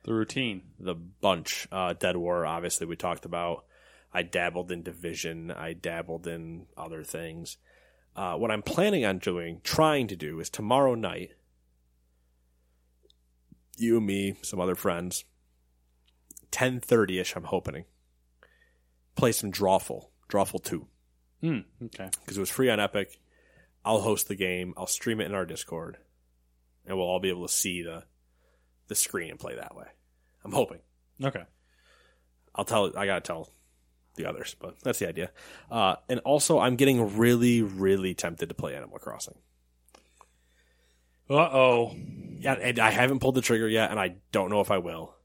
[SPEAKER 2] The routine.
[SPEAKER 1] the bunch. Uh, Dead War, obviously, we talked about. I dabbled in Division. I dabbled in other things. Uh, what I'm planning on doing, trying to do, is tomorrow night. You, me, some other friends. Ten thirty ish. I'm hoping. Play some Drawful. Drawful two
[SPEAKER 2] Hmm. Okay.
[SPEAKER 1] because it was free on Epic. I'll host the game. I'll stream it in our Discord, and we'll all be able to see the the screen and play that way. I'm hoping.
[SPEAKER 2] Okay.
[SPEAKER 1] I'll tell. I gotta tell the others, but that's the idea. Uh, and also, I'm getting really, really tempted to play Animal Crossing.
[SPEAKER 2] Uh oh.
[SPEAKER 1] Yeah, and I haven't pulled the trigger yet, and I don't know if I will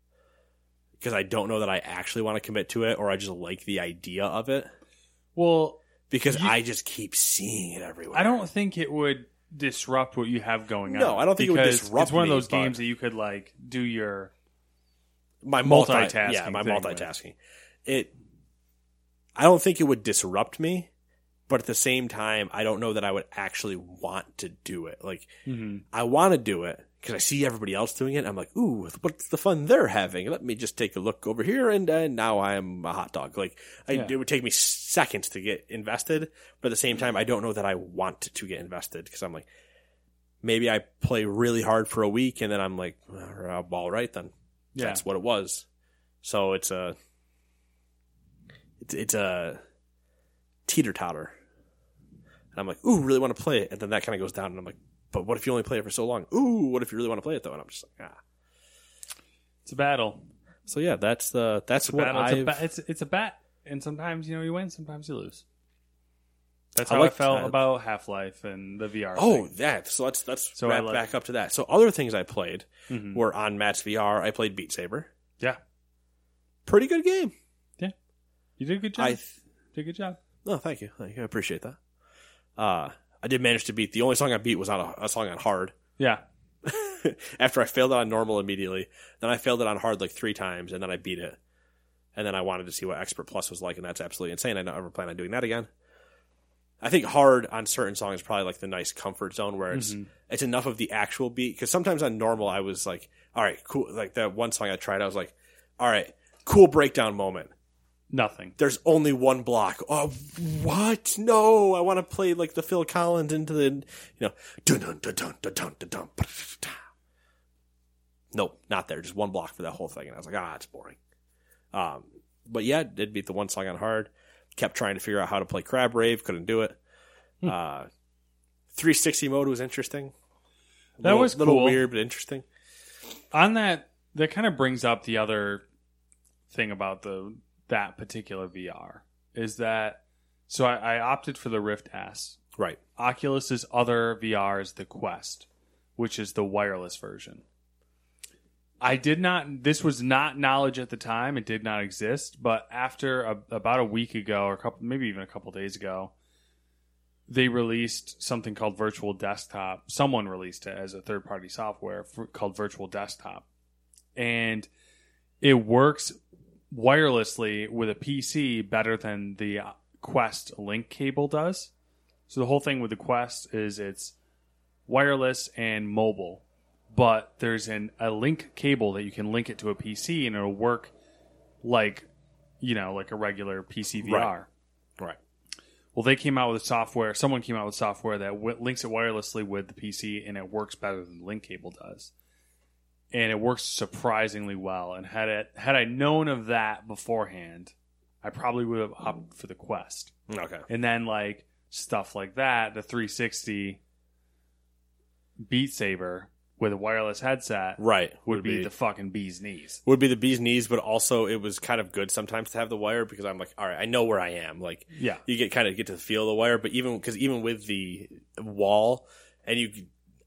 [SPEAKER 1] because I don't know that I actually want to commit to it, or I just like the idea of it
[SPEAKER 2] Well,
[SPEAKER 1] because
[SPEAKER 2] You-
[SPEAKER 1] I just keep seeing it everywhere.
[SPEAKER 2] I don't think it would disrupt what you have going on.
[SPEAKER 1] No, I don't think it would disrupt
[SPEAKER 2] It's one of those games that you could like do your
[SPEAKER 1] my multi-
[SPEAKER 2] multitasking
[SPEAKER 1] Yeah, my
[SPEAKER 2] thing with.
[SPEAKER 1] multitasking. It. I don't think it would disrupt me, but at the same time, I don't know that I would actually want to do it. Like, mm-hmm. I want to do it because I see everybody else doing it. I'm like, ooh, what's the fun they're having? Let me just take a look over here, and uh, now I am a hot dog. Like, I,
[SPEAKER 2] Yeah.
[SPEAKER 1] it would take me seconds to get invested, but at the same time, I don't know that I want to get invested because I'm like, maybe I play really hard for a week, and then I'm like, well, all right then
[SPEAKER 2] Yeah.
[SPEAKER 1] that's what it was. So it's a it's it's a teeter totter. And I'm like, ooh, really want to play it, and then that kind of goes down, and I'm like, but what if you only play it for so long? Ooh, what if you really want to play it though? And I'm just like, ah.
[SPEAKER 2] It's a battle.
[SPEAKER 1] So yeah, that's the that's
[SPEAKER 2] It's a
[SPEAKER 1] what
[SPEAKER 2] battle. It's
[SPEAKER 1] I've
[SPEAKER 2] a, ba- it's, it's a bat, and sometimes you know you win, sometimes you lose. That's
[SPEAKER 1] I
[SPEAKER 2] how I,
[SPEAKER 1] like
[SPEAKER 2] felt about Half Life and the VR.
[SPEAKER 1] Oh,
[SPEAKER 2] thing.
[SPEAKER 1] that. So let's let's
[SPEAKER 2] So I
[SPEAKER 1] wrap back up to that. So other things I played
[SPEAKER 2] Mhm.
[SPEAKER 1] were on Matt's VR. I played Beat Saber.
[SPEAKER 2] yeah,
[SPEAKER 1] Pretty good game.
[SPEAKER 2] yeah. You did a good job.
[SPEAKER 1] I
[SPEAKER 2] You did a good job.
[SPEAKER 1] Oh, thank you. Thank you. I appreciate that. Uh, I did manage to beat the only song I beat was on a, a song on hard.
[SPEAKER 2] Yeah,
[SPEAKER 1] After I failed it on normal immediately, then I failed it on hard like three times, and then I beat it. And then I wanted to see what Expert Plus was like, and that's absolutely insane. I don't ever plan on doing that again. I think hard on certain songs is probably like the nice comfort zone where it's mm-hmm. it's enough of the actual beat. Because sometimes on normal I was like, all right, cool. Like that one song I tried, I was like, all right, cool breakdown moment
[SPEAKER 2] nothing.
[SPEAKER 1] there's only one block. Oh, what? No, I want to play like the Phil Collins into the, you know, dun dun dun dun dun dun dun. dun. Nope, not there. Just one block for that whole thing, and I was like, ah, it's boring. Um, but yeah, did beat the one song on hard. Kept trying to figure out how to play Crab Rave, couldn't do it. Uh, 360 mode was interesting.
[SPEAKER 2] That
[SPEAKER 1] Little-
[SPEAKER 2] was
[SPEAKER 1] little
[SPEAKER 2] cool.
[SPEAKER 1] weird, but interesting.
[SPEAKER 2] On that, that kind of brings up the other thing about the that particular VR is that so I, I opted for the Rift S.
[SPEAKER 1] Right.
[SPEAKER 2] Oculus's other VR is the Quest, which is the wireless version. I did not. This was not knowledge at the time. It did not exist. But after a, about a week ago, or a couple, maybe even a couple days ago, they released something called Virtual Desktop. Someone released it as a third-party software for, called Virtual Desktop, and it works wirelessly with a PC better than the Quest link cable does. So the whole thing with the Quest is it's wireless and mobile, but there's an a link cable that you can link it to a PC and it'll work like you know like a regular PC VR.
[SPEAKER 1] Right. Right.
[SPEAKER 2] Well, they came out with software. Someone came out with software that w- links it wirelessly with the PC, and it works better than the link cable does. And it works surprisingly well. And had it had I known of that beforehand, I probably would have opted for the Quest.
[SPEAKER 1] Okay.
[SPEAKER 2] And then like stuff like that, the 360 Beat Saber with a wireless headset
[SPEAKER 1] Right.
[SPEAKER 2] would, be, the fucking bee's knees.
[SPEAKER 1] would be the bee's knees, but also it was kind of good sometimes to have the wire because I'm like, all right, I know where I am. Like,
[SPEAKER 2] Yeah.
[SPEAKER 1] you get kind of get to feel the wire, but even because even with the wall, and you,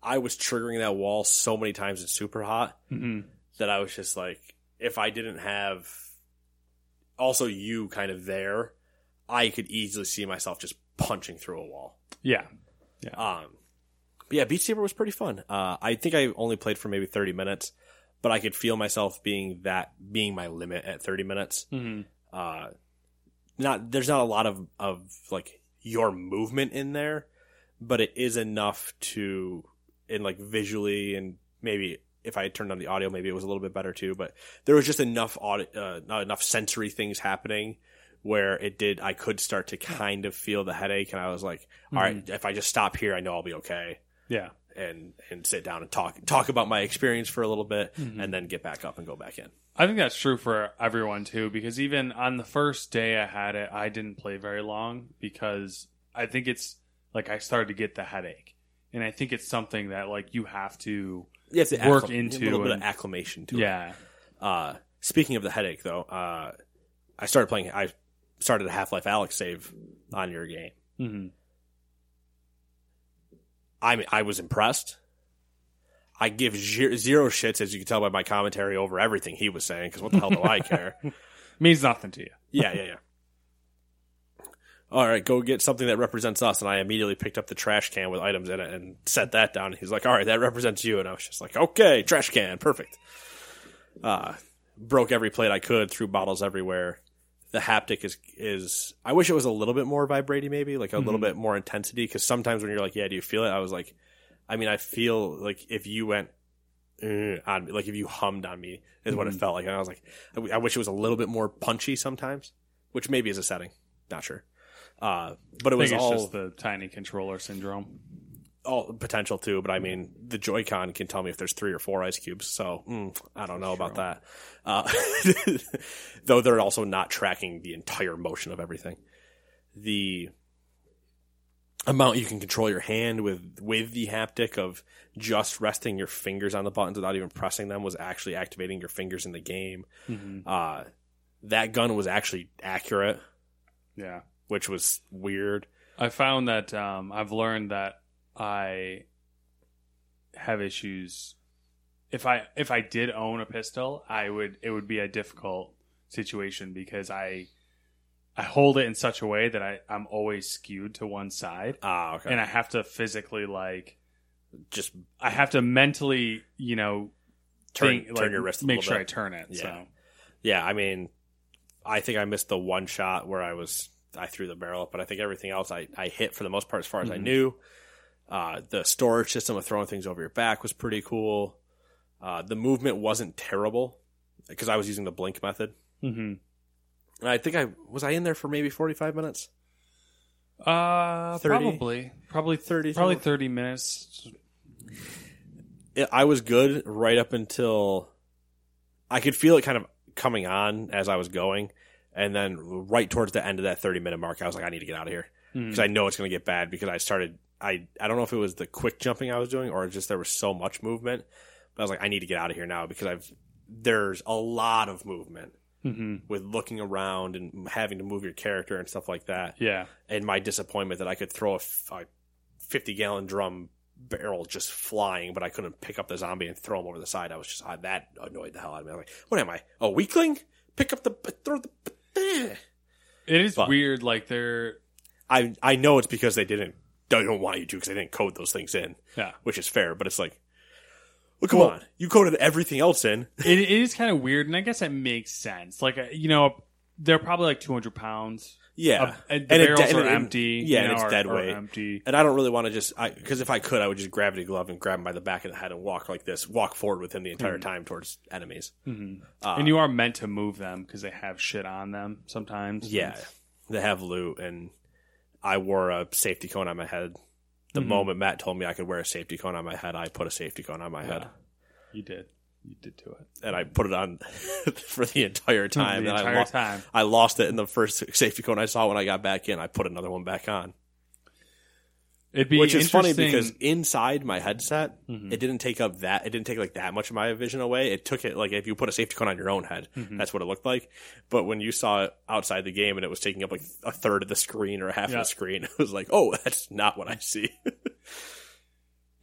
[SPEAKER 1] I was triggering that wall so many times it's super hot
[SPEAKER 2] Mhm.
[SPEAKER 1] that I was just like, if I didn't have also you kind of there, I could easily see myself just punching through a wall.
[SPEAKER 2] Yeah.
[SPEAKER 1] Um, but yeah, Beat Saber was pretty fun. Uh, I think I only played for maybe 30 minutes, but I could feel myself being that, being my limit at 30 minutes.
[SPEAKER 2] hmm
[SPEAKER 1] Uh, not there's not a lot of of like your movement in there, but it is enough to and like visually and maybe if I had turned on the audio, maybe it was a little bit better too. But there was just enough audio, uh, not enough sensory things happening where it did. I could start to kind of feel the headache, and I was like, "All right, if I just stop here, I know I'll be okay."
[SPEAKER 2] Yeah.
[SPEAKER 1] And and sit down and talk talk about my experience for a little bit, and then get back up and go back in.
[SPEAKER 2] I think that's true for everyone too, because even on the first day I had it, I didn't play very long because I think it's like I started to get the headache, and I think it's something that like you have to
[SPEAKER 1] You have to
[SPEAKER 2] work
[SPEAKER 1] acclim-
[SPEAKER 2] into
[SPEAKER 1] a little bit of acclimation to it.
[SPEAKER 2] yeah.
[SPEAKER 1] Uh, speaking of the headache, though, uh, I started playing. I started a Half Life Alyx save on your game.
[SPEAKER 2] hmm
[SPEAKER 1] I I was impressed. I give zero shits, as you can tell by my commentary over everything he was saying. Because what the hell do I care?
[SPEAKER 2] Means nothing to you.
[SPEAKER 1] Yeah, yeah, yeah. All right, go get something that represents us. And I immediately picked up the trash can with items in it and set that down. He's like, "All right, that represents you." And I was just like, "Okay, trash can, perfect." Uh, broke every plate I could, threw bottles everywhere. The haptic is is. I wish it was a little bit more vibrating, maybe like a little bit more intensity. Because sometimes when you're like, "Yeah, do you feel it?" I was like, I mean, I feel like if you went on me, like if you hummed on me, is what it felt like. And I was like, I, I wish it was a little bit more punchy sometimes, which maybe is a setting, not sure. Uh, but it was all
[SPEAKER 2] just the tiny controller syndrome.
[SPEAKER 1] all potential too. But I mean, the Joy-Con can tell me if there's three or four ice cubes, so mm, I don't know about that. Uh, though they're also not tracking the entire motion of everything. The amount you can control your hand with with the haptic of just resting your fingers on the buttons without even pressing them was actually activating your fingers in the game. Uh, that gun was actually accurate,
[SPEAKER 2] Yeah.
[SPEAKER 1] Which was weird.
[SPEAKER 2] I found that um, I've learned that I have issues. If I if I did own a pistol, I would it would be a difficult situation because I I hold it in such a way that I I'm always skewed to one side,
[SPEAKER 1] Ah, okay.
[SPEAKER 2] and I have to physically like
[SPEAKER 1] just
[SPEAKER 2] I have to mentally you know
[SPEAKER 1] turn
[SPEAKER 2] think,
[SPEAKER 1] turn
[SPEAKER 2] like,
[SPEAKER 1] your wrist.
[SPEAKER 2] Make sure
[SPEAKER 1] bit.
[SPEAKER 2] I turn it.
[SPEAKER 1] Yeah.
[SPEAKER 2] So
[SPEAKER 1] Yeah, I mean, I think I missed the one shot where I was I threw the barrel, but I think everything else I, I hit for the most part as far as I knew. Uh, the storage system of throwing things over your back was pretty cool. Uh, the movement wasn't terrible because I was using the blink method.
[SPEAKER 2] hmm
[SPEAKER 1] And I think I was I in there for maybe forty five minutes.
[SPEAKER 2] uh
[SPEAKER 1] 30?
[SPEAKER 2] probably probably
[SPEAKER 1] 30,
[SPEAKER 2] probably thirty minutes.
[SPEAKER 1] It, I was good right up until I could feel it kind of coming on as I was going, and then right towards the end of that thirty minute mark, I was like, I need to get out of here because I know it's going to get bad because I started. I I don't know if it was the quick jumping I was doing or just there was so much movement, but I was like, I need to get out of here now because I've there's a lot of movement
[SPEAKER 2] hmm
[SPEAKER 1] with looking around and having to move your character and stuff like that.
[SPEAKER 2] Yeah.
[SPEAKER 1] And my disappointment that I could throw a, f- a fifty gallon drum barrel just flying, but I couldn't pick up the zombie and throw him over the side. I was just I, that annoyed the hell out of me. I'm like, what am I, a weakling? Pick up the throw the.
[SPEAKER 2] It is
[SPEAKER 1] But-
[SPEAKER 2] weird. Like they're
[SPEAKER 1] I I know it's because they didn't they don't want you to because they didn't code those things in,
[SPEAKER 2] yeah.
[SPEAKER 1] which is fair. But it's like, well, come
[SPEAKER 2] Well-
[SPEAKER 1] on, you coded everything else in.
[SPEAKER 2] it, it is kind of weird, and I guess it makes sense. Like uh, you know, they're probably like two hundred pounds.
[SPEAKER 1] Yeah,
[SPEAKER 2] Uh, and the
[SPEAKER 1] it
[SPEAKER 2] barrels
[SPEAKER 1] de-
[SPEAKER 2] are
[SPEAKER 1] and it-
[SPEAKER 2] empty.
[SPEAKER 1] Yeah,
[SPEAKER 2] you
[SPEAKER 1] and
[SPEAKER 2] know,
[SPEAKER 1] it's
[SPEAKER 2] are-
[SPEAKER 1] dead weight.
[SPEAKER 2] empty.
[SPEAKER 1] And I don't really want to just because if I could, I would just gravity glove and grab him by the back of the head and walk like this, walk forward with him the entire time towards enemies.
[SPEAKER 2] Mhm.
[SPEAKER 1] Uh,
[SPEAKER 2] and you are meant to move them because they have shit on them sometimes.
[SPEAKER 1] Yeah, they have loot, and I wore a safety cone on my head. The
[SPEAKER 2] Mhm.
[SPEAKER 1] moment Matt told me I could wear a safety cone on my head, I put a safety cone on my head,
[SPEAKER 2] you did. You did to it.
[SPEAKER 1] and I put it on for the entire time.
[SPEAKER 2] the
[SPEAKER 1] and I
[SPEAKER 2] entire
[SPEAKER 1] lost,
[SPEAKER 2] time.
[SPEAKER 1] I lost it in the first safety cone I saw when I got back in. I put another one back on.
[SPEAKER 2] It'd be
[SPEAKER 1] which is funny because inside my headset,
[SPEAKER 2] Mhm.
[SPEAKER 1] it didn't take up that. It didn't take like that much of my vision away. It took it like if you put a safety cone on your own head,
[SPEAKER 2] Mhm.
[SPEAKER 1] that's what it looked like. But when you saw it outside the game and it was taking up like a third of the screen or a half
[SPEAKER 2] Yeah.
[SPEAKER 1] of the screen, it was like, oh, that's not what I see.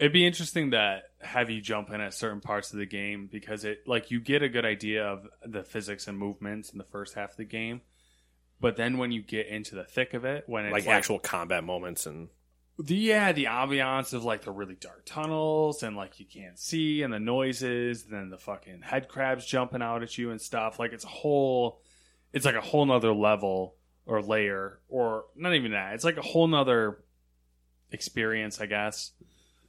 [SPEAKER 2] It'd be interesting to have you jump in at certain parts of the game because it like you get a good idea of the physics and movements in the first half of the game, but then when you get into the thick of it, when it's
[SPEAKER 1] like, actual combat moments and
[SPEAKER 2] the yeah the ambiance of like the really dark tunnels and like you can't see and the noises, and then the fucking head crabs jumping out at you and stuff. Like it's a whole, it's like a whole nother level or layer or not even that. It's like a whole nother experience, I guess.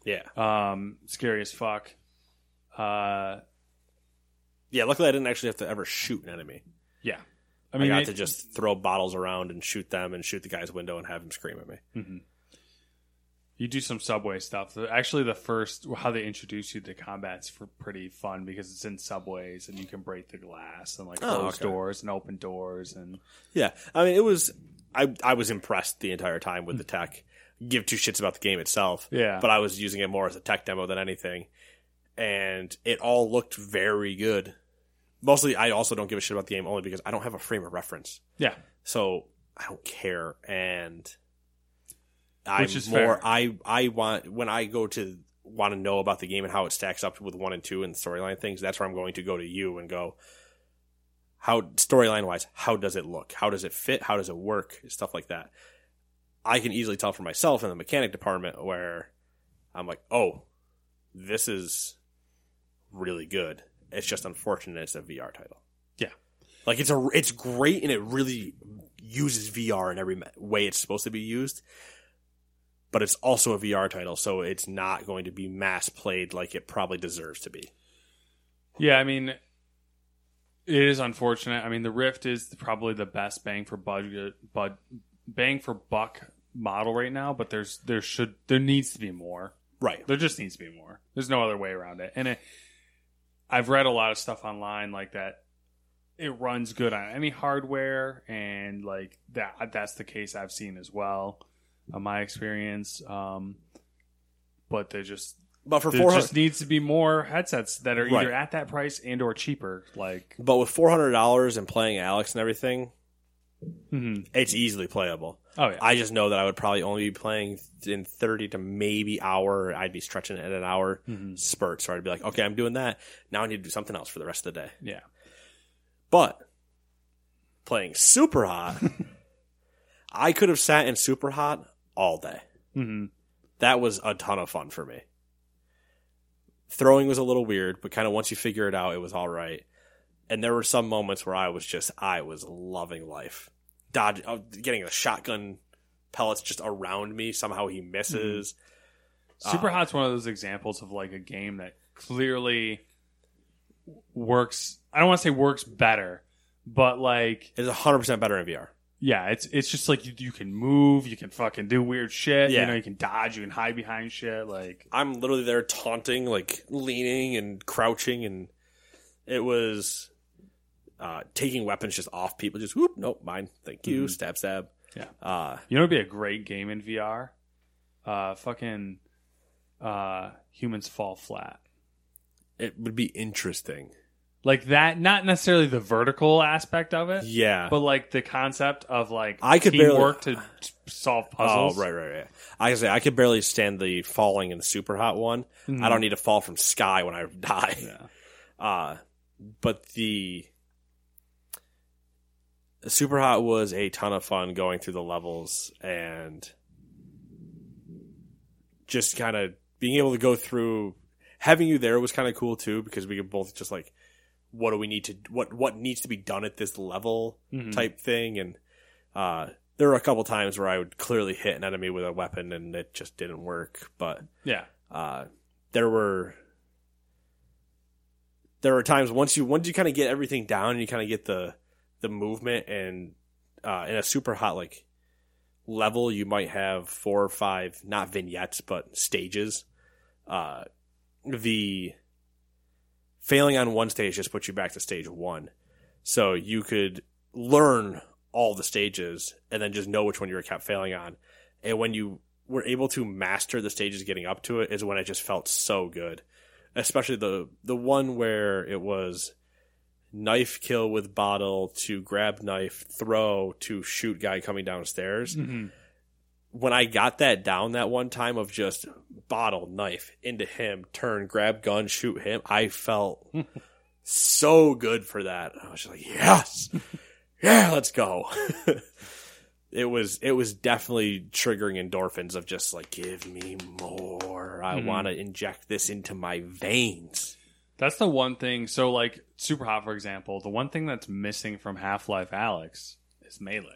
[SPEAKER 1] Yeah.
[SPEAKER 2] Um, scary as fuck. Uh,
[SPEAKER 1] Yeah, luckily I didn't actually have to ever shoot an enemy.
[SPEAKER 2] yeah.
[SPEAKER 1] I,
[SPEAKER 2] I mean,
[SPEAKER 1] got
[SPEAKER 2] it-
[SPEAKER 1] to just throw bottles around and shoot them and shoot the guy's window and have him scream at me.
[SPEAKER 2] you do some subway stuff. Actually, the first how they introduce you to combat's for pretty fun because it's in subways and you can break the glass and like
[SPEAKER 1] Oh,
[SPEAKER 2] close
[SPEAKER 1] okay.
[SPEAKER 2] doors and open doors and
[SPEAKER 1] Yeah, I mean, it was. I I was impressed the entire time with the tech. Give two shits about the game itself.
[SPEAKER 2] Yeah.
[SPEAKER 1] but I was using it more as a tech demo than anything, and it all looked very good. Mostly, I also don't give a shit about the game only because I don't have a frame of reference,
[SPEAKER 2] yeah.
[SPEAKER 1] so I don't care. And I'm
[SPEAKER 2] Which is
[SPEAKER 1] more.
[SPEAKER 2] fair.
[SPEAKER 1] I I want when I go to want to know about the game and how it stacks up with one and two and storyline things. That's where I'm going to go to you and go how storyline wise, how does it look? How does it fit? How does it work? Stuff like that. I can easily tell for myself in the mechanic department where I'm like, oh, this is really good. It's just unfortunate it's a VR title.
[SPEAKER 2] Yeah.
[SPEAKER 1] Like it's a it's great and it really uses VR in every way it's supposed to be used. But it's also a VR title, so it's not going to be mass played like it probably deserves to be.
[SPEAKER 2] Yeah, I mean, it is unfortunate. I mean, the Rift is probably the best bang for budget, but bang for buck model right now. But there's there should there needs to be more.
[SPEAKER 1] Right.
[SPEAKER 2] There just needs to be more. There's no other way around it. And it, I've read a lot of stuff online like that. It runs good on any hardware, and like that. That's the case I've seen as well, on my experience. Um, but they just
[SPEAKER 1] But for four
[SPEAKER 2] just needs to be more headsets that are
[SPEAKER 1] Right.
[SPEAKER 2] either at that price and or cheaper. Like,
[SPEAKER 1] but with four hundred dollars and playing Alyx and everything,
[SPEAKER 2] mhm.
[SPEAKER 1] it's easily playable.
[SPEAKER 2] oh yeah,
[SPEAKER 1] I just know that I would probably only be playing in 30 to maybe hour. I'd be stretching it at an hour
[SPEAKER 2] Mm-hmm.
[SPEAKER 1] spurt. So I'd be like, okay, I'm doing that. Now I need to do something else for the rest of the day.
[SPEAKER 2] yeah.
[SPEAKER 1] But playing Superhot, I could have sat in Superhot all day.
[SPEAKER 2] hmm
[SPEAKER 1] That was a ton of fun for me. Throwing was a little weird, but kind of once you figure it out, it was all right. And there were some moments where I was just, I was loving life. Dodge, uh, getting the shotgun pellets just around me. Somehow he misses.
[SPEAKER 2] Super
[SPEAKER 1] Uh,
[SPEAKER 2] Hot's one of those examples of like a game that clearly works. I don't want to say works better, but like
[SPEAKER 1] It's 100% better in VR.
[SPEAKER 2] yeah, it's it's just like you, you can move, you can fucking do weird shit.
[SPEAKER 1] Yeah.
[SPEAKER 2] You know, you can dodge, you can hide behind shit. Like
[SPEAKER 1] I'm literally there taunting, like leaning and crouching, and it was uh, taking weapons just off people. Just whoop, nope, mine. Thank you. Stab, stab.
[SPEAKER 2] Yeah.
[SPEAKER 1] Uh,
[SPEAKER 2] you know, it'd be a great game in VR. Uh, fucking uh, humans fall flat.
[SPEAKER 1] it would be interesting.
[SPEAKER 2] Like that, not necessarily the vertical aspect of it,
[SPEAKER 1] Yeah.
[SPEAKER 2] but like the concept of like
[SPEAKER 1] I could barely-
[SPEAKER 2] teamwork to solve puzzles.
[SPEAKER 1] Oh, right, right, right. I can say I could barely stand the falling in the Superhot one. I don't need to fall from sky when I die.
[SPEAKER 2] Yeah.
[SPEAKER 1] Uh, but the Superhot was a ton of fun going through the levels and just kind of being able to go through. Having you there was kind of cool too because we could both just like, what do we need to what what needs to be done at this level type thing and uh there were a couple times where I would clearly hit an enemy with a weapon and it just didn't work but
[SPEAKER 2] Yeah.
[SPEAKER 1] uh, there were there were times once you once you kind of get everything down and you kind of get the the movement and uh, in a Superhot like level you might have four or five not vignettes but stages. Uh, the failing on one stage just puts you back to stage one. So you could learn all the stages and then just know which one you were kept failing on. And when you were able to master the stages getting up to it is when it just felt so good. Especially the the one where it was knife kill with bottle to grab knife throw to shoot guy coming downstairs. Mm-hmm. When i got that down that one time of just bottle knife into him turn grab gun shoot him i felt so good for that. I was just like yes! Yeah let's go. It was it was definitely triggering endorphins of just like give me more. I mm-hmm. want to inject this into my veins
[SPEAKER 2] That's the one thing. So, like Superhot, for example, the one thing that's missing from Half Life Alyx is melee.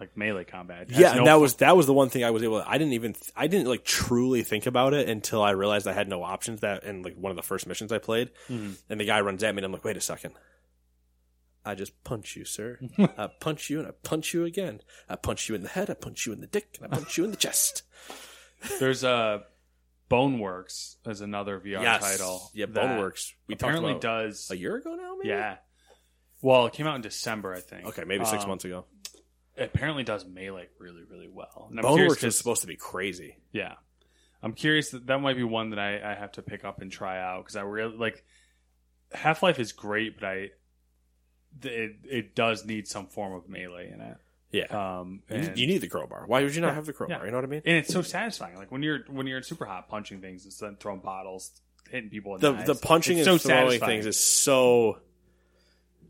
[SPEAKER 2] like melee combat.
[SPEAKER 1] Yeah,
[SPEAKER 2] no
[SPEAKER 1] and that
[SPEAKER 2] fu-
[SPEAKER 1] was that was the one thing I was able. to I didn't even I didn't like truly think about it until I realized I had no options. That in like one of the first missions I played,
[SPEAKER 2] Mm-hmm.
[SPEAKER 1] and the guy runs at me, and I'm like, wait a second. I just punch you, sir. I punch you, and I punch you again. I punch you in the head. I punch you in the dick, and I punch you in the chest.
[SPEAKER 2] There's a Boneworks is another VR
[SPEAKER 1] yes,
[SPEAKER 2] title.
[SPEAKER 1] yeah, Boneworks. We talked
[SPEAKER 2] apparently
[SPEAKER 1] about
[SPEAKER 2] does.
[SPEAKER 1] a year ago now. Maybe?
[SPEAKER 2] Yeah. Well, it came out in December, I think.
[SPEAKER 1] Okay, maybe six
[SPEAKER 2] Um,
[SPEAKER 1] months ago.
[SPEAKER 2] It apparently does melee really, really well. And I'm curious
[SPEAKER 1] Boneworks was supposed to be crazy.
[SPEAKER 2] Yeah, I'm curious that that might be one that I, I have to pick up and try out because I really like Half Life is great, but I it it does need some form of melee in it.
[SPEAKER 1] Yeah,
[SPEAKER 2] Um,
[SPEAKER 1] you,
[SPEAKER 2] and,
[SPEAKER 1] you need the crowbar. Why would you not
[SPEAKER 2] Yeah,
[SPEAKER 1] have the crowbar?
[SPEAKER 2] yeah.
[SPEAKER 1] You know what I mean?
[SPEAKER 2] and it's so satisfying. Like when you're when you're in Superhot punching things instead of throwing bottles, hitting people. In
[SPEAKER 1] the
[SPEAKER 2] the,
[SPEAKER 1] the punching
[SPEAKER 2] It's
[SPEAKER 1] and
[SPEAKER 2] so
[SPEAKER 1] throwing
[SPEAKER 2] satisfying.
[SPEAKER 1] things is so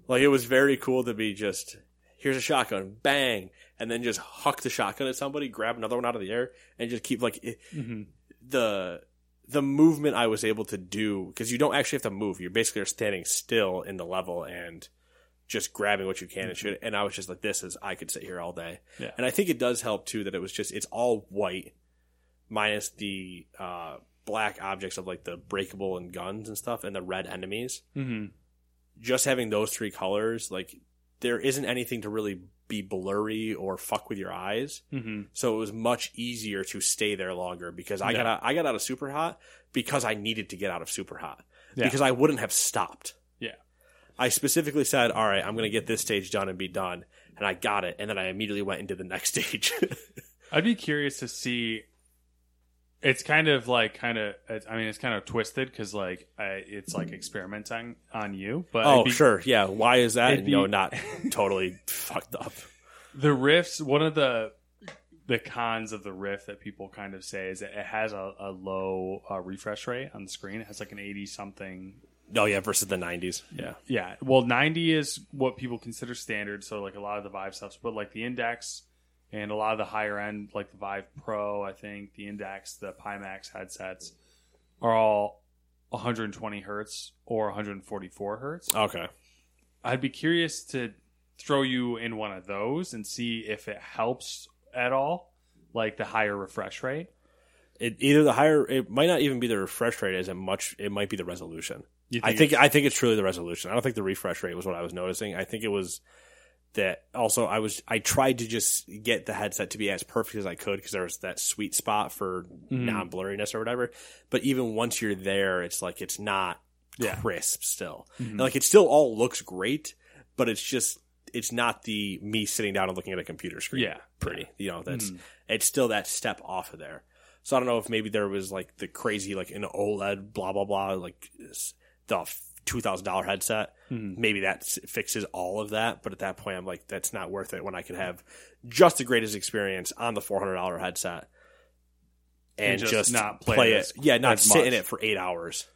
[SPEAKER 1] like it was very cool to be just here's a shotgun bang and then just huck the shotgun at somebody grab another one out of the air and just keep like it,
[SPEAKER 2] Mm-hmm.
[SPEAKER 1] the the movement I was able to do because you don't actually have to move you're basically are standing still in the level and just grabbing what you can and shit and I was just like this is I could sit here all day
[SPEAKER 2] Yeah.
[SPEAKER 1] and I think it does help too that it was just it's all white minus the uh, black objects of like the breakable and guns and stuff and the red enemies.
[SPEAKER 2] Mhm.
[SPEAKER 1] Just having those three colors, like there isn't anything to really be blurry or fuck with your eyes.
[SPEAKER 2] Mhm.
[SPEAKER 1] So it was much easier to stay there longer because I
[SPEAKER 2] Yeah.
[SPEAKER 1] got out, I got out of Superhot because I needed to get out of Superhot
[SPEAKER 2] Yeah.
[SPEAKER 1] because I wouldn't have stopped. I specifically said, "All right, I'm going to get this stage done and be done," and I got it, and then I immediately went into the next stage.
[SPEAKER 2] I'd be curious to see. It's kind of like kind of. I mean, it's kind of twisted because like I, it's like experimenting on you. But
[SPEAKER 1] oh,
[SPEAKER 2] be-
[SPEAKER 1] sure, yeah. Why is that?
[SPEAKER 2] it'd
[SPEAKER 1] You know,
[SPEAKER 2] be-
[SPEAKER 1] not totally fucked up.
[SPEAKER 2] the Rifts. One of the the cons of the Rift that people kind of say is that it has a, a low uh, refresh rate on the screen. It has like an eighty something.
[SPEAKER 1] Oh yeah, versus the '90s. Yeah,
[SPEAKER 2] Yeah, well, ninety is what people consider standard. So like a lot of the Vive stuff, but like the Index and a lot of the higher end, like the Vive Pro, I think the Index, the Pimax headsets are all 120 hertz or 144 hertz.
[SPEAKER 1] okay.
[SPEAKER 2] I'd be curious to throw you in one of those and see if it helps at all, like the higher refresh rate.
[SPEAKER 1] It either the higher, it might not even be the refresh rate as much. It might be the resolution.
[SPEAKER 2] You
[SPEAKER 1] I think
[SPEAKER 2] it's-
[SPEAKER 1] I think it's truly the resolution. I don't think the refresh rate was what I was noticing. I think it was that also I was I tried to just get the headset to be as perfect as I could because there was that sweet spot for
[SPEAKER 2] Mm-hmm.
[SPEAKER 1] non blurriness or whatever. But even once you're there, it's like it's not
[SPEAKER 2] Yeah. Mm-hmm.
[SPEAKER 1] crisp still. And, like it still all looks great, but it's just it's not the me sitting down and looking at a computer screen.
[SPEAKER 2] Yeah.
[SPEAKER 1] pretty. You know, that's
[SPEAKER 2] Mm-hmm.
[SPEAKER 1] it's still that step off of there. So I don't know if maybe there was like the crazy like an OLED blah blah blah like the two thousand dollar headset.
[SPEAKER 2] Mm-hmm.
[SPEAKER 1] Maybe that fixes all of that. But at that point, I'm like, that's not worth it when I could have just the greatest experience on the four hundred dollar headset and,
[SPEAKER 2] And just
[SPEAKER 1] just,
[SPEAKER 2] not play
[SPEAKER 1] play
[SPEAKER 2] it.
[SPEAKER 1] Yeah, not sit in it for eight hours.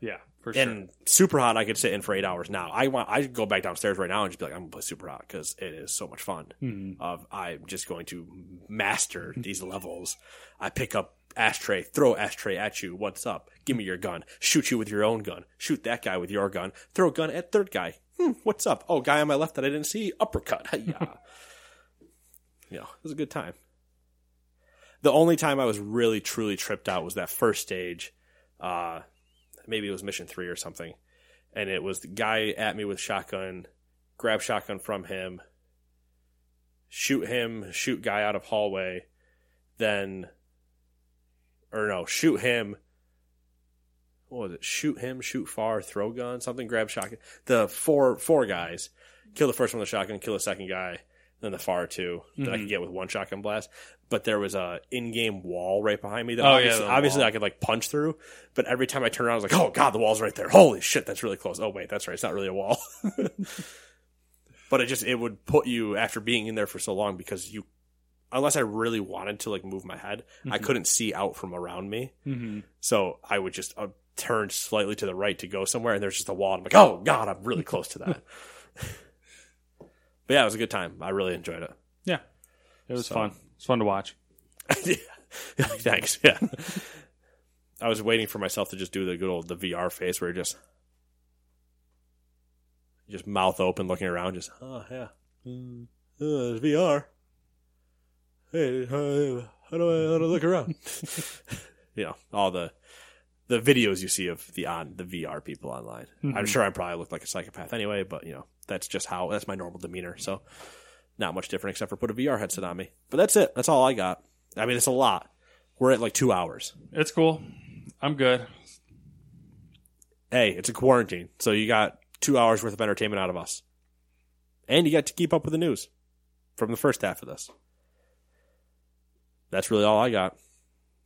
[SPEAKER 2] Yeah, for sure.
[SPEAKER 1] And Superhot, I could sit in for eight hours now. I want, I go back downstairs right now and just be like, I'm gonna play Superhot because it is so much fun.
[SPEAKER 2] Mm-hmm.
[SPEAKER 1] Of I'm just going to master these levels. I pick up ashtray, throw ashtray at you. What's up? Give me your gun. Shoot you with your own gun. Shoot that guy with your gun. Throw gun at third guy. Hmm, what's up? Oh, guy on my left that I didn't see. Uppercut. Yeah. know, it was a good time. The only time I was really truly tripped out was that first stage. Uh, maybe it was mission three or something, and it was the guy at me with shotgun, grab shotgun from him, shoot him, shoot guy out of hallway, then, or no, shoot him. What was it? Shoot him, shoot far, throw gun, something. Grab shotgun. The four four guys, kill the first one with a shotgun, kill the second guy, then the far 2 that I could mhm. get with one shotgun blast. But there was a in-game wall right behind me that
[SPEAKER 2] Oh, yeah,
[SPEAKER 1] obviously,
[SPEAKER 2] the
[SPEAKER 1] obviously. I could like punch through. But every time I turned around, I was like, "Oh god, the wall's right there! Holy shit, that's really close." Oh wait, that's right, it's not really a wall. but it just it would put you after being in there for so long because you, unless I really wanted to like move my head, I couldn't see out from around me.
[SPEAKER 2] mm-hmm.
[SPEAKER 1] So I would just uh, turn slightly to the right to go somewhere, and there's just a wall. And I'm like, "Oh god, I'm really close to that." but yeah, it was a good time. I really enjoyed it.
[SPEAKER 2] yeah, it was
[SPEAKER 1] So-
[SPEAKER 2] fun. It's fun to watch.
[SPEAKER 1] Yeah. Thanks. Yeah. I was waiting for myself to just do the good old the VR face where you just just mouth open looking around just oh yeah. Uh, it's VR. Hey, uh, how do I how do I look around? you know, all the the videos you see of the on the VR people online. I'm sure I probably look like a psychopath anyway, but you know, that's just how that's my normal demeanor. So not much different except for put a VR headset on me. But that's it. That's all I got. I mean, it's a lot. We're at like two hours.
[SPEAKER 2] It's cool. I'm good.
[SPEAKER 1] Hey, it's a quarantine, so you got two hours worth of entertainment out of us, and you got to keep up with the news from the first half of this. That's really all I got.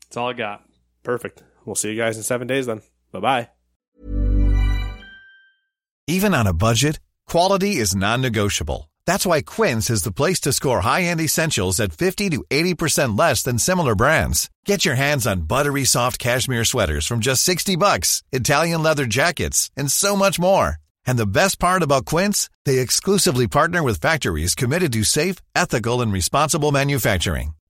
[SPEAKER 2] That's all I got.
[SPEAKER 1] Perfect. We'll see you guys in seven days then. Bye bye.
[SPEAKER 3] Even on a budget, quality is non-negotiable. That's why Quince is the place to score high-end essentials at 50 to 80% less than similar brands. Get your hands on buttery soft cashmere sweaters from just 60 bucks, Italian leather jackets, and so much more. And the best part about Quince, they exclusively partner with factories committed to safe, ethical, and responsible manufacturing.